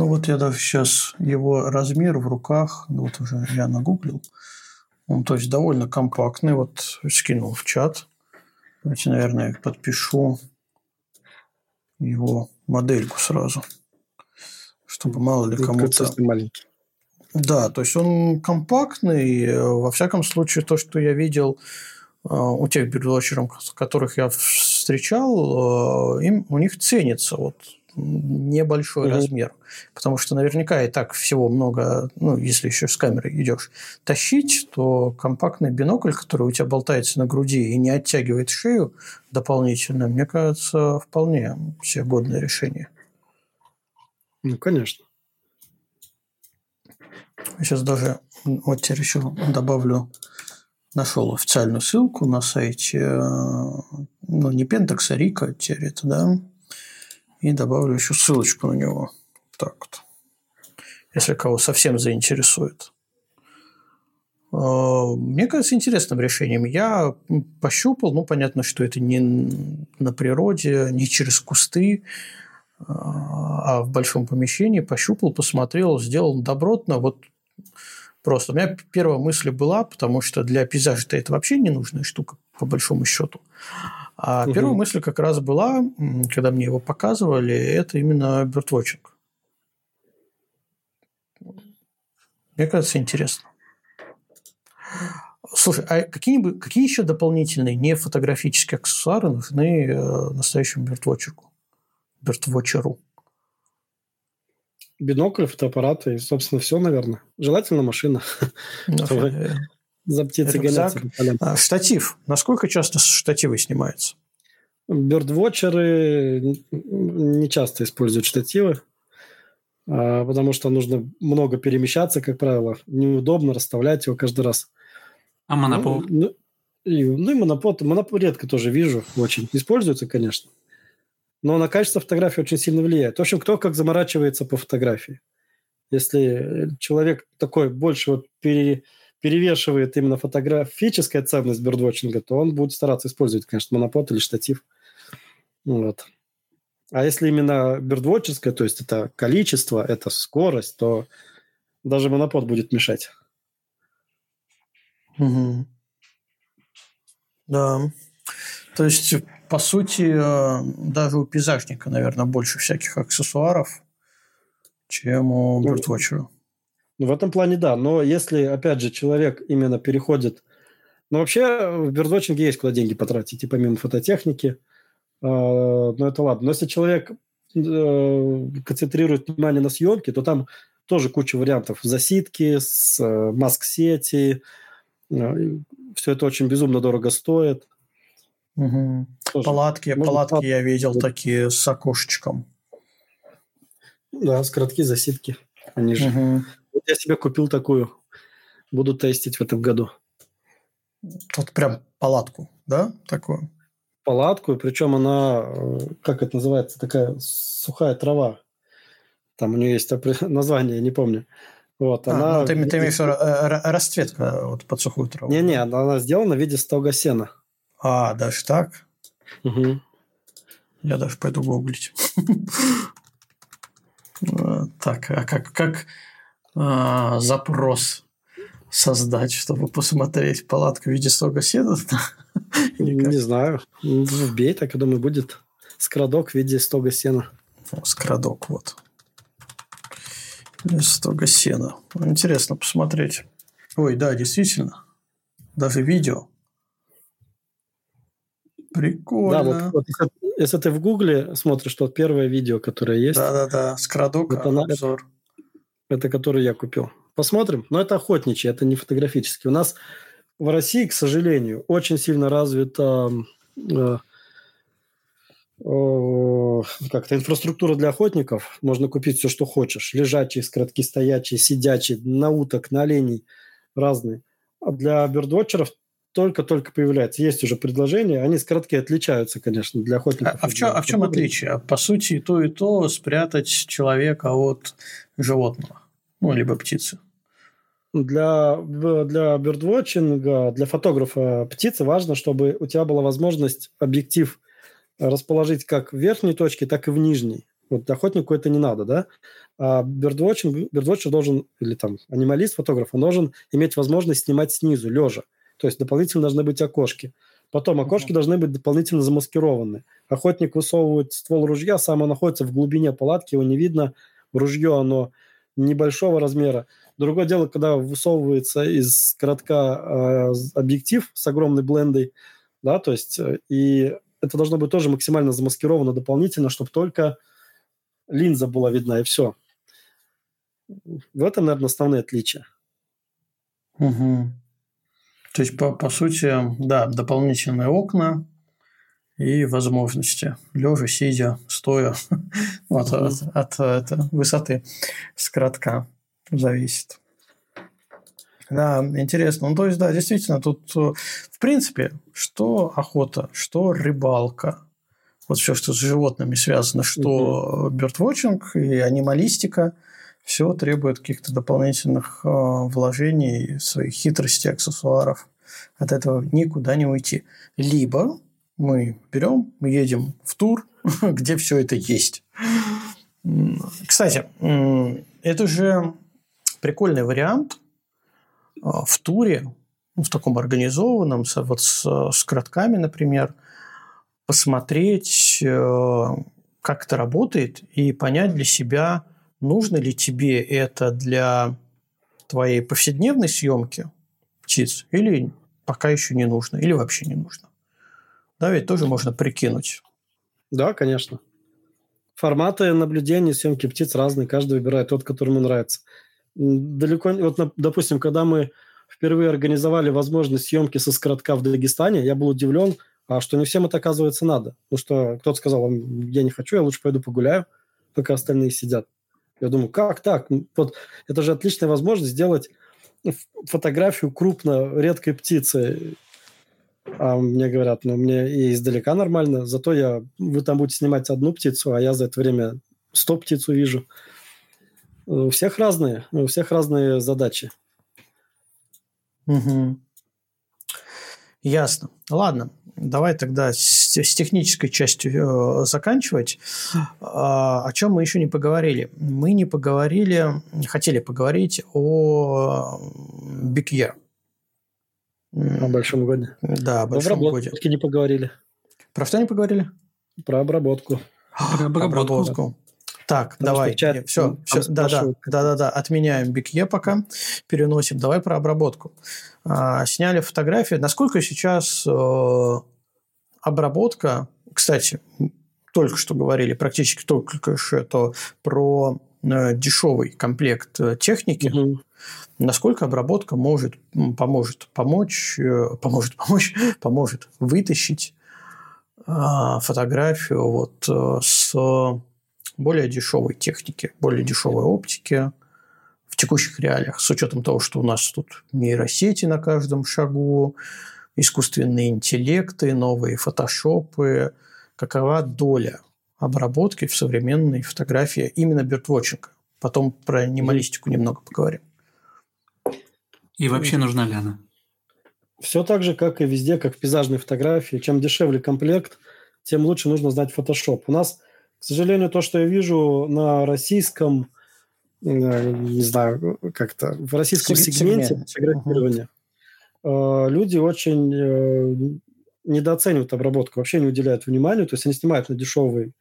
Ну вот я даже сейчас его размер в руках, ну вот уже я нагуглил. Он, то есть, довольно компактный. Вот скинул в чат. Давайте, наверное, подпишу его модельку сразу. Чтобы мало ли кому-то... маленький. Да, то есть он компактный. Во всяком случае, то, что я видел а, у тех бирдвотчеров, которых я встречал, а, им, у них ценится вот небольшой угу. размер. Потому что наверняка и так всего много, ну, если еще с камерой идешь, тащить, то компактный бинокль, который у тебя болтается на груди и не оттягивает шею дополнительно, мне кажется, вполне все годное решение. Ну, конечно. Сейчас даже вот теперь еще добавлю, нашел официальную ссылку на сайте, э, ну, не Pentax, а Рика, теперь это, да, и добавлю еще ссылочку на него. Так вот. Если кого совсем заинтересует. А, мне кажется интересным решением. Я пощупал, ну, понятно, что это не на природе, не через кусты, а, а в большом помещении. Пощупал, посмотрел, сделал добротно. Вот просто. У меня первая мысль была, потому что для пейзажа-то это вообще не нужная штука, по большому счету. А угу. первая мысль как раз была, когда мне его показывали, это именно бёрдвотчинг. Мне кажется, интересно. Слушай, а какие, какие еще дополнительные не фотографические аксессуары нужны э, настоящему бертвотчеру? Бертвотчеру? Бинокль, фотоаппараты и, собственно, все, наверное. Желательно машина. Ну, <laughs> за птицей гоняться. А, штатив. Насколько часто штативы снимаются? Бердвотчеры не часто используют штативы, а, потому что нужно много перемещаться, как правило. Неудобно расставлять его каждый раз. А монопол? Ну, ну, и, ну и монопол, монопол редко тоже вижу, очень. Используется, конечно. Но на качество фотографии очень сильно влияет. В общем, кто как заморачивается по фотографии. Если человек такой больше вот пере, перевешивает именно фотографическая ценность бердвотчинга, то он будет стараться использовать, конечно, монопод или штатив. Вот. А если именно бердвотчерское, то есть это количество, это скорость, то даже монопод будет мешать. Угу. Да. То есть, по сути, э, даже у пейзажника, наверное, больше всяких аксессуаров, чем у ну, бёрдвотчера. Ну, в этом плане да. Но если, опять же, человек именно переходит... Ну, вообще в бёрдвотчинге есть куда деньги потратить, и помимо фототехники – а, ну, это ладно. Но если человек э, концентрирует внимание на съемке, то там тоже куча вариантов. Засидки, с э, маск-сети. Э, Все это очень безумно дорого стоит. Угу. Палатки, Можно палатки палат... я видел такие с окошечком. Да, с короткие засидки. Они же. Угу. Вот я себе купил такую. Буду тестить в этом году. Тут прям палатку, да, такую? палатку, причем она, э, как это называется, такая сухая трава. Там у нее есть <laughs> название, я не помню. Вот, а, она... Ну, ты, ты имеешь в виду э, расцветка вот под сухую траву? Не-не, она, она сделана в виде стога сена. А, даже так? Угу. Я даже пойду гуглить. <laughs> Так, а как, как а, запрос создать, чтобы посмотреть палатку в виде стога сена? <laughs> Не знаю. Вбей, так, я думаю, будет скрадок в виде стога сена. Скрадок, вот. Стога сена. Интересно посмотреть. Ой, да, действительно. Даже видео. Прикольно. Да, вот, вот если, если ты в Гугле смотришь, то первое видео, которое есть. Да-да-да, скрадок, это, обзор. Это, это которое я купил. Посмотрим. Но это охотничий, это не фотографический. У нас в России, к сожалению, очень сильно развита э, э, как-то инфраструктура для охотников. Можно купить все, что хочешь. Лежачие, скоротки стоячие, сидячие, на уток, на оленей разные. А для бердвотчеров только-только появляется. Есть уже предложения. Они скоротки отличаются, конечно, для охотников. А, а, в, чем, а в чем отличие? По сути, то, и то спрятать человека от животного. Ну, либо птицы для, для бёрдвотчинга, для фотографа птицы важно, чтобы у тебя была возможность объектив расположить как в верхней точке, так и в нижней. Вот охотнику это не надо, да? А бёрдвотчер должен, или там анималист, фотограф, он должен иметь возможность снимать снизу, лежа. То есть дополнительно должны быть окошки. Потом окошки uh-huh. должны быть дополнительно замаскированы. Охотник высовывает ствол ружья, сам он находится в глубине палатки, его не видно. Ружье, оно небольшого размера. Другое дело, когда высовывается из коротка э, объектив с огромной блендой, да, то есть, э, и это должно быть тоже максимально замаскировано дополнительно, чтобы только линза была видна, и все. В этом, наверное, основные отличия. Угу. То есть, по, по сути, да, дополнительные окна и возможности. Лежа, сидя, стоя <laughs> вот, от, от, от, от высоты скоротка зависит. Да, интересно. Ну, то есть, да, действительно, тут, в принципе, что охота, что рыбалка, вот все, что с животными связано, что бёрдвотчинг и анималистика, все требует каких-то дополнительных э, вложений, своих хитростей, аксессуаров. От этого никуда не уйти. Либо мы берем, мы едем в тур, <laughs> где все это есть. Кстати, это же прикольный вариант а, в туре, ну, в таком организованном, вот с, с кратками, например, посмотреть, э, как это работает, и понять для себя, нужно ли тебе это для твоей повседневной съемки птиц или пока еще не нужно, или вообще не нужно. Да, ведь тоже можно прикинуть. Да, конечно. Форматы наблюдения, съемки птиц разные, каждый выбирает тот, который ему нравится. Далеко, вот, допустим, когда мы впервые организовали возможность съемки со скоротка в Дагестане, я был удивлен, а что не всем это, оказывается, надо. Ну что кто-то сказал, я не хочу, я лучше пойду погуляю, пока остальные сидят. Я думаю, как так? Вот это же отличная возможность сделать фотографию крупно редкой птицы. А мне говорят, ну, мне и издалека нормально, зато я, вы там будете снимать одну птицу, а я за это время сто птиц увижу. У всех разные, у всех разные задачи. Угу. Ясно. Ладно, давай тогда с, с технической частью э, заканчивать. А, о чем мы еще не поговорили? Мы не поговорили, хотели поговорить о Year. О Большом годе. Да, о Большом Про годе. не поговорили. Про что не поговорили? Про обработку. Про обработку. обработку. Так, Потому давай. Чат, все, все, да, да, да, да, да, отменяем BigE пока, переносим. Давай про обработку. А, сняли фотографии. Насколько сейчас э, обработка, кстати, только что говорили, практически только что про э, дешевый комплект э, техники. Угу. Насколько обработка может поможет помочь, э, поможет помочь, <laughs> поможет вытащить э, фотографию вот с более дешевой техники, более дешевой оптики в текущих реалиях, с учетом того, что у нас тут нейросети на каждом шагу, искусственные интеллекты, новые фотошопы. Какова доля обработки в современной фотографии именно биртвотчинга? Потом про анималистику немного поговорим. И вообще нужна ли она? Все так же, как и везде, как в пейзажной фотографии. Чем дешевле комплект, тем лучше нужно знать фотошоп. У нас к сожалению, то, что я вижу на российском, э, не знаю, как-то в российском сегменте фотографирования, угу. Люди очень э, недооценивают обработку, вообще не уделяют внимания. То есть они снимают на дешевый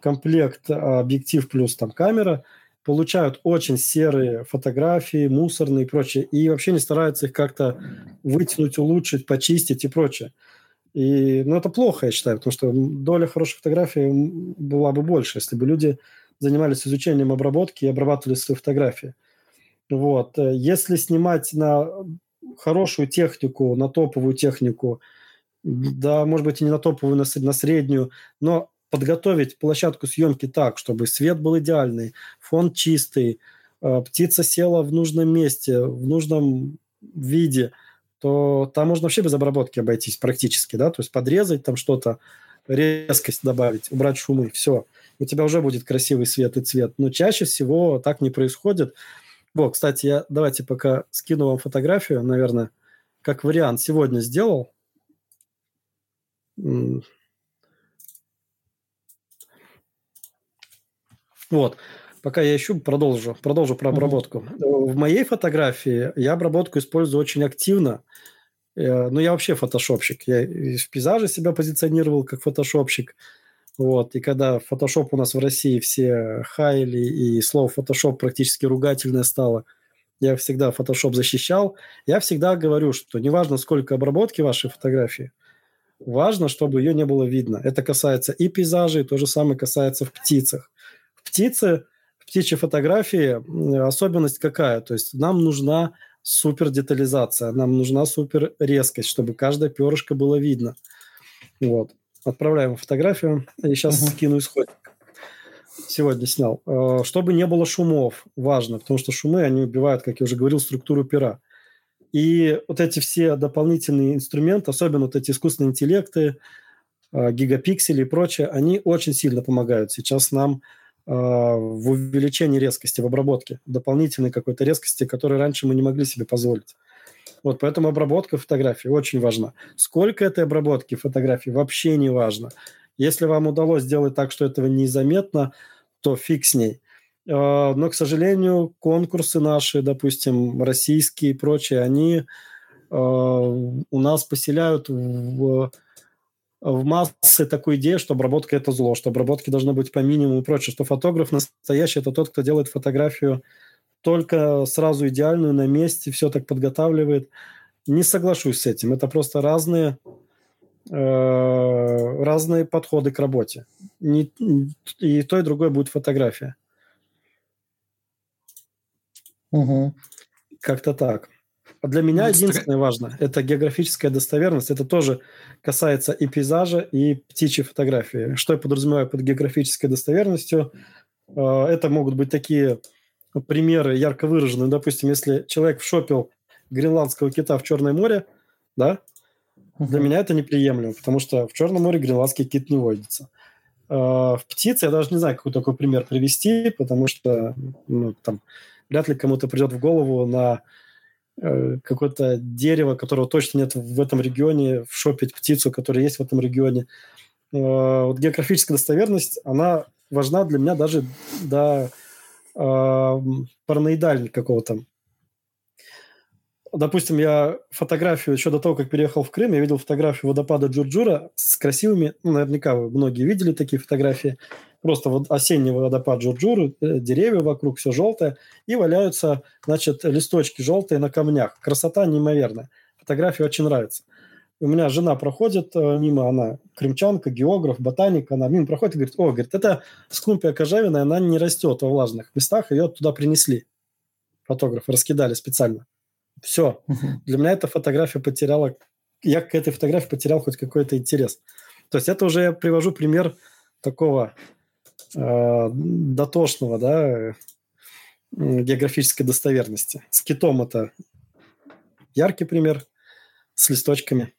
комплект объектив плюс там камера, получают очень серые фотографии, мусорные и прочее, и вообще не стараются их как-то вытянуть, улучшить, почистить и прочее. И, ну, это плохо, я считаю, потому что доля хороших фотографий была бы больше, если бы люди занимались изучением обработки и обрабатывали свои фотографии. Вот. Если снимать на хорошую технику, на топовую технику, да, может быть, и не на топовую, на, среднюю, но подготовить площадку съемки так, чтобы свет был идеальный, фон чистый, э, птица села в нужном месте, в нужном виде – то там можно вообще без обработки обойтись практически, да, то есть подрезать там что-то, резкость добавить, убрать шумы, все. У тебя уже будет красивый свет и цвет. Но чаще всего так не происходит. Вот, кстати, я давайте пока скину вам фотографию, наверное, как вариант сегодня сделал. Вот. Пока я ищу, продолжу. Продолжу про обработку. Mm-hmm. В моей фотографии я обработку использую очень активно. Э, ну, я вообще фотошопщик. Я в пейзаже себя позиционировал как фотошопщик. Вот. И когда фотошоп у нас в России все хайли, и слово фотошоп практически ругательное стало, я всегда фотошоп защищал. Я всегда говорю, что неважно, сколько обработки вашей фотографии, важно, чтобы ее не было видно. Это касается и пейзажей, то же самое касается в птицах. В птице птичьей фотографии особенность какая? То есть нам нужна супер детализация, нам нужна супер резкость, чтобы каждое перышко было видно. Вот. Отправляем фотографию. И сейчас uh-huh. скину исходник. Сегодня снял. Э, чтобы не было шумов, важно, потому что шумы, они убивают, как я уже говорил, структуру пера. И вот эти все дополнительные инструменты, особенно вот эти искусственные интеллекты, э, гигапиксели и прочее, они очень сильно помогают сейчас нам а, в увеличении резкости в обработке, дополнительной какой-то резкости, которую раньше мы не могли себе позволить. Вот поэтому обработка фотографии очень важна. Сколько этой обработки фотографий вообще не важно. Если вам удалось сделать так, что этого незаметно, то фиг с ней. А, но, к сожалению, конкурсы наши, допустим, российские и прочие, они а, у нас поселяют в в массы такую идею, что обработка – это зло, что обработки должно быть по минимуму и прочее, что фотограф настоящий – это тот, кто делает фотографию только сразу идеальную на месте, все так подготавливает. Не соглашусь с этим. Это просто разные, э, разные подходы к работе. Не, и то, и другое будет фотография. Угу. Как-то так. Для меня единственное важно – это географическая достоверность. Это тоже касается и пейзажа, и птичьей фотографии. Что я подразумеваю под географической достоверностью? Э, это могут быть такие примеры ярко выраженные. Допустим, если человек вшопил гренландского кита в Черное море, да, для меня это неприемлемо, потому что в Черном море гренландский кит не водится. Э, в птице я даже не знаю, какой такой пример привести, потому что ну, там, вряд ли кому-то придет в голову на э, какое-то дерево, которого точно нет в этом регионе, вшопить птицу, которая есть в этом регионе. Э, вот географическая достоверность, она важна для меня даже до э, параноидального какого-то. Допустим, я фотографию еще до того, как переехал в Крым, я видел фотографию водопада Джурджура с красивыми, ну, наверняка вы многие видели такие фотографии, просто вот осенний водопад Джурджура, э, деревья вокруг, все желтое, и валяются, значит, листочки желтые на камнях. Красота неимоверная. Фотография очень нравится. У меня жена проходит э, мимо, она крымчанка, географ, ботаник, она мимо проходит и говорит, о, говорит, это скумпия кожевенная, она не растет во влажных местах, ее туда принесли. Фотографы раскидали специально. Все. Для меня эта фотография потеряла, я к этой фотографии потерял хоть какой-то интерес. То есть это уже я привожу пример такого э, дотошного, да, географической достоверности. С китом это яркий пример, с листочками.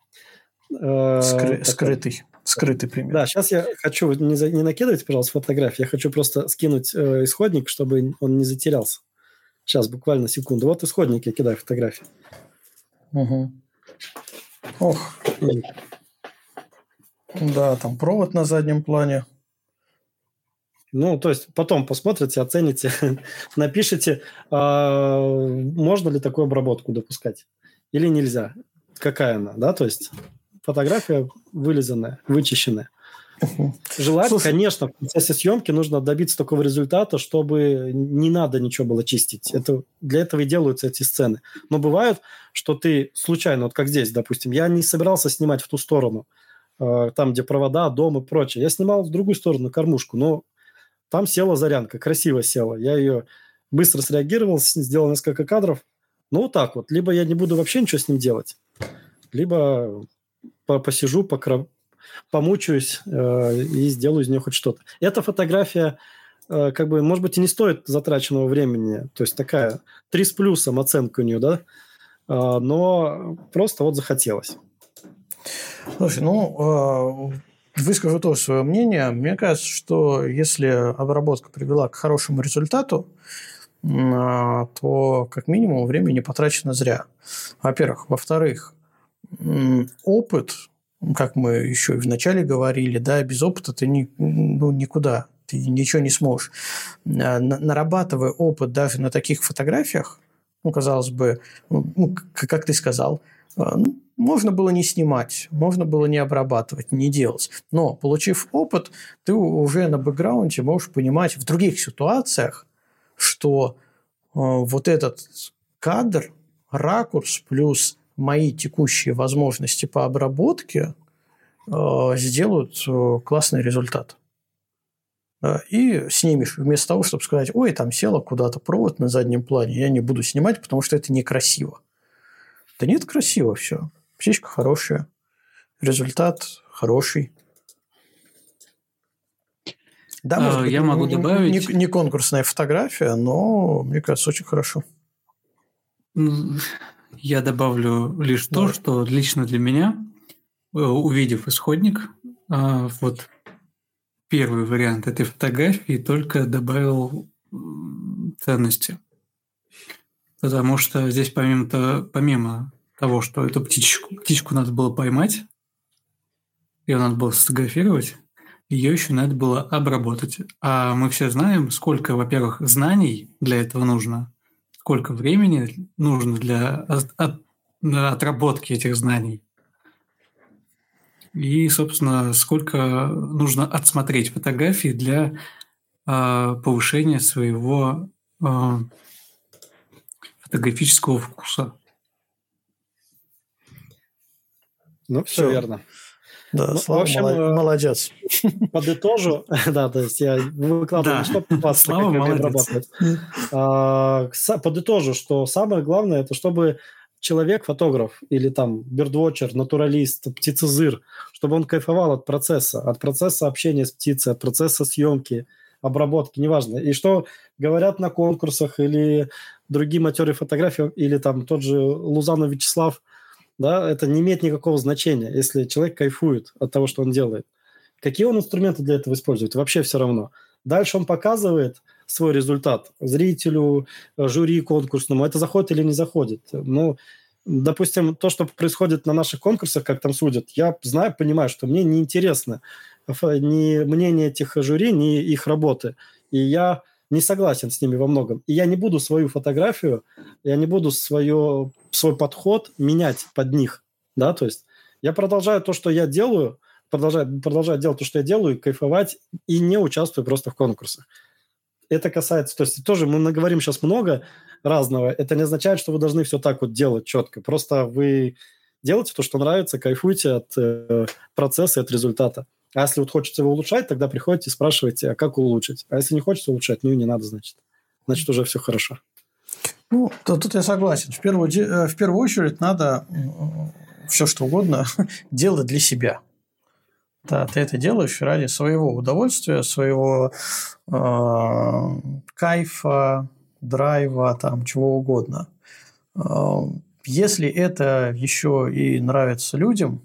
Э, Скры- скрытый. Скрытый пример. Да, сейчас я хочу, не, за, не накидывать, пожалуйста, фотографии, я хочу просто скинуть э, исходник, чтобы он не затерялся. Сейчас, буквально секунду. Вот исходник, я кидаю фотографии. Угу. Ох. Да, там провод на заднем плане. Ну, то есть потом посмотрите, оцените, <laughs> напишите, а, можно ли такую обработку допускать или нельзя какая она, да, то есть фотография вылизанная, вычищенная. Желательно, Слушай, конечно, в процессе съемки нужно добиться такого результата, чтобы не надо ничего было чистить. Это, для этого и делаются эти сцены. Но бывает, что ты случайно, вот как здесь, допустим, я не собирался снимать в ту сторону, э, там, где провода, дом и прочее. Я снимал в другую сторону, кормушку, но там села зарянка, красиво села. Я ее быстро среагировал, сделал несколько кадров. Ну, вот так вот. Либо я не буду вообще ничего с ним делать, либо посижу, покра... помучаюсь э, и сделаю из нее хоть что-то. Эта фотография, э, как бы, может быть, и не стоит затраченного времени. То есть такая три с плюсом оценка у нее, да? Э, но просто вот захотелось. Слушай, ну, э, выскажу тоже свое мнение. Мне кажется, что если обработка привела к хорошему результату, а, то как минимум время не потрачено зря. Во-первых. Во-вторых, опыт, как мы еще и вначале говорили, да, без опыта ты ни, ну, никуда, ты ничего не сможешь. А, нарабатывая опыт даже на таких фотографиях, ну, казалось бы, ну, ну как ты сказал, а, ну, можно было не снимать, можно было не обрабатывать, не делать. Но, получив опыт, ты уже на бэкграунде можешь понимать в других ситуациях, что э, вот этот кадр, ракурс плюс мои текущие возможности по обработке э, сделают э, классный результат. И снимешь, вместо того, чтобы сказать, ой, там села куда-то провод на заднем плане, я не буду снимать, потому что это некрасиво. Да нет, красиво все. Птичка хорошая, результат хороший. Да, может быть, я могу добавить... Не, не конкурсная фотография, но, мне кажется, очень хорошо. <laughs> Я добавлю лишь то, что лично для меня, э, увидев исходник, а, вот первый вариант этой фотографии только добавил ценности. Потому что здесь помимо, -то, помимо того, что эту птичку, птичку надо было поймать, ее надо было сфотографировать, ее еще надо было обработать. А мы все знаем, сколько, во-первых, знаний для этого нужно, сколько времени нужно для от, от, отработки этих знаний. И, собственно, сколько нужно отсмотреть фотографии для э, повышения своего э, фотографического вкуса. Ну, все, все верно. Да, ну, Слава, в общем, э, молодец. Подытожу, <laughs> да, то есть я выкладываю, да. что попасться, как обрабатывать. А, подытожу, что самое главное, это чтобы человек, фотограф или там бердвотчер, натуралист, птицезыр, чтобы он кайфовал от процесса, от процесса общения с птицей, от процесса съемки, обработки, неважно. И что говорят на конкурсах или другие матерые фотографии, или там тот же Лузанов Вячеслав – да, это не имеет никакого значения, если человек кайфует от того, что он делает. Какие он инструменты для этого использует, вообще все равно. Дальше он показывает свой результат зрителю, жюри конкурсному. Это заходит или не заходит. Ну, допустим, то, что происходит на наших конкурсах, как там судят, я знаю, понимаю, что мне неинтересно ни мнение этих жюри, ни их работы. И я не согласен с ними во многом. И я не буду свою фотографию, я не буду свое, свой подход менять под них. Да, то есть я продолжаю то, что я делаю, продолжаю, продолжаю делать то, что я делаю, кайфовать и не участвую просто в конкурсах. Это касается, то есть тоже мы наговорим сейчас много разного. Это не означает, что вы должны все так вот делать четко. Просто вы делайте то, что нравится, кайфуйте от э, процесса, от результата. А если вот хочется его улучшать, тогда приходите и спрашиваете, а как улучшить. А если не хочется улучшать, ну и не надо, значит. Значит, уже все хорошо. Ну, то, тут я согласен. В первую, э, в первую очередь надо все что угодно <laughs> делать для себя. Да, ты это делаешь ради своего удовольствия, своего э, кайфа, драйва, там, чего угодно. Э, если это еще и нравится людям,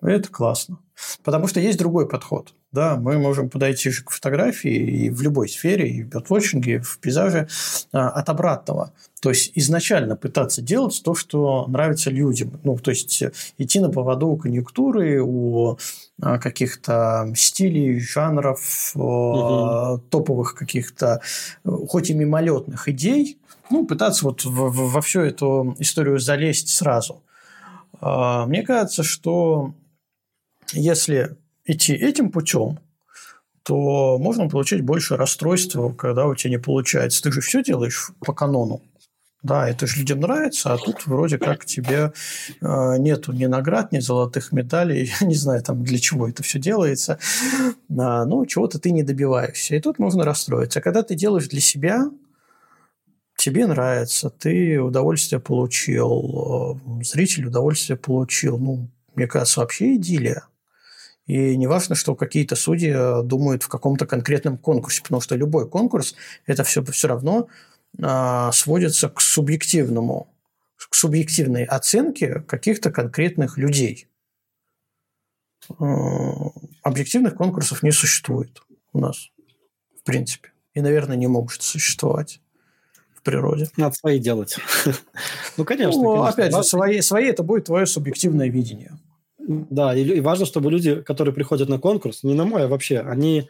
это классно. Потому что есть другой подход. Да, мы можем подойти же к фотографии и в любой сфере, и в бёрдвотчинге, в пейзаже а, от обратного. То есть изначально пытаться делать то, что нравится людям. Ну, то есть идти на поводу у конъюнктуры, у а, каких-то стилей, жанров, угу. топовых каких-то, хоть и мимолетных идей, ну, пытаться вот во, во всю эту историю залезть сразу. Мне кажется, что если идти этим путем, то можно получить больше расстройства, когда у тебя не получается. Ты же все делаешь по канону. Да, это же людям нравится, а тут вроде как тебе э, нету ни наград, ни золотых медалей, <laughs> я не знаю там для чего это все делается, а, ну чего-то ты не добиваешься, и тут можно расстроиться. А когда ты делаешь для себя, тебе нравится, ты удовольствие получил, э, зритель удовольствие получил, ну мне кажется вообще идиллия. И не важно, что какие-то судьи э, думают в каком-то конкретном конкурсе, потому что любой конкурс – это все, все равно а, сводится к субъективному, к субъективной оценке каких-то конкретных людей. А, объективных конкурсов не существует у нас, в принципе. И, наверное, не могут существовать в природе. Надо свои делать. <laughs> Ну, конечно. Ну, опять же, свои, свои – это будет твое субъективное видение. Да, и, и важно, чтобы люди, которые приходят на конкурс, не на мой, а вообще, они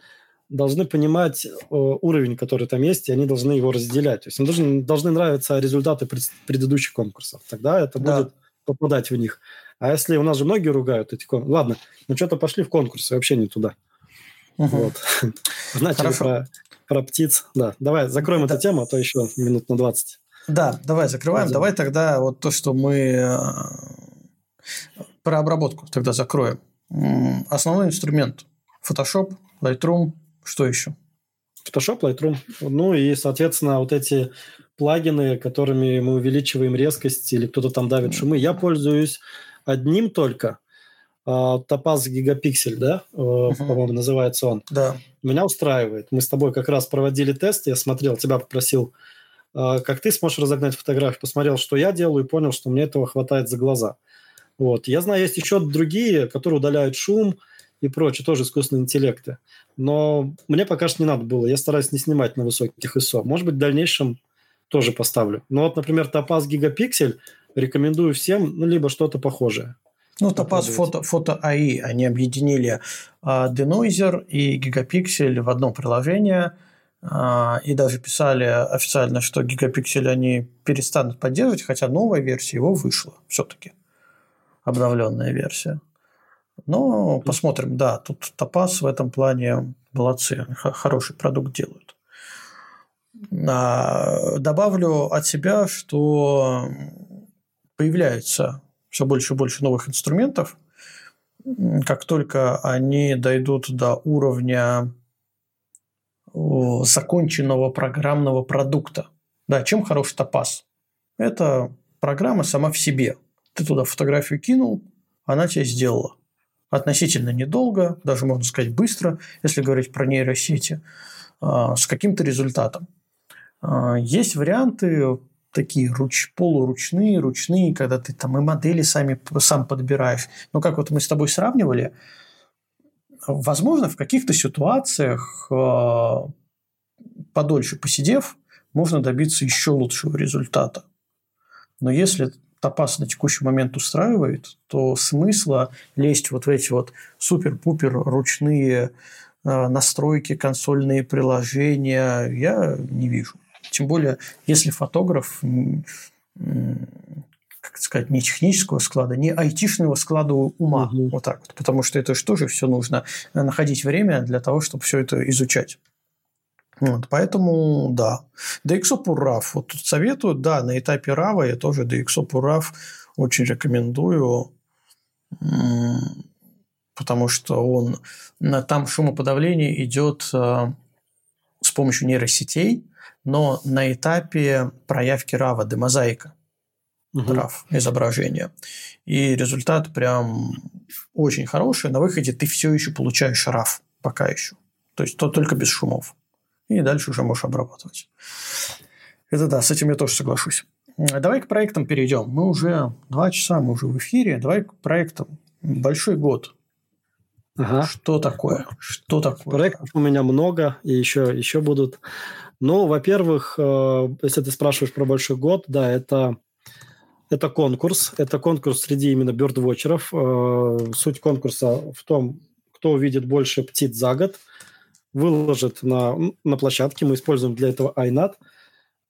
должны понимать э, уровень, который там есть, и они должны его разделять. То есть им должны, должны нравиться результаты пред, предыдущих конкурсов. Тогда это да. будет попадать в них. А если у нас же многие ругают эти конкурсы, ладно, ну что-то пошли в конкурсы, вообще не туда. Угу. Вот. <laughs> Знаете про, про птиц. Да, давай закроем да. эту тему, а то еще минут на 20. Да, давай закрываем. Давай тогда вот то, что мы э, про обработку тогда закроем. Основной инструмент – Photoshop, Lightroom, что еще? Photoshop, Lightroom. Ну и, соответственно, вот эти плагины, которыми мы увеличиваем резкость или кто-то там давит шумы. Я пользуюсь одним только. Topaz Gigapixel, да, uh-huh. по-моему, называется он. Да. Меня устраивает. Мы с тобой как раз проводили тест, я смотрел, тебя попросил, а, как ты сможешь разогнать фотографию, посмотрел, что я делаю, и понял, что мне этого хватает за глаза. Вот. Я знаю, есть еще другие, которые удаляют шум и прочее, тоже искусственные интеллекты. Но мне пока что не надо было. Я стараюсь не снимать на высоких ISO. Может быть, в дальнейшем тоже поставлю. Но вот, например, Topaz Gigapixel рекомендую всем, ну, либо что-то похожее. Ну, Topaz фото, фото AI, они объединили uh, Denoiser и Gigapixel в одно приложение uh, и даже писали официально, что Gigapixel они перестанут поддерживать, хотя новая версия его вышла все-таки обновленная версия. Но посмотрим, да, тут Топаз в этом плане молодцы, хороший продукт делают. А, добавлю от себя, что появляется все больше и больше новых инструментов. Как только они дойдут до уровня законченного программного продукта. Да, чем хорош топаз? Это программа сама в себе. Ты туда фотографию кинул, она тебе сделала. Относительно недолго, даже можно сказать быстро, если говорить про нейросети, а, с каким-то результатом. А, есть варианты такие руч, полуручные, ручные, когда ты там и модели сами, сам подбираешь. Но как вот мы с тобой сравнивали, возможно, в каких-то ситуациях а, подольше посидев, можно добиться еще лучшего результата. Но если топаз на текущий момент устраивает, то смысла лезть вот в эти вот супер-пупер ручные а, настройки, консольные приложения я не вижу. Тем более, если фотограф как сказать, не технического склада, не айтишного склада ума. Угу. Вот так вот. Потому что это же тоже все нужно находить время для того, чтобы все это изучать. Вот, поэтому да. DXOP RAV. Вот тут советую, да, на этапе RAV я тоже DXOP RAV очень рекомендую, потому что он там шумоподавление идет а, с помощью нейросетей, но на этапе проявки RAV, демозаика угу. RAV изображения. И результат прям очень хороший. На выходе ты все еще получаешь RAV пока еще. То есть то только без шумов и дальше уже можешь обрабатывать. Это да, с этим я тоже соглашусь. Давай к проектам перейдем. Мы уже два часа, мы уже в эфире. Давай к проектам. Большой год. Ага. Что такое? Что такое? Проектов у меня много, и еще, еще будут. Ну, во-первых, э, если ты спрашиваешь про большой год, да, это, это конкурс. Это конкурс среди именно бёрдвотчеров. Э, суть конкурса в том, кто увидит больше птиц за год – выложит на, на площадке, мы используем для этого iNat,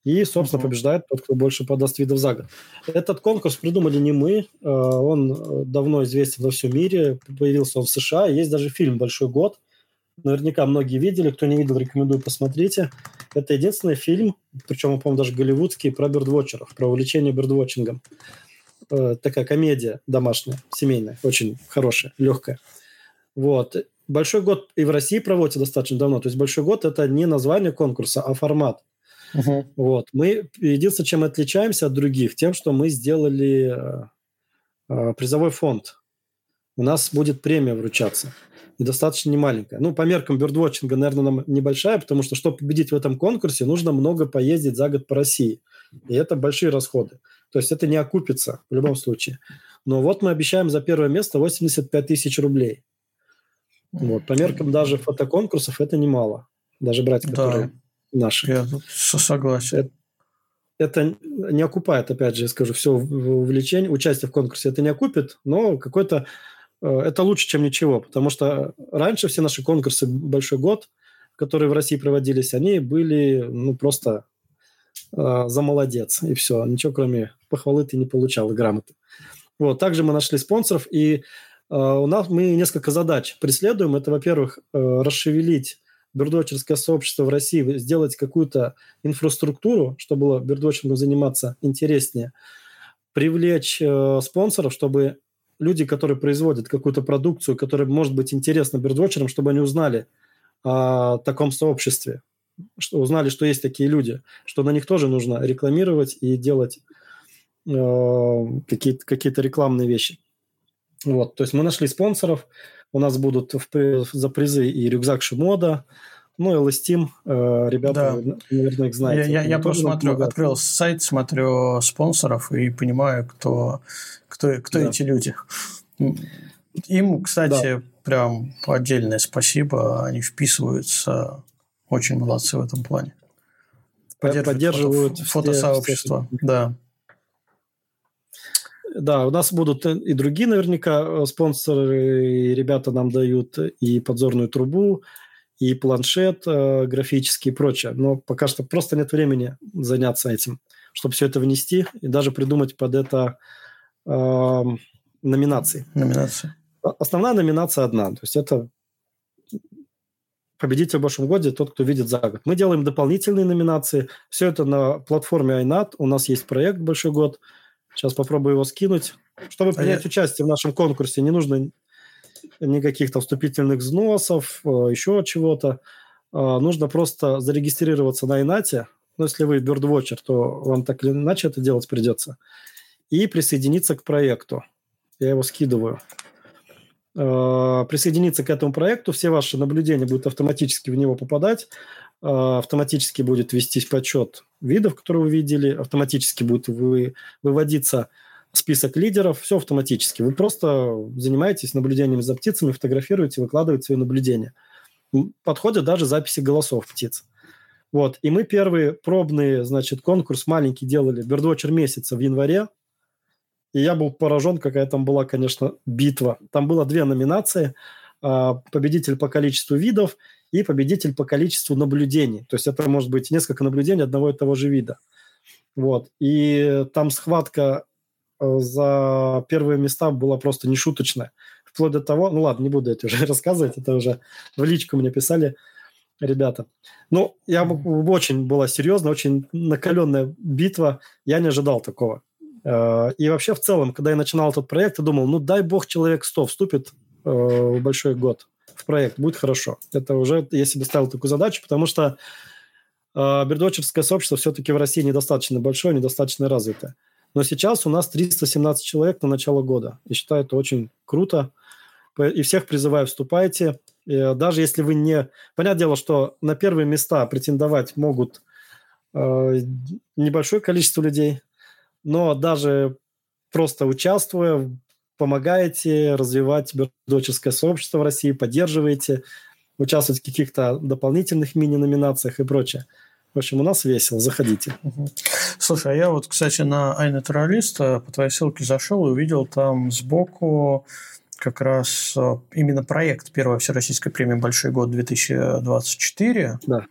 и, собственно, uh-huh. побеждает тот, кто больше подаст видов за год. Этот конкурс придумали не мы, э, он э, давно известен во всем мире, появился он в США, есть даже фильм «Большой год», наверняка многие видели, кто не видел, рекомендую, посмотрите. Это единственный фильм, причем, по-моему, даже голливудский, про бердвотчеров, про увлечение бердвотчингом. Э, такая комедия домашняя, семейная, очень хорошая, легкая. Вот. Большой год и в России проводится достаточно давно. То есть Большой год это не название конкурса, а формат. Uh-huh. Вот. Мы единственное, чем мы отличаемся от других, тем, что мы сделали э, э, призовой фонд. У нас будет премия вручаться. И достаточно немаленькая. Ну, по меркам бёрдвотчинга, наверное, нам небольшая, потому что, чтобы победить в этом конкурсе, нужно много поездить за год по России. И это большие расходы. То есть это не окупится в любом случае. Но вот мы обещаем за первое место 85 тысяч рублей. Вот. По меркам даже фотоконкурсов это немало. Даже брать, которые да, наши. Я согласен. Это, это не окупает, опять же, я скажу, все увлечение, участие в конкурсе это не окупит, но какой-то э, это лучше, чем ничего, потому что раньше все наши конкурсы «Большой год», которые в России проводились, они были ну, просто э, за молодец, и все. Ничего, кроме похвалы ты не получал и грамоты. Вот, также мы нашли спонсоров, и у нас мы несколько задач преследуем. Это, во-первых, э, расшевелить бердвотчерское сообщество в России, сделать какую-то инфраструктуру, чтобы было бердвотчингом заниматься интереснее, привлечь э, спонсоров, чтобы люди, которые производят какую-то продукцию, которая может быть интересна бердвотчерам, чтобы они узнали о таком сообществе, что узнали, что есть такие люди, что на них тоже нужно рекламировать и делать э, какие-то, какие-то рекламные вещи. Вот, то есть мы нашли спонсоров, у нас будут в, за призы и рюкзак Шимода, ну и Ластим, э, ребята, да. наверное, их знаете. Я, я, я просто смотрю, помогают. открыл сайт, смотрю спонсоров и понимаю, кто, кто, кто да. эти люди. Им, кстати, да. прям отдельное спасибо, они вписываются, очень молодцы в этом плане. Поддерживают, Поддерживают фото, фотосообщество, все, да. Да, у нас будут и другие наверняка э, спонсоры, и ребята нам дают и подзорную трубу, и планшет э, графический и прочее. Но пока что просто нет времени заняться этим, чтобы все это внести и даже придумать под это э, номинации. Номинации. Основная номинация одна. То есть это победитель в большом годе тот, кто видит за год. Мы делаем дополнительные номинации. Все это на платформе iNat. У нас есть проект «Большой год». Сейчас попробую его скинуть. Чтобы принять а участие в нашем конкурсе, не нужно никаких там вступительных взносов, э, еще чего-то. А, нужно просто зарегистрироваться на Инате. Ну, если вы birdwatcher, то вам так или иначе это делать придется. И присоединиться к проекту. Я его скидываю. А, присоединиться к этому проекту, все ваши наблюдения будут автоматически в него попадать, а, автоматически будет вестись подсчет видов, которые вы видели, автоматически будет вы, выводиться список лидеров, все автоматически. Вы просто занимаетесь наблюдением за птицами, фотографируете, выкладываете свои наблюдения. Подходят даже записи голосов птиц. Вот. И мы первый пробный, значит, конкурс маленький делали, Birdwatcher месяца в январе. И я был поражен, какая там была, конечно, битва. Там было две номинации. А, победитель по количеству видов и победитель по количеству наблюдений. То есть это может быть несколько наблюдений одного и того же вида. Вот. И там схватка Э, за первые места была просто нешуточная. Вплоть до того, ну ладно, не буду это уже <laughs> рассказывать, это уже в личку мне писали ребята. Ну, я очень была серьезная, очень накаленная битва. Я не ожидал такого. Э, и вообще в целом, когда я начинал этот проект, я думал, ну дай бог человек 100 вступит э, в большой год в проект, будет хорошо. Это уже я себе ставил такую задачу, потому что бердочерское сообщество все-таки в России недостаточно большое, недостаточно развитое. Но сейчас у нас 317 человек на начало года. Я считаю, это очень круто. И всех призываю, вступайте. И даже если вы не... Понятное дело, что на первые места претендовать могут э, небольшое количество людей, но даже просто участвуя, помогаете развивать бердоческое сообщество в России, поддерживаете, участвуете в каких-то дополнительных мини-номинациях и прочее. В общем, у нас весело, заходите. Слушай, а я вот, кстати, на iNaturalist э, по твоей ссылке зашел и увидел там сбоку как раз э, именно проект первой Всероссийской премии «Большой год 2024». Да.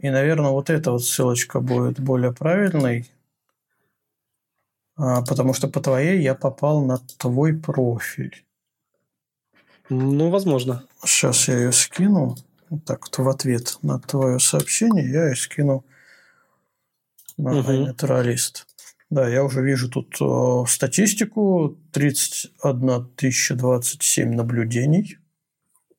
И, наверное, вот эта вот ссылочка будет более правильной, потому что по твоей я попал на твой профиль. Ну, возможно. Сейчас я ее скину вот так вот в ответ на твое сообщение я и скину на угу. натуралист. Да, я уже вижу тут э, статистику. 31 027 наблюдений,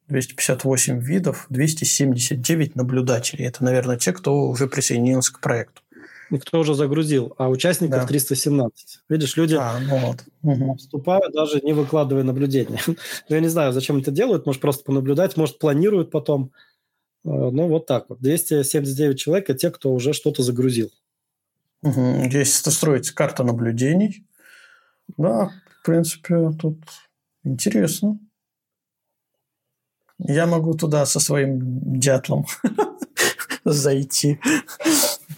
258 видов, 279 наблюдателей. Это, наверное, те, кто уже присоединился к проекту. И кто уже загрузил, а участников да. 317. Видишь, люди а, ну вот. угу. вступают, даже не выкладывая наблюдения. <laughs> Я не знаю, зачем это делают, может, просто понаблюдать, может, планируют потом. Э, ну, вот так вот. 279 человек – это те, кто уже что-то загрузил. Угу. Здесь строится карта наблюдений. Да, в принципе, тут интересно. Я могу туда со своим дятлом <laughs> зайти.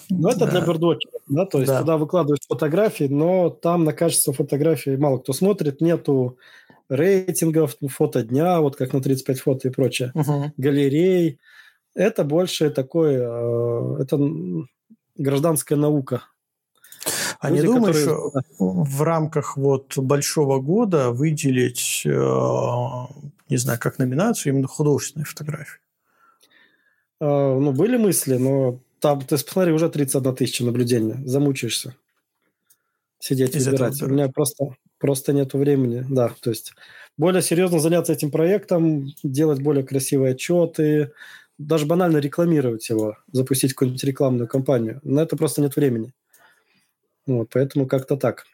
Ну, это да. для бердвотчеров, да, то есть да. туда выкладывают фотографии, но там на качество фотографий мало кто смотрит, нету рейтингов, фото дня, вот как на 35 фото и прочее, угу. галерей. Это больше такое, э, это гражданская наука. А Люди, не думаешь, которые... в рамках вот большого года выделить, э, не знаю, как номинацию именно художественной фотографии? Э, ну, были мысли, но там, ты посмотри, уже 31 тысяча наблюдений. Замучаешься сидеть и выбирать. У меня просто, просто нет времени. Да, то есть более серьезно заняться этим проектом, делать более красивые отчеты, даже банально рекламировать его, запустить какую-нибудь рекламную кампанию. На это просто нет времени. Вот, поэтому как-то так.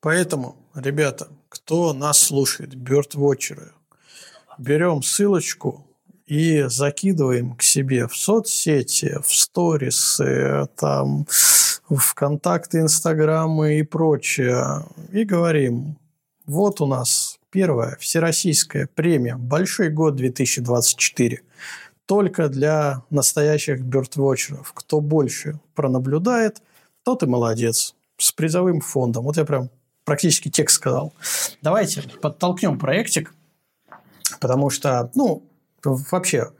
Поэтому, ребята, кто нас слушает, бёрдвотчеры, берем ссылочку и закидываем к себе в соцсети, в сторисы, там, в контакты, инстаграмы и прочее. И говорим, вот у нас первая всероссийская премия «Большой год 2024» только для настоящих бёрдвотчеров. Кто больше пронаблюдает, тот и молодец. С призовым фондом. Вот я прям практически текст сказал. Давайте подтолкнем проектик, потому что, ну, вообще,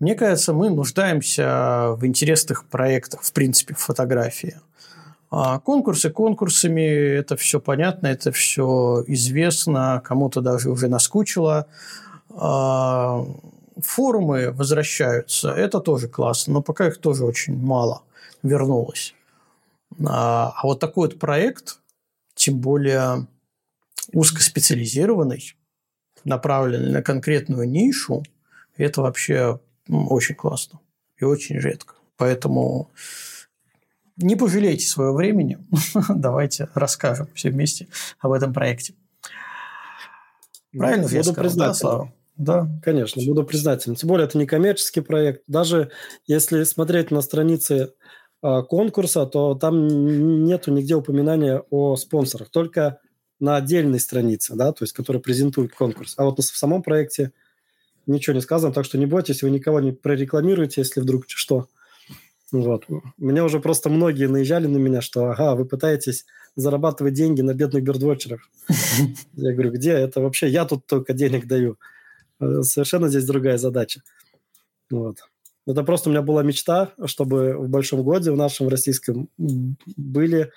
мне кажется, мы нуждаемся в интересных проектах, в принципе, в фотографии. А конкурсы конкурсами, это все понятно, это все известно, кому-то даже уже наскучило. А, форумы возвращаются, это тоже классно, но пока их тоже очень мало вернулось. А, а вот такой вот проект, тем более узкоспециализированный, направленный на конкретную нишу, это вообще очень классно и очень редко. Поэтому не пожалейте своего времени. <laughs> Давайте расскажем все вместе об этом проекте. Правильно буду я сказал, да, Слава? Да. Конечно, буду признателен. Тем более, это не коммерческий проект. Даже если смотреть на страницы э, конкурса, то там нету нигде упоминания о спонсорах. Только на отдельной странице, да, то есть, которая презентует конкурс. А вот в самом проекте ничего не сказано, так что не бойтесь, вы никого не прорекламируете, если вдруг что. Вот. Меня уже просто многие наезжали на меня, что ага, вы пытаетесь зарабатывать деньги на бедных бердвотчерах. <laughs> Я говорю, где? Это вообще я тут только денег даю. Э, совершенно здесь другая задача. Вот. Это просто у меня была мечта, чтобы в Большом Годе, в нашем российском, были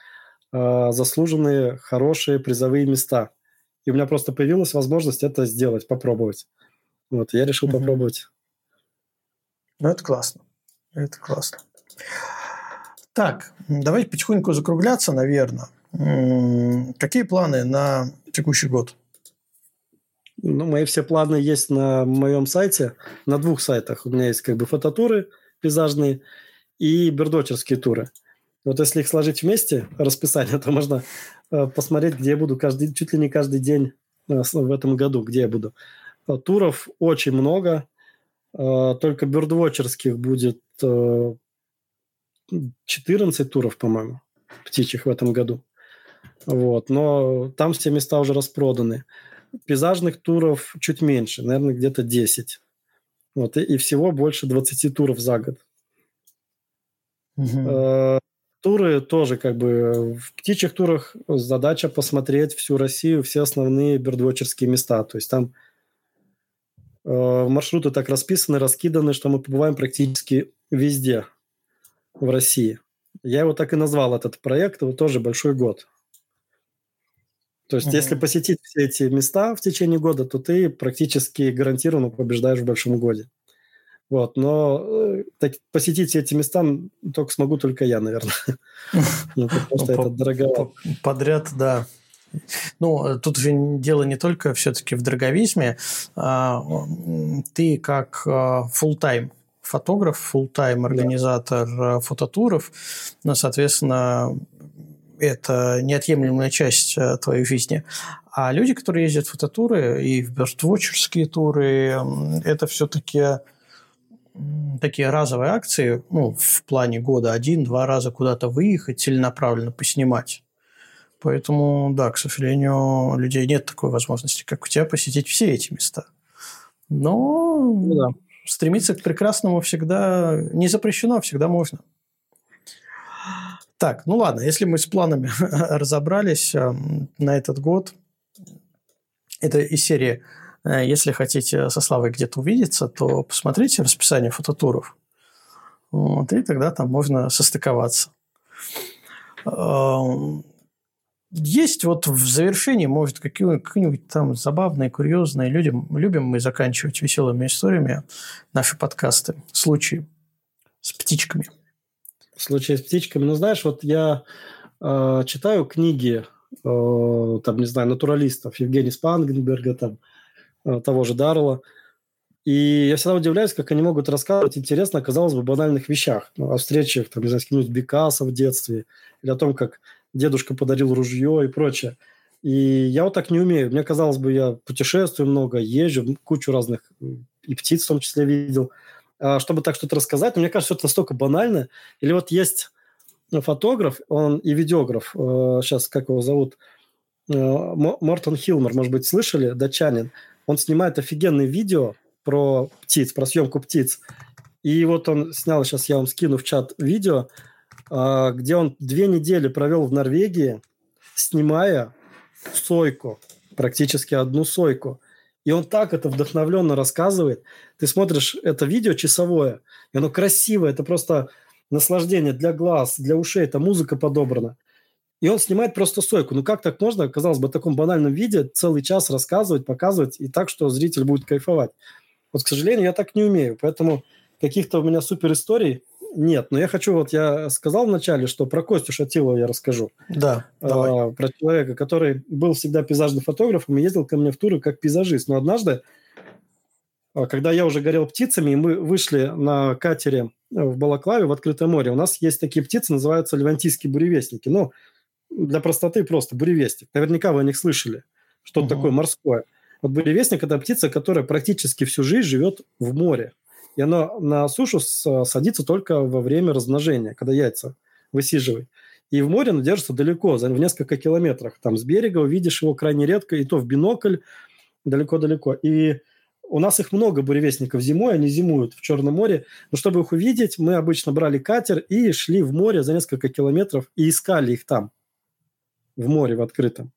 э, заслуженные, хорошие призовые места. И у меня просто появилась возможность это сделать, попробовать. Вот, я решил угу. попробовать. Ну, это классно. Это классно. Так, давайте потихоньку закругляться, наверное. Какие планы на текущий год? Ну, мои все планы есть на моем сайте, на двух сайтах. У меня есть как бы фототуры пейзажные и бердочерские туры. Вот если их сложить вместе, расписание, <laughs> то можно э, посмотреть, где я буду каждый, чуть ли не каждый день э, в этом году, где я буду. Э, туров очень много, только бердвотчерских будет 14 туров, по-моему, птичьих в этом году. Вот. Но там все места уже распроданы. Пейзажных туров чуть меньше, наверное, где-то 10. Вот. И, и всего больше 20 туров за год. Угу. Э, туры тоже как бы... В птичьих турах задача посмотреть всю Россию, все основные бердвотчерские места. То есть там э, маршруты так расписаны, раскиданы, что мы побываем практически везде в России. Я его так и назвал, этот проект, его тоже большой год. То есть, mm-hmm. если посетить все эти места в течение года, то ты практически гарантированно побеждаешь в большом годе. Вот, но э, так, посетить все эти места только смогу только я, наверное. <laughs> Ну, потому что это дорого. Подряд, да. <laughs> Ну, тут же дело не только все-таки в дороговизме. А, ты как а, full-time фотограф, full-time организатор да. Э, фототуров, ну, соответственно, это неотъемлемая часть э, твоей жизни. А люди, которые ездят в фототуры и в бёрствотчерские туры, это все-таки такие разовые акции, ну, в плане года один-два раза куда-то выехать, целенаправленно поснимать. Поэтому, да, к сожалению, у людей нет такой возможности, как у тебя, посетить все эти места. Но ну, да стремиться к прекрасному всегда не запрещено, всегда можно. Так, ну ладно, если мы с планами <laughs> разобрались э, на этот год, это из серии э, если хотите со Славой где-то увидеться, то посмотрите расписание фототуров. Вот, и тогда там можно состыковаться. Есть вот в завершении, может, какие-нибудь там забавные, курьезные, людям, любим мы заканчивать веселыми историями наши подкасты, случаи с птичками. Случаи с птичками. Ну, знаешь, вот я э, читаю книги, э, там, не знаю, натуралистов, Евгения Спангенберга, там, э, того же Дарла, и я всегда удивляюсь, как они могут рассказывать интересно, казалось бы, банальных вещах. Ну, о встречах, там, не знаю, с кем-нибудь Бекаса в детстве, или о том, как дедушка подарил ружье и прочее. И я вот так не умею. Мне казалось бы, я путешествую много, езжу, кучу разных и птиц в том числе видел. А чтобы так что-то рассказать, мне кажется, это настолько банально. Или вот есть фотограф, он и видеограф, сейчас э, как его зовут, э, Мортон Хилмер, может быть, слышали, датчанин. Он снимает офигенные видео про птиц, про съемку птиц. И вот он снял, сейчас я вам скину в чат видео, где он две недели провел в Норвегии, снимая сойку, практически одну сойку. И он так это вдохновленно рассказывает. Ты смотришь это видео часовое, и оно красивое, это просто наслаждение для глаз, для ушей, это музыка подобрана. И он снимает просто сойку. Ну как так можно, казалось бы, в таком банальном виде целый час рассказывать, показывать, и так, что зритель будет кайфовать. Вот, к сожалению, я так не умею, поэтому каких-то у меня супер историй нет. Но я хочу, вот я сказал вначале, что про Костю Шатилова я расскажу. Да, а, давай. Про человека, который был всегда пейзажным фотографом и ездил ко мне в туры как пейзажист. Но однажды, а, когда я уже горел птицами, и мы вышли на катере в Балаклаве в открытое море, у нас есть такие птицы, называются левантийские буревестники. Ну, для простоты просто буревестник. Наверняка вы о них слышали. Что угу. такое морское. Вот буревестник – это птица, которая практически всю жизнь живет в море. И она на сушу садится только во время размножения, когда яйца высиживает. И в море она держится далеко, в несколько километрах. Там с берега увидишь его крайне редко, и то в бинокль далеко-далеко. И у нас их много буревестников зимой, они зимуют в Черном море. Но чтобы их увидеть, мы обычно брали катер и шли в море за несколько километров и искали их там, в море, в открытом.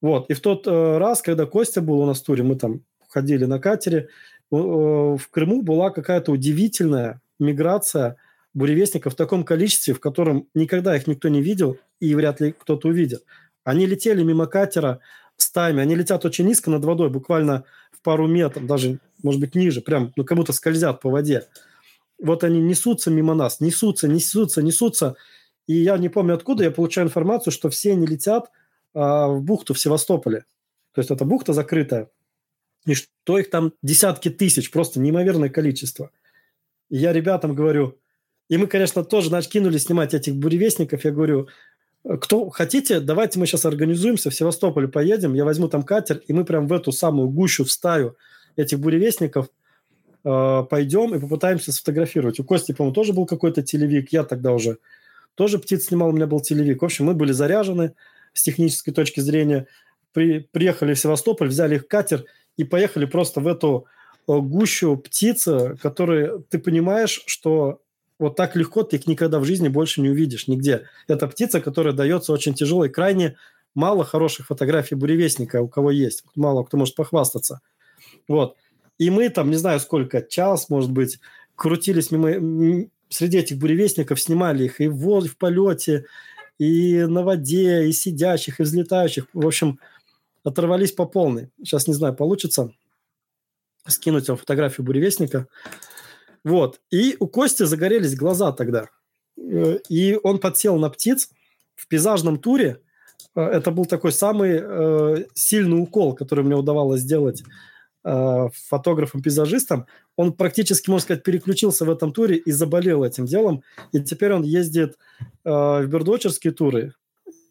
Вот. И в тот э, раз, когда Костя был у нас в туре, мы там ходили на катере, э, в Крыму была какая-то удивительная миграция буревестников в таком количестве, в котором никогда их никто не видел и вряд ли кто-то увидит. Они летели мимо катера стаями, они летят очень низко над водой, буквально в пару метров, даже, может быть, ниже, прям, ну, как будто скользят по воде. Вот они несутся мимо нас, несутся, несутся, несутся. И я не помню откуда, я получаю информацию, что все они летят а, в бухту в Севастополе. То есть это бухта закрытая. И что их там десятки тысяч, просто неимоверное количество. И я ребятам говорю, и мы, конечно, тоже значит, кинули снимать этих буревестников. Я говорю, кто хотите, давайте мы сейчас организуемся, в Севастополь поедем, я возьму там катер, и мы прям в эту самую гущу, в стаю этих буревестников э, пойдем и попытаемся сфотографировать. У Кости, по-моему, тоже был какой-то телевик, я тогда уже тоже птиц снимал, у меня был телевик. В общем, мы были заряжены с технической точки зрения, при, приехали в Севастополь, взяли их катер и поехали просто в эту э, гущу птицы, которые ты понимаешь, что вот так легко ты их никогда в жизни больше не увидишь нигде. Это птица, которая дается очень тяжелой, крайне мало хороших фотографий буревестника, у кого есть. Мало кто может похвастаться. Вот. И мы там, не знаю сколько, час, может быть, крутились мимо, среди этих буревестников, снимали их и в, в полете, и на воде, и сидящих, и взлетающих. В общем, оторвались по полной. Сейчас не знаю, получится скинуть вам фотографию буревестника. Вот. И у Кости загорелись глаза тогда. Э, и он подсел на птиц в пейзажном туре. Э, это был такой самый э, сильный укол, который мне удавалось сделать фотографом-пейзажистом. Он практически, можно сказать, переключился в этом туре и заболел этим делом. И теперь он ездит э, в бердвотчерские туры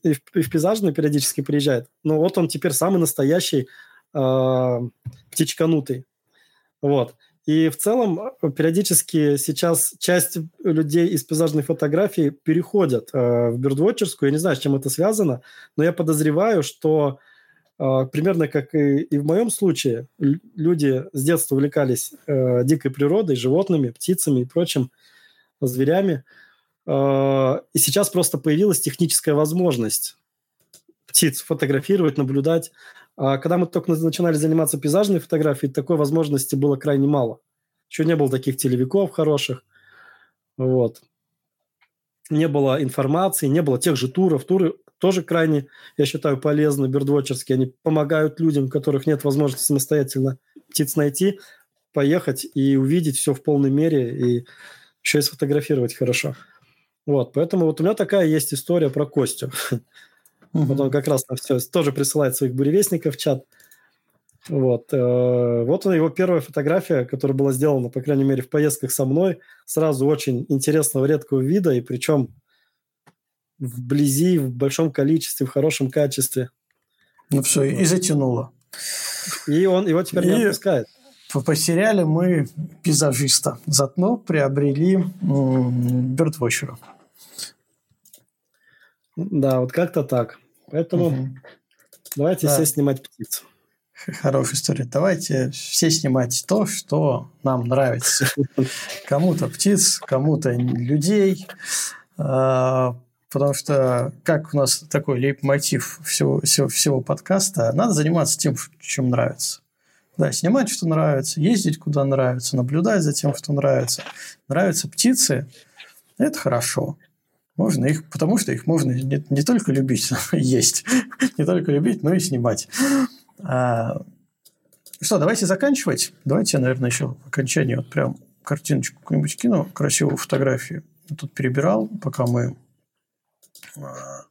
и в, и в пейзажные периодически приезжает. Но вот он теперь самый настоящий э, птичканутый. Вот. И в целом э, периодически сейчас часть людей из пейзажной фотографии переходят э, в бирдвотчерскую. Я не знаю, с чем это связано, но я подозреваю, что э, примерно как и, и в моем случае, люди с детства увлекались э, дикой природой, животными, птицами и прочим зверями. Э, и сейчас просто появилась техническая возможность птиц фотографировать, наблюдать, а когда мы только начинали заниматься пейзажной фотографией, такой возможности было крайне мало. Еще не было таких телевиков хороших. Вот. Не было информации, не было тех же туров. Туры тоже крайне, я считаю, полезны, бердвотчерские. Они помогают людям, у которых нет возможности самостоятельно птиц найти, поехать и увидеть все в полной мере и еще и сфотографировать хорошо. Вот, поэтому вот у меня такая есть история про Костю. Угу. Вот он как раз там все тоже присылает своих буревестников в чат. Вот. Э, вот его первая фотография, которая была сделана, по крайней мере, в поездках со мной. Сразу очень интересного, редкого вида, и причем вблизи, в большом количестве, в хорошем качестве. Ну все, и затянуло. И он его теперь и не отпускает. Потеряли мы пейзажиста, зато приобрели бёрдвотчера. Да, вот как-то так. Поэтому угу. давайте да. все снимать птиц. Хорошая история. Давайте все снимать то, что нам нравится. Кому-то птиц, кому-то людей. А, потому что, как у нас такой лейб-мотив всего, всего, всего подкаста, надо заниматься тем, чем нравится. Да, снимать, что нравится, ездить, куда нравится, наблюдать за тем, что нравится. Нравятся птицы – это хорошо. Можно их, потому что их можно не, не только любить, есть, <laughs> не только любить, но и снимать. А, что, давайте заканчивать. Давайте я, наверное, еще в окончании вот прям картиночку какую-нибудь кину, красивую фотографию. Я тут перебирал, пока мы... А,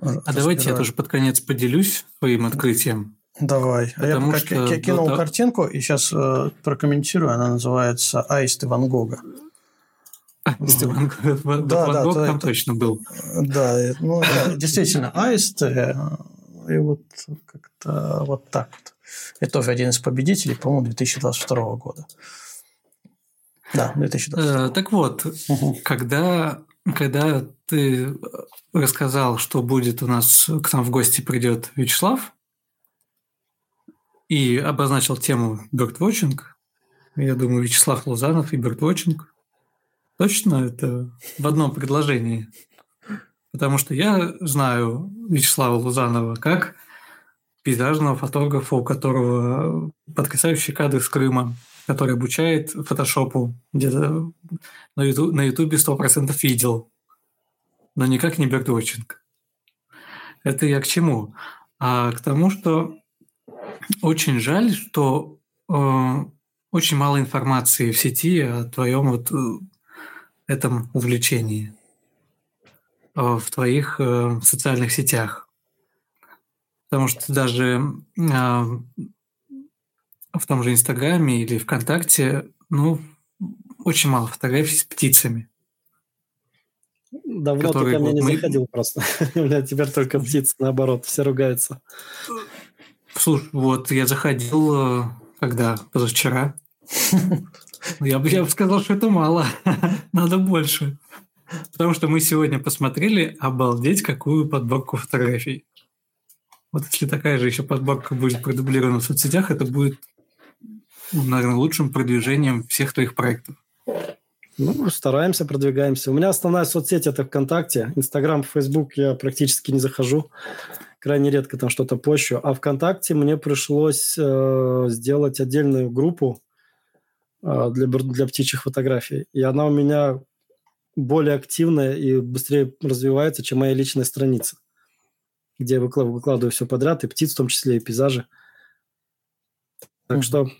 а давайте я тоже под конец поделюсь своим открытием. Давай. Потому а я что кинул до... картинку и сейчас э, прокомментирую. Она называется «Аисты Ван Гога». Да, да, там точно был. Да, ну, действительно, аист. Э, и вот как-то вот так вот. Это тоже один из победителей, по-моему, 2022 года. Да, 2022. Э, так вот, угу. когда, когда ты рассказал, что будет у нас, к нам в гости придет Вячеслав, и обозначил тему бёрдвотчинг, я думаю, Вячеслав Лузанов и бёрдвотчинг точно это в одном предложении. Потому что я знаю Вячеслава Лузанова как пейзажного фотографа, у которого потрясающие кадры с Крыма, который обучает фотошопу, где-то на Ютубе сто процентов видел, но никак не бердвотчинг. Это я к чему? А к тому, что очень жаль, что э, очень мало информации в сети о твоем вот э, этом увлечении. Э, в твоих э, социальных сетях. Потому что даже а, в том же Инстаграме или ВКонтакте, ну, очень мало фотографий с птицами. Давно ты ко мне не мы... заходил просто. <laughs> У меня теперь только птицы, наоборот, все ругаются. Слушай, вот я заходил, э, когда? Позавчера. <laughs> Я бы, я бы сказал, что это мало. <laughs> Надо больше. Потому что мы сегодня посмотрели, обалдеть, какую подборку фотографий. Вот если такая же еще подборка будет продублирована в соцсетях, это будет, ну, наверное, лучшим продвижением всех твоих проектов. Ну, стараемся, продвигаемся. У меня основная соцсеть – это ВКонтакте. Инстаграм, Фейсбук я практически не захожу. Крайне редко там что-то пощу. А ВКонтакте мне пришлось э, сделать отдельную группу для, для птичьих фотографий. И она у меня более активная и быстрее развивается, чем моя личная страница, где я выкладываю, выкладываю все подряд, и птиц, в том числе и пейзажи. Так что...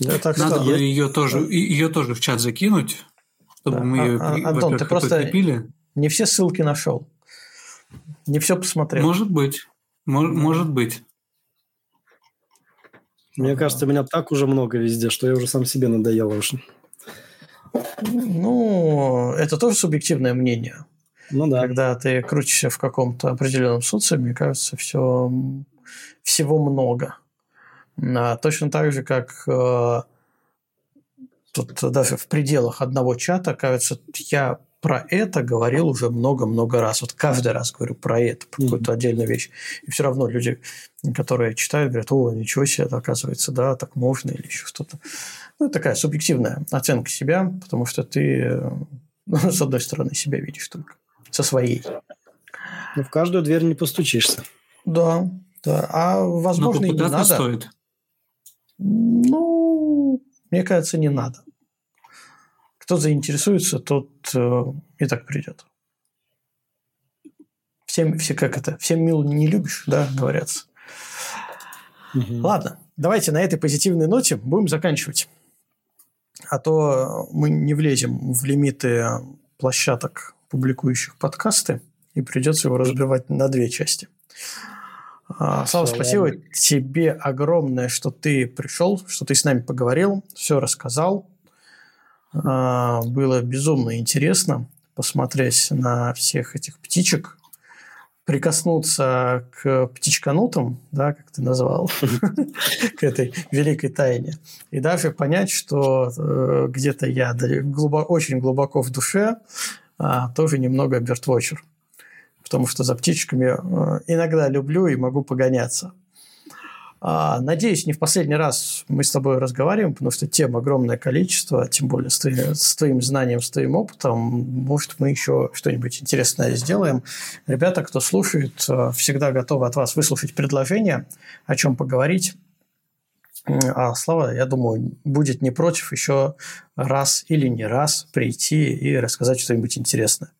Да, так Надо что... ее, тоже, ее тоже в чат закинуть, чтобы да. мы ее, а, а, Антон, ты просто прикрепили. не все ссылки нашел. Не все посмотрел. Может быть. Может, может быть. Мне кажется, меня так уже много везде, что я уже сам себе надоел уже. Ну, это тоже субъективное мнение. Ну да. Когда ты крутишься в каком-то определенном социуме, мне кажется, все, всего много. А, точно так же, как э, тут даже в пределах одного чата, кажется, я про это говорил уже много-много раз. Вот каждый раз говорю про это, про mm-hmm. какую-то отдельную вещь. И все равно люди, которые читают, говорят, о, ничего себе, это оказывается, да, так можно или еще что-то. Ну, такая субъективная оценка себя, потому что ты, ну, <laughs> с одной стороны, себя видишь только со своей. Но в каждую дверь не постучишься. Да, да. А возможно, и не надо. стоит. Ну, мне кажется, не надо. Кто заинтересуется, тот э, и так придет. Всем, все как это, всем мил не любишь, да, говорят. Угу. Ладно, давайте на этой позитивной ноте будем заканчивать а то мы не влезем в лимиты площадок, публикующих подкасты, и придется его разбивать на две части. А, Слава, спасибо тебе огромное, что ты пришел, что ты с нами поговорил, все рассказал. А, было безумно интересно посмотреть на всех этих птичек, прикоснуться к птичканутам, да, как ты назвал, <laughs> к этой великой тайне, и даже понять, что э, где-то я очень глубоко в душе а, тоже немного бертвочер, потому что за птичками э, иногда люблю и могу погоняться. А, надеюсь, не в последний раз мы с тобой разговариваем, потому что тем огромное количество, тем более с, твоим, с твоим знанием, с твоим опытом. Может, мы еще что-нибудь интересное сделаем. Ребята, кто слушает, э, всегда готовы от вас выслушать предложение, о чем поговорить. А Слава, я думаю, будет не против еще раз или не раз прийти и рассказать что-нибудь интересное.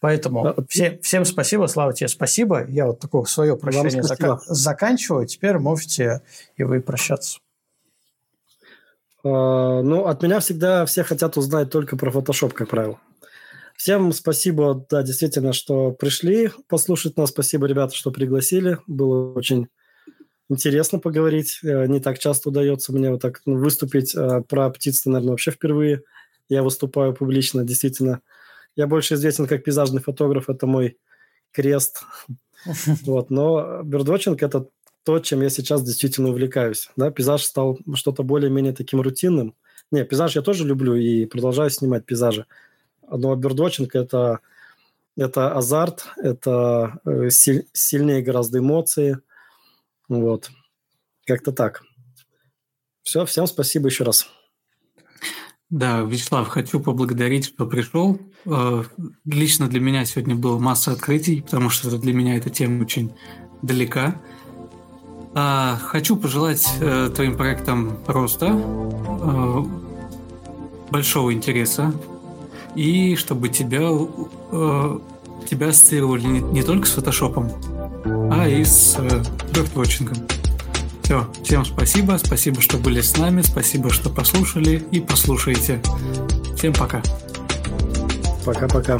Поэтому а, все, всем спасибо, Слава, тебе спасибо. Я вот такое свое прощание зак- заканчиваю. Теперь можете и вы прощаться. А, ну, от меня всегда все хотят узнать только про Photoshop, как правило. Всем спасибо, да, действительно, что пришли послушать нас. Спасибо, ребята, что пригласили. Было очень интересно поговорить. Э, не так часто удается мне вот так выступить э, про птиц, наверное, вообще впервые. Я выступаю публично, действительно. Я больше известен как пейзажный фотограф, это мой крест. <laughs> Вот, но бердвотчинг – это то, чем я сейчас действительно увлекаюсь. Да, пейзаж стал что-то более-менее таким рутинным. Не, пейзаж я тоже люблю и продолжаю снимать пейзажи. Но бердвотчинг – это, это азарт, это э, сильнее гораздо эмоции – вот. Как-то так. Все, всем спасибо еще раз. Да, Вячеслав, хочу поблагодарить, что пришел. Э, лично для меня сегодня было масса открытий, потому что для меня эта тема очень далека. А, хочу пожелать э, твоим проектам роста, э, большого интереса, и чтобы тебя, тебя ассоциировали не, только с фотошопом, а и с бёрдвотчингом. Все, всем спасибо, спасибо, что были с нами, спасибо, что послушали и послушаете. Всем пока. Пока-пока.